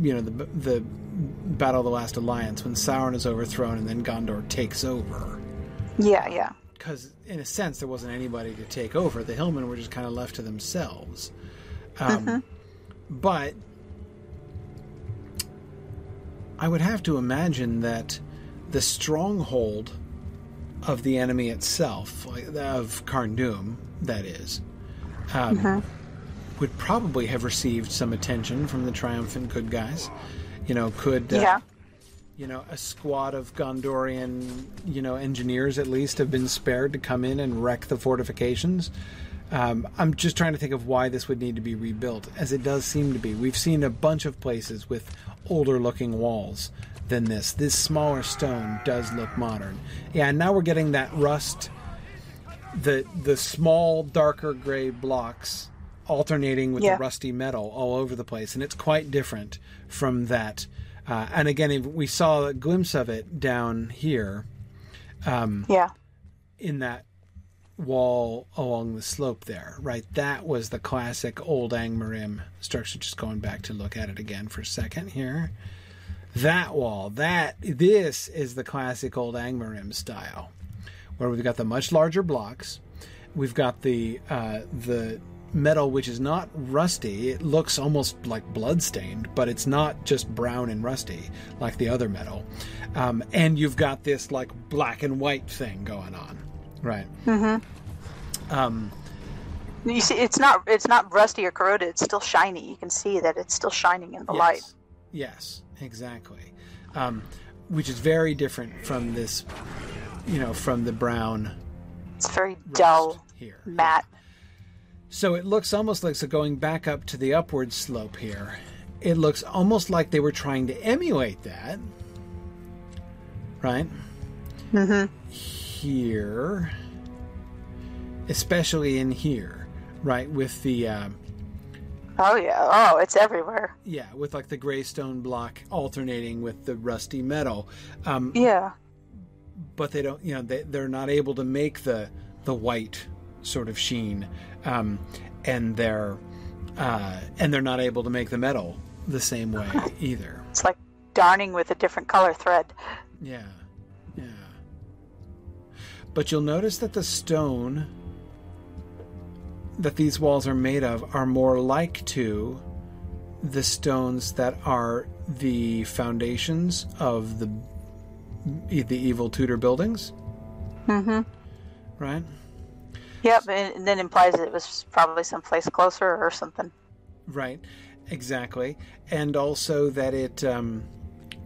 you know, the the Battle of the Last Alliance when Sauron is overthrown and then Gondor takes over. Yeah, yeah. Because in a sense, there wasn't anybody to take over. The Hillmen were just kind of left to themselves. Um, But I would have to imagine that the stronghold of the enemy itself, of Carn Dûm, that is, um, would probably have received some attention from the triumphant good guys. You know, could uh, Yeah. you know a squad of Gondorian you know engineers at least have been spared to come in and wreck the fortifications. Um, I'm just trying to think of why this would need to be rebuilt, as it does seem to be. We've seen a bunch of places with older looking walls than this. This smaller stone does look modern. Yeah, and now we're getting that rust, the the small darker gray blocks alternating with Yeah. the rusty metal all over the place, and it's quite different from that. Uh, and again, if we saw a glimpse of it down here Yeah. in that wall along the slope there, right? That was the classic old Angmarim structure. Just going back to look at it again for a second here. That wall, that this is the classic old Angmarim style, where we've got the much larger blocks. We've got the uh, the metal, which is not rusty. It looks almost like bloodstained, but it's not just brown and rusty like the other metal. Um, and you've got this like black and white thing going on, right? Mm-hmm. Um, You see, it's not it's not rusty or corroded. It's still shiny. You can see that it's still shining in the light. yes, yes, exactly. Um, which is very different from this, you know, from the brown It's very dull, here. matte. So it looks almost like so going back up to the upward slope here. It looks almost like they were trying to emulate that, right? Mm-hmm. Here, especially in here, right with the uh, Oh yeah. Oh, it's everywhere. yeah with like the gray stone block alternating with the rusty metal. Um, Yeah. but they don't you know they, they're not able to make the the white sort of sheen um, and they're uh, and they're not able to make the metal the same way [LAUGHS] either It's like darning with a different color thread. yeah yeah but you'll notice that the stone that these walls are made of are more like to the stones that are the foundations of the the evil Tudor buildings Mm-hmm. right Yep, and, then implies it was probably someplace closer or something. Right, exactly, and also that it, um,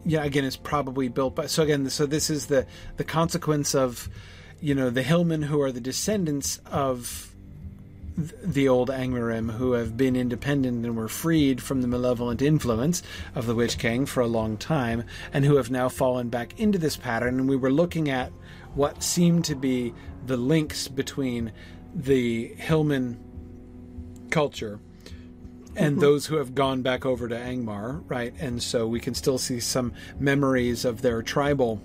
yeah, again, is probably built by. So again, so this is the the consequence of, you know, the Hillmen who are the descendants of the old Angmarim who have been independent and were freed from the malevolent influence of the Witch King for a long time, and who have now fallen back into this pattern. And we were looking at what seemed to be the links between the Hillman culture and those who have gone back over to Angmar, right? And so we can still see some memories of their tribal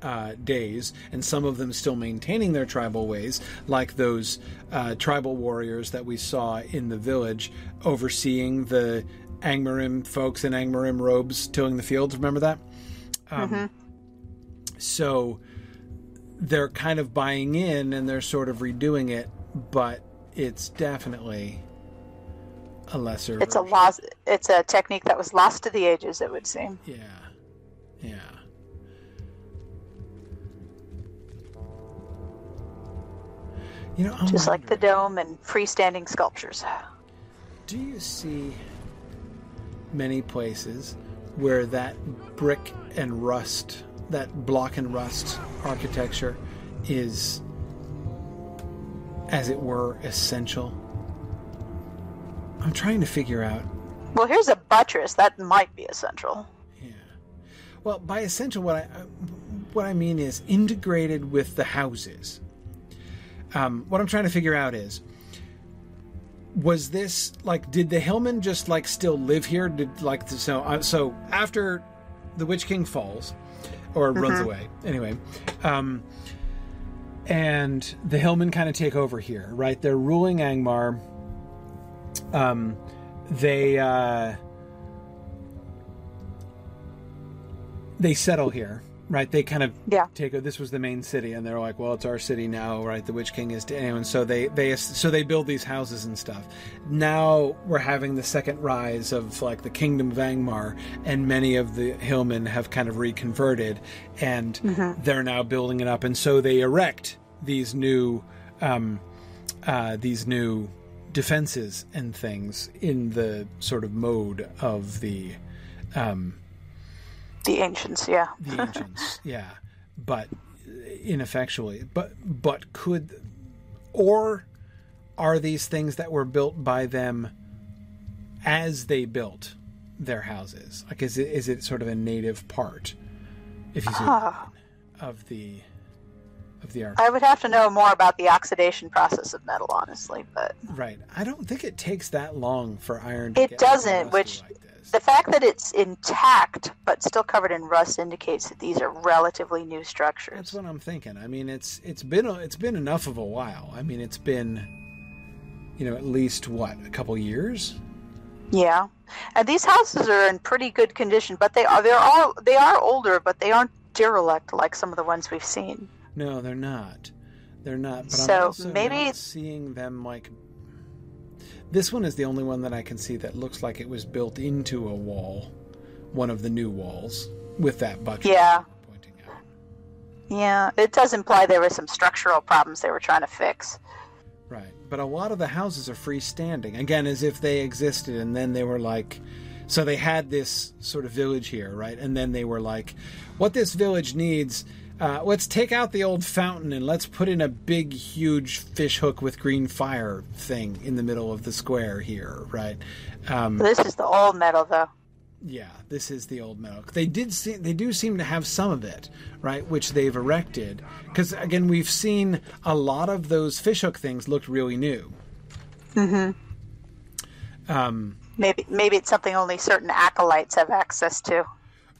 uh, days, and some of them still maintaining their tribal ways, like those uh, tribal warriors that we saw in the village overseeing the Angmarim folks in Angmarim robes tilling the fields. Remember that? Um, So they're kind of buying in and they're sort of redoing it, but it's definitely a lesser. It's a version. lost. It's a technique that was lost to the ages. It would seem. Yeah. Yeah. You know, I'm Just like the dome and freestanding sculptures. do you see many places where that brick and rust, that block and rust architecture is, as it were, essential? I'm trying to figure out Well, here's a buttress that might be essential. Yeah. Well, by essential, what I uh, what I mean is integrated with the houses. Um, what I'm trying to figure out is, was this like did the Hillman just like still live here? Did like so uh, so after the Witch King falls or runs away anyway. Um, and the Hillmen kind of take over here, right? They're ruling Angmar. Um, they uh, they settle here, right? They kind of Yeah. take. This was the main city, and they're like, "Well, it's our city now, right? The Witch King is dead," and so they they so they build these houses and stuff. Now we're having the second rise of like the Kingdom of Angmar, and many of the Hillmen have kind of reconverted, and they're now building it up, and so they erect these new um, uh, these new defenses and things in the sort of mode of the um, The ancients, yeah. the ancients, [LAUGHS] yeah, but ineffectually. But but could or are these things that were built by them as they built their houses? Like, is it is it sort of a native part, if you see, Ah. of the of the art? I would have to know more about the oxidation process of metal, honestly, but Right. I don't think it takes that long for iron to It doesn't, which- like. The fact that it's intact but still covered in rust indicates that these are relatively new structures. That's what I'm thinking. I mean, it's it's been a, it's been enough of a while. I mean, it's been you know at least what a couple years. Yeah, and these houses are in pretty good condition, but they are they're all they are older, but they aren't derelict like some of the ones we've seen. No, they're not. They're not. But So, maybe- seeing them like. This one is the only one that I can see that looks like it was built into a wall, one of the new walls with that buttress Yeah. pointing out. Yeah, it does imply there were some structural problems they were trying to fix. Right. But a lot of the houses are freestanding. Again, as if they existed and then they were like so they had this sort of village here, right? And then they were like, what this village needs uh, let's take out the old fountain and let's put in a big, huge fish hook with green fire thing in the middle of the square here, right? Um, This is the old metal, though. yeah, this is the old metal. They did see, they do seem to have some of it, right, which they've erected. Because again, we've seen a lot of those fishhook things looked really new. Um, Maybe maybe it's something only certain acolytes have access to.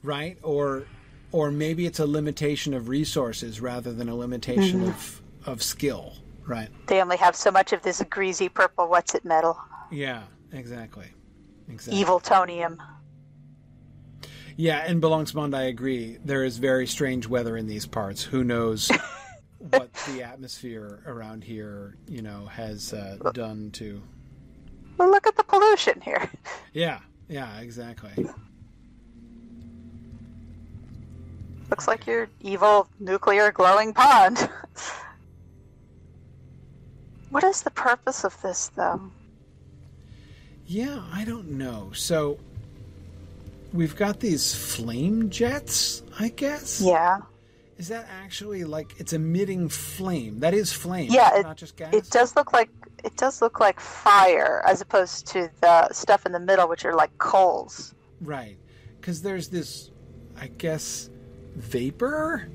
right, or or maybe it's a limitation of resources rather than a limitation of of skill, right? They only have so much of this greasy purple what's it metal. Yeah, exactly, exactly. Evil tonium. Yeah, and Balancemond, I agree. There is very strange weather in these parts. Who knows [LAUGHS] what the atmosphere around here, you know, has uh, done to. Well, look at the pollution here. Yeah, yeah, exactly. Looks like your evil nuclear glowing pond. [LAUGHS] what is the purpose of this, though? Yeah, I don't know. So we've got these flame jets, I guess. Yeah. Is that actually like it's emitting flame? That is flame. Yeah, it- not just gas. It does look like it does look like fire as opposed to the stuff in the middle which are like coals. Right. Because there's this, I guess, vapor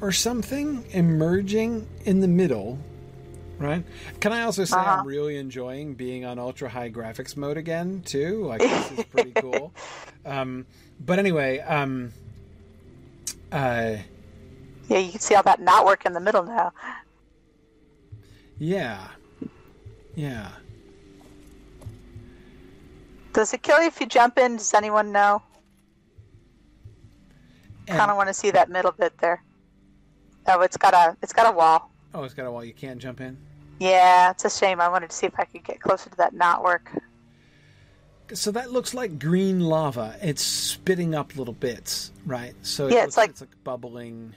or something emerging in the middle. Right. Can I also say Uh-huh. I'm really enjoying being on ultra high graphics mode again too? Like this is pretty [LAUGHS] cool. Um, but anyway, um, uh, Yeah, you can see all that knot work in the middle now. yeah, yeah. Does it kill you if you jump in? Does anyone know? Kind of want to see that middle bit there. Oh, it's got a it's got a wall. oh, it's got a wall. You can't jump in. Yeah, it's a shame. I wanted to see if I could get closer to that knot work. So that looks like green lava. It's spitting up little bits, right? So it Yeah, it's like- it's like bubbling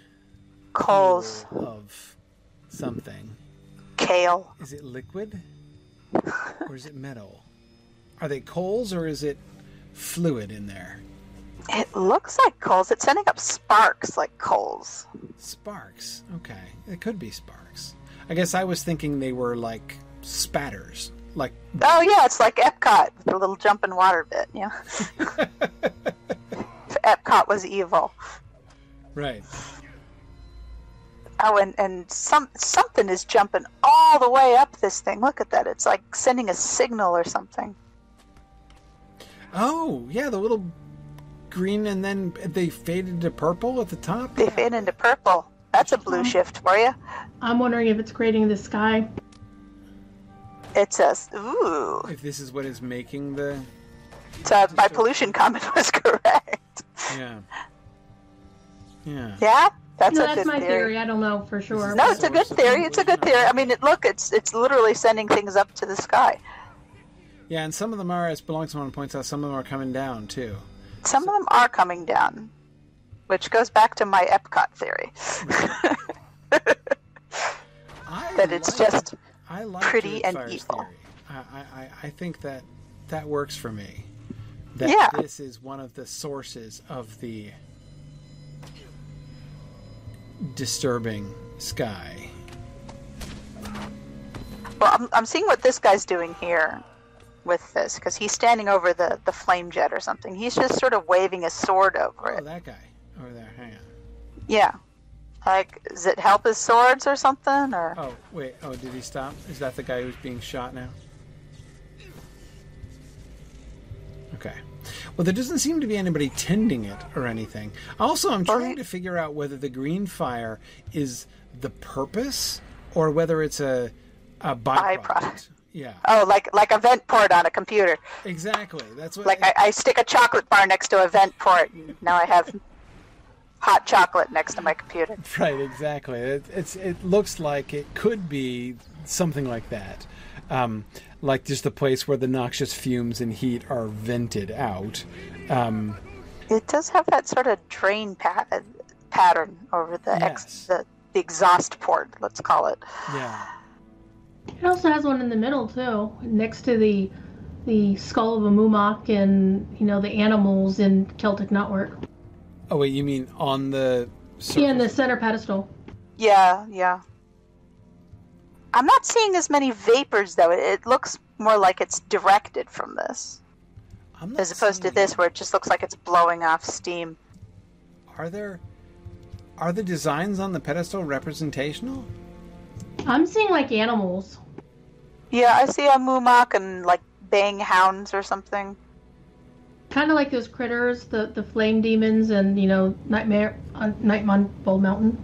Coals, of something. kale. Is it liquid or is it metal? Are they coals or is it fluid in there? It looks like coals. It's sending up sparks like coals. Sparks. Okay, it could be sparks. I guess I was thinking they were like spatters, like Oh yeah, it's like Epcot, the little jump in water bit. Yeah. [LAUGHS] Epcot was evil. right. Oh, and and some something is jumping all the way up this thing. Look at that. It's like sending a signal or something. Oh yeah, the little green and then they faded to purple at the top. They fade into purple. That's a blue uh-huh. shift for you. I'm wondering if it's creating the sky. It says, ooh. If this is what is making the So my uh, pollution comment [LAUGHS] was correct. yeah yeah Yeah, that's no, a that's good my theory. theory. I don't know for sure. No, it's a good theory. It's a good theory. I mean, it, look, it's it's literally sending things up to the sky. yeah, and some of them are, as belongs someone points out, some of them are coming down too. Some of them are coming down, which goes back to my Epcot theory. that it's like- just I like pretty and evil. Theory. I, I, I- I think that that works for me. That Yeah. this is one of the sources of the disturbing sky. well. I'm, I'm seeing what this guy's doing here with this because he's standing over the the flame jet or something. He's just sort of waving a sword over Oh, it. that guy over there. Hang on. Yeah, like does it help his swords or something? Or Oh, wait. Oh, did he stop? Is that the guy who's being shot now? Okay. Well, there doesn't seem to be anybody tending it or anything. Also, I'm trying he- to figure out whether the green fire is the purpose or whether it's a a byproduct. Byproduct. Yeah, oh, like like a vent port on a computer. exactly. That's what. Like I, I stick a chocolate bar next to a vent port. And now I have hot chocolate next to my computer. [LAUGHS] Right, exactly. It, it's it looks like it could be something like that, um, like just a place where the noxious fumes and heat are vented out. Um, It does have that sort of drain pa- pattern over the ex Yes. the, the exhaust port. Let's call it. Yeah. It also has one in the middle too, next to the the skull of a Mûmak and you know the animals in Celtic Knotwork. Oh wait, you mean on the Yeah, in the center pedestal. Yeah, yeah. I'm not seeing as many vapors though. It, it looks more like it's directed from this, I'm not as opposed to this it. where it just looks like it's blowing off steam. Are there are the designs on the pedestal representational? I'm seeing like animals. Yeah, I see a Mûmak and like bang hounds or something. Kind of like those critters, the the flame demons, and you know Nightmare uh, on Nightmon Bull Mountain.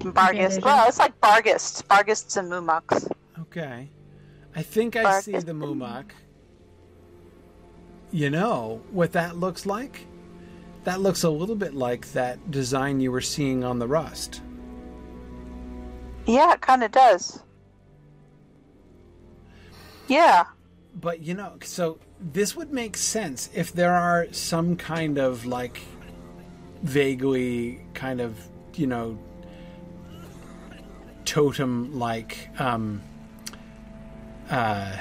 Barghest. Well, it's like Barghests. Barghests and Mûmaks. Okay. I think I see Bark- the Mûmak. You know what that looks like? That looks a little bit like that design you were seeing on the Rust. Yeah, it kind of does. Yeah. But you know, so this would make sense if there are some kind of like vaguely kind of, you know, totem like um uh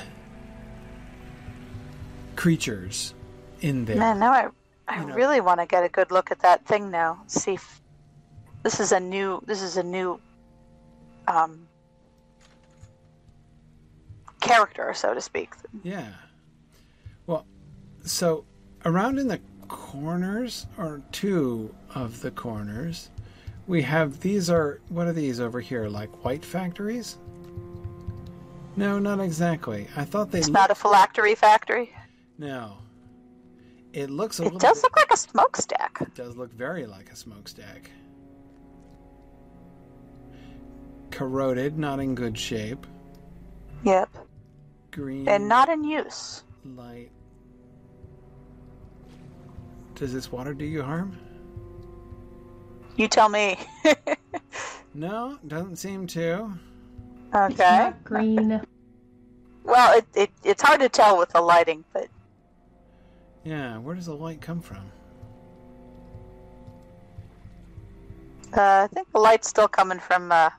creatures in there. Man, now I, I You know. really want to get a good look at that thing now. See if this is a new this is a new um character, so to speak. Yeah. Well, so around in the corners, or two of the corners, we have these are what are these over here? Like white factories? No, not exactly. I thought they It's not a phylactery factory. no. It looks a It little. does bit- look like a smokestack. It does look very like a smokestack. Corroded, not in good shape. Yep. Green And not in use. light. Does this water do you harm? You tell me. [LAUGHS] No, doesn't seem to. okay. Not green. Well, it, it it's hard to tell with the lighting, but Yeah, where does the light come from? uh, I think the light's still coming from uh,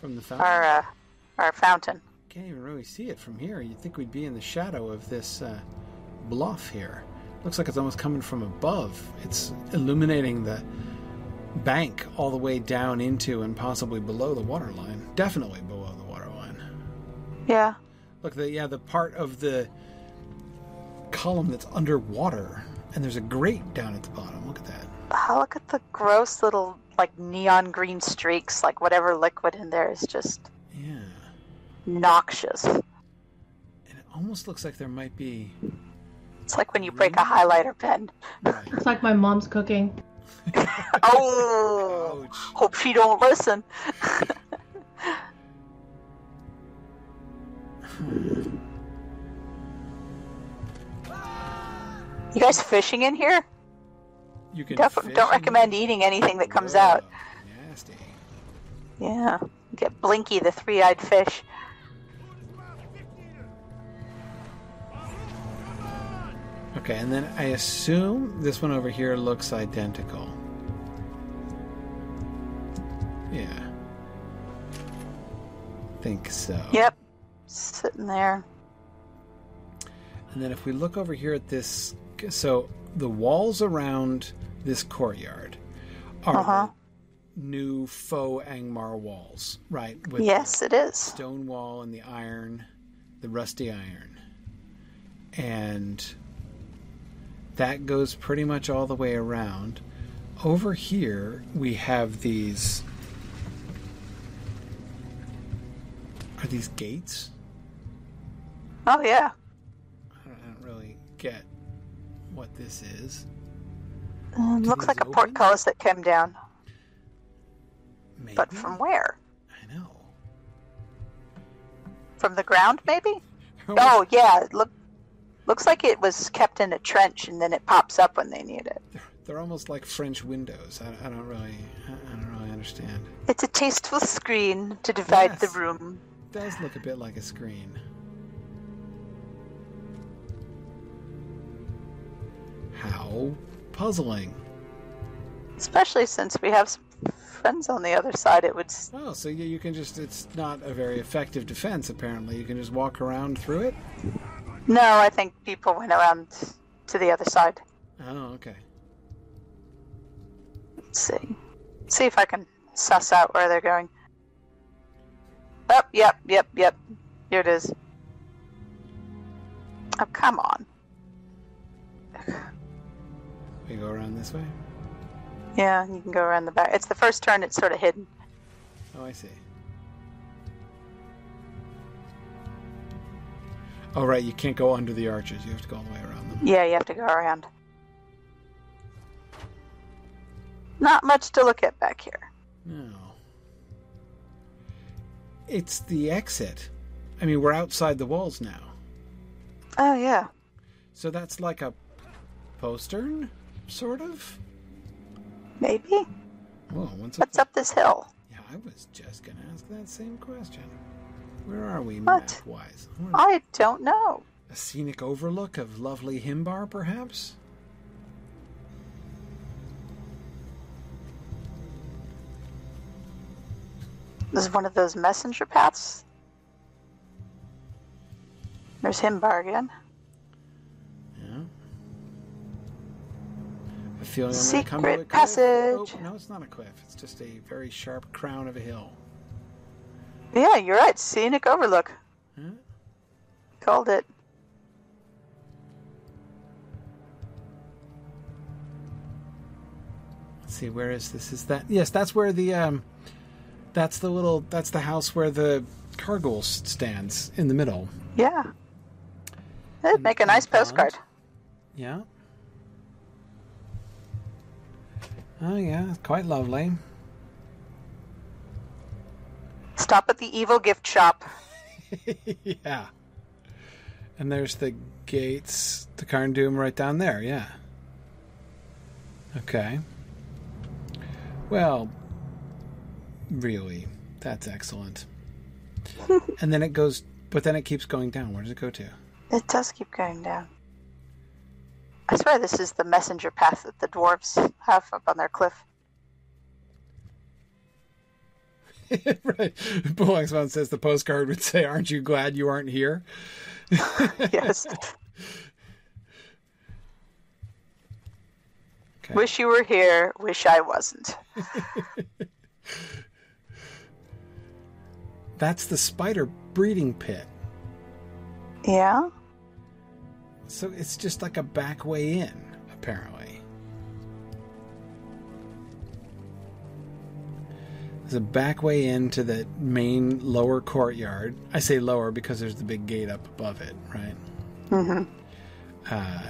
From the fountain? our uh, our fountain. Can't even really see it from here. You'd think we'd be in the shadow of this uh, bluff here. Looks like it's almost coming from above. It's illuminating the bank all the way down into and possibly below the water line. Definitely below the water line. Yeah. Look, the yeah, the part of the column that's underwater, and there's a grate down at the bottom. Look at that. Oh, look at the gross little like neon green streaks. Like whatever liquid in there is just Yeah, noxious. and it almost looks like there might be. It's like when you break a highlighter pen. Right. It's like my mom's cooking. [LAUGHS] Oh, Ouch. hope she don't listen. Hmm. you guys fishing in here? You can Def- don't recommend eating anything that comes out. Nasty. Yeah, get Blinky the three-eyed fish. Okay, and then I assume this one over here looks identical. Yeah. Think so. Yep, sitting there. And then if we look over here at this, so the walls around this courtyard are Uh-huh. new faux Angmar walls, right? With Yes, it is. stone wall and the iron, the rusty iron. And that goes pretty much all the way around. Over here, we have these. Are these gates? Oh yeah. I don't, I don't really get what this is. Um, looks like a portcullis that came down, Maybe. but from where? I know. From the ground, maybe? [LAUGHS] Oh yeah. Look, looks like it was kept in a trench and then it pops up when they need it. They're almost like French windows. I, I don't really, I, I don't really understand. It's a tasteful screen to divide Yes. the room. It does look a bit like a screen. How puzzling. Especially since we have some friends on the other side, it would. Oh, so you, you can just—it's not a very effective defense. Apparently, you can just walk around through it. No, I think people went around to the other side. Oh, okay. Let's see. See if I can suss out where they're going. Oh, yep, yep, yep. Here it is. Oh, come on. We go around this way. Yeah, you can go around the back. It's the first turn, it's sort of hidden. Oh, I see. Oh, right. You can't go under the arches. You have to go all the way around them. Yeah, you have to go around. Not much to look at back here. No. It's the exit. I mean, we're outside the walls now. Oh, yeah. So that's like a postern, sort of? Maybe. Whoa, what's up? What's up this hill? Yeah, I was just going to ask that same question. Where are we map wise? I don't know. A scenic overlook of lovely Himbar, perhaps? This is one of those messenger paths. There's Himbar again. I feel I'm gonna come to a Secret cliff. passage. Oh, no, it's not a cliff. It's just a very sharp crown of a hill. Yeah, you're right. Scenic overlook. Huh? Called it. Let's see, where is this? Is that yes? That's where the um, that's the little that's the house where the cargool stands in the middle. Yeah. It'd make a nice pond. postcard. Yeah. Oh yeah, it's quite lovely. Stop at the evil gift shop. [LAUGHS] yeah. And there's the gates, the Carn Dûm right down there, yeah. Okay. Well, really, that's excellent. [LAUGHS] and then it goes, but then it keeps going down. Where does it go to? It does keep going down. I swear this is the messenger path that the dwarves have up on their cliff. [LAUGHS] right. Bullexmon says the postcard would say, Aren't you glad you aren't here? [LAUGHS] Yes. Okay. Wish you were here. Wish I wasn't. [LAUGHS] That's the spider breeding pit. Yeah? So it's just like a back way in, apparently. There's a back way into the main lower courtyard. I say lower because there's the big gate up above it, right? Mm-hmm. Uh,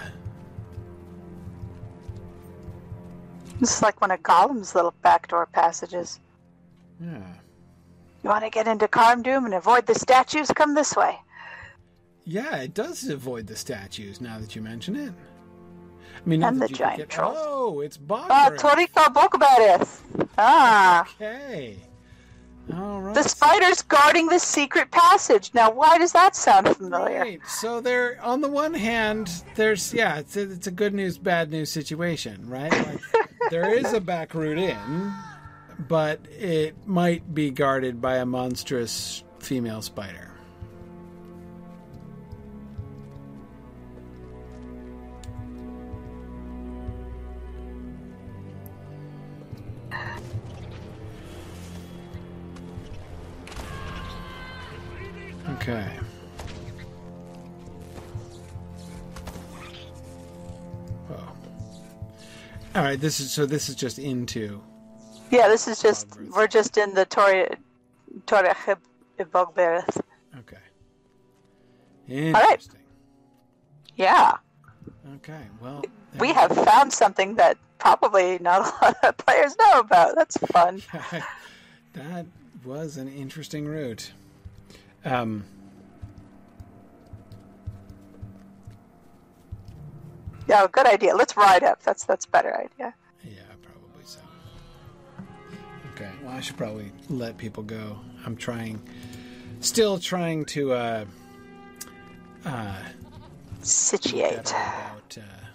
It's like one of Gollum's little backdoor passages. yeah. You want to get into Carn Dûm and avoid the statues? Come this way. Yeah, it does avoid the statues now that you mention it. I mean, And the giant get- trolls. Oh, it's Ah. Toriko Bokubarith. Ah. Okay. All right. The spider's guarding the secret passage. Now, why does that sound familiar? Right. So there, on the one hand, there's yeah, it's a, it's a good news, bad news situation, right? Like, [LAUGHS] there is a back route in, but it might be guarded by a monstrous female spider. Okay. Oh. All right. This is so. This is just into. Yeah, this is just, we're just in the Tori, Tori Bogbarith. Okay. Interesting. Yeah, Okay. Well. we have found something that probably not a [LAUGHS] lot of players know about. That's fun. [LAUGHS] that was an interesting route. Um. Yeah, good idea. Let's ride up. That's that's a better idea. Yeah, probably so. Okay. Well, I should probably let people go. I'm trying, still trying to uh, uh, Situate. about uh,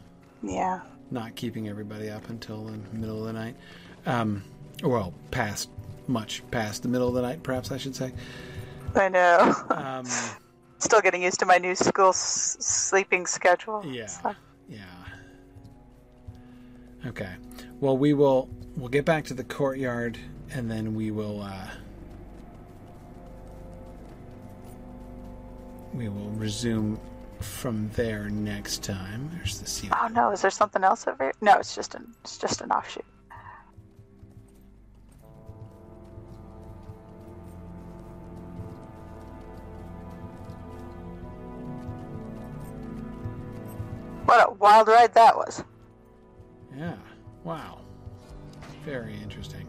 Yeah. not keeping everybody up until the middle of the night. Um, well, past much past the middle of the night, perhaps I should say. I know. Um, [LAUGHS] Still getting used to my new school s- sleeping schedule. yeah, So- yeah. Okay. Well, we will we'll get back to the courtyard, and then we will uh, we will resume from there next time. There's the sea. Oh no, is there something else over here? No, it's just an it's just an offshoot. What a wild ride that was. Yeah. Wow. Very interesting.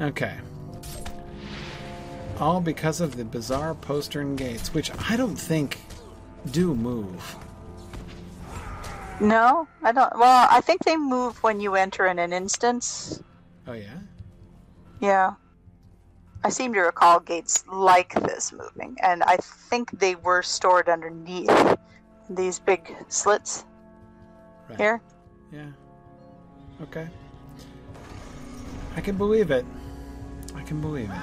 Okay. All because of the bizarre postern gates, which I don't think do move. No, I don't. Well, I think they move when you enter in an instance. Oh yeah. Yeah. I seem to recall gates like this moving, and I think they were stored underneath these big slits Right. here. Yeah. Okay. I can believe it. I can believe it.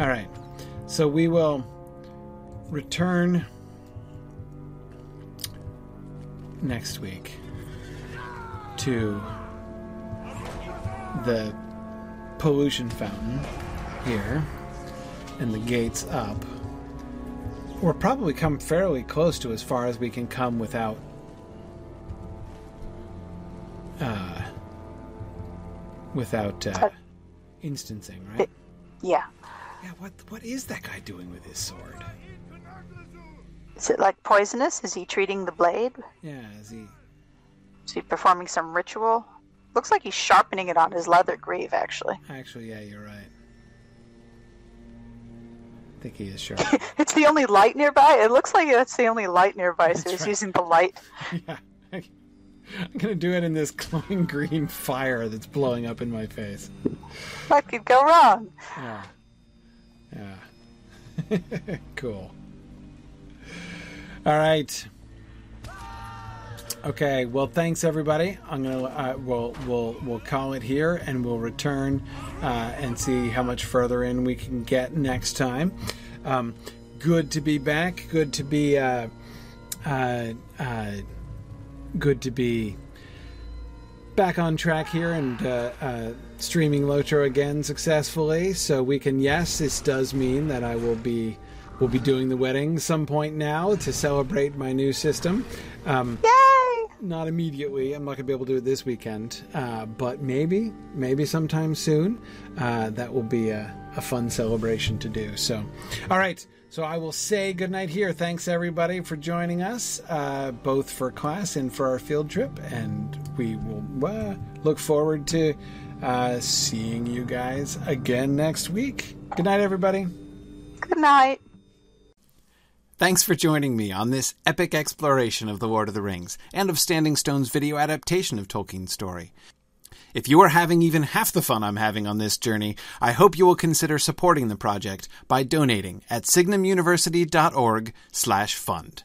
All right. So we will return next week to the pollution fountain here and the gates up. We're probably come fairly close to as far as we can come without uh without uh instancing, right? Yeah. Yeah, what what is that guy doing with his sword? Is it like poisonous? Is he treating the blade? Yeah, is he Is he performing some ritual? Looks like he's sharpening it on his leather greave, actually. actually yeah, you're right. I think he is sharp. [LAUGHS] It's the only light nearby. It looks like it's the only light nearby, so That's he's right. using the light. [LAUGHS] yeah. I'm gonna do it in this glowing green fire that's blowing up in my face. What could go wrong? Yeah. Yeah. [LAUGHS] cool. All right. Okay. Well, thanks everybody. I'm gonna uh, we'll we'll we'll call it here, and we'll return uh, and see how much further in we can get next time. Um, good to be back. Good to be. Uh, uh, uh, good to be back on track here and uh, streaming Lotro again successfully. So we can, yes, this does mean that I will be will be doing the wedding some point now to celebrate my new system. Um! Not immediately. I'm not gonna be able to do it this weekend, uh, but maybe, maybe sometime soon. Uh, that will be a, a fun celebration to do. So, all right. So I will say goodnight here. Thanks everybody for joining us, uh, both for class and for our field trip, and we will uh, look forward to uh, seeing you guys again next week. Good night, everybody. Good night. Thanks for joining me on this epic exploration of The Lord of the Rings and of Standing Stone's video adaptation of Tolkien's story. If you are having even half the fun I'm having on this journey, I hope you will consider supporting the project by donating at signumuniversity.org/fund.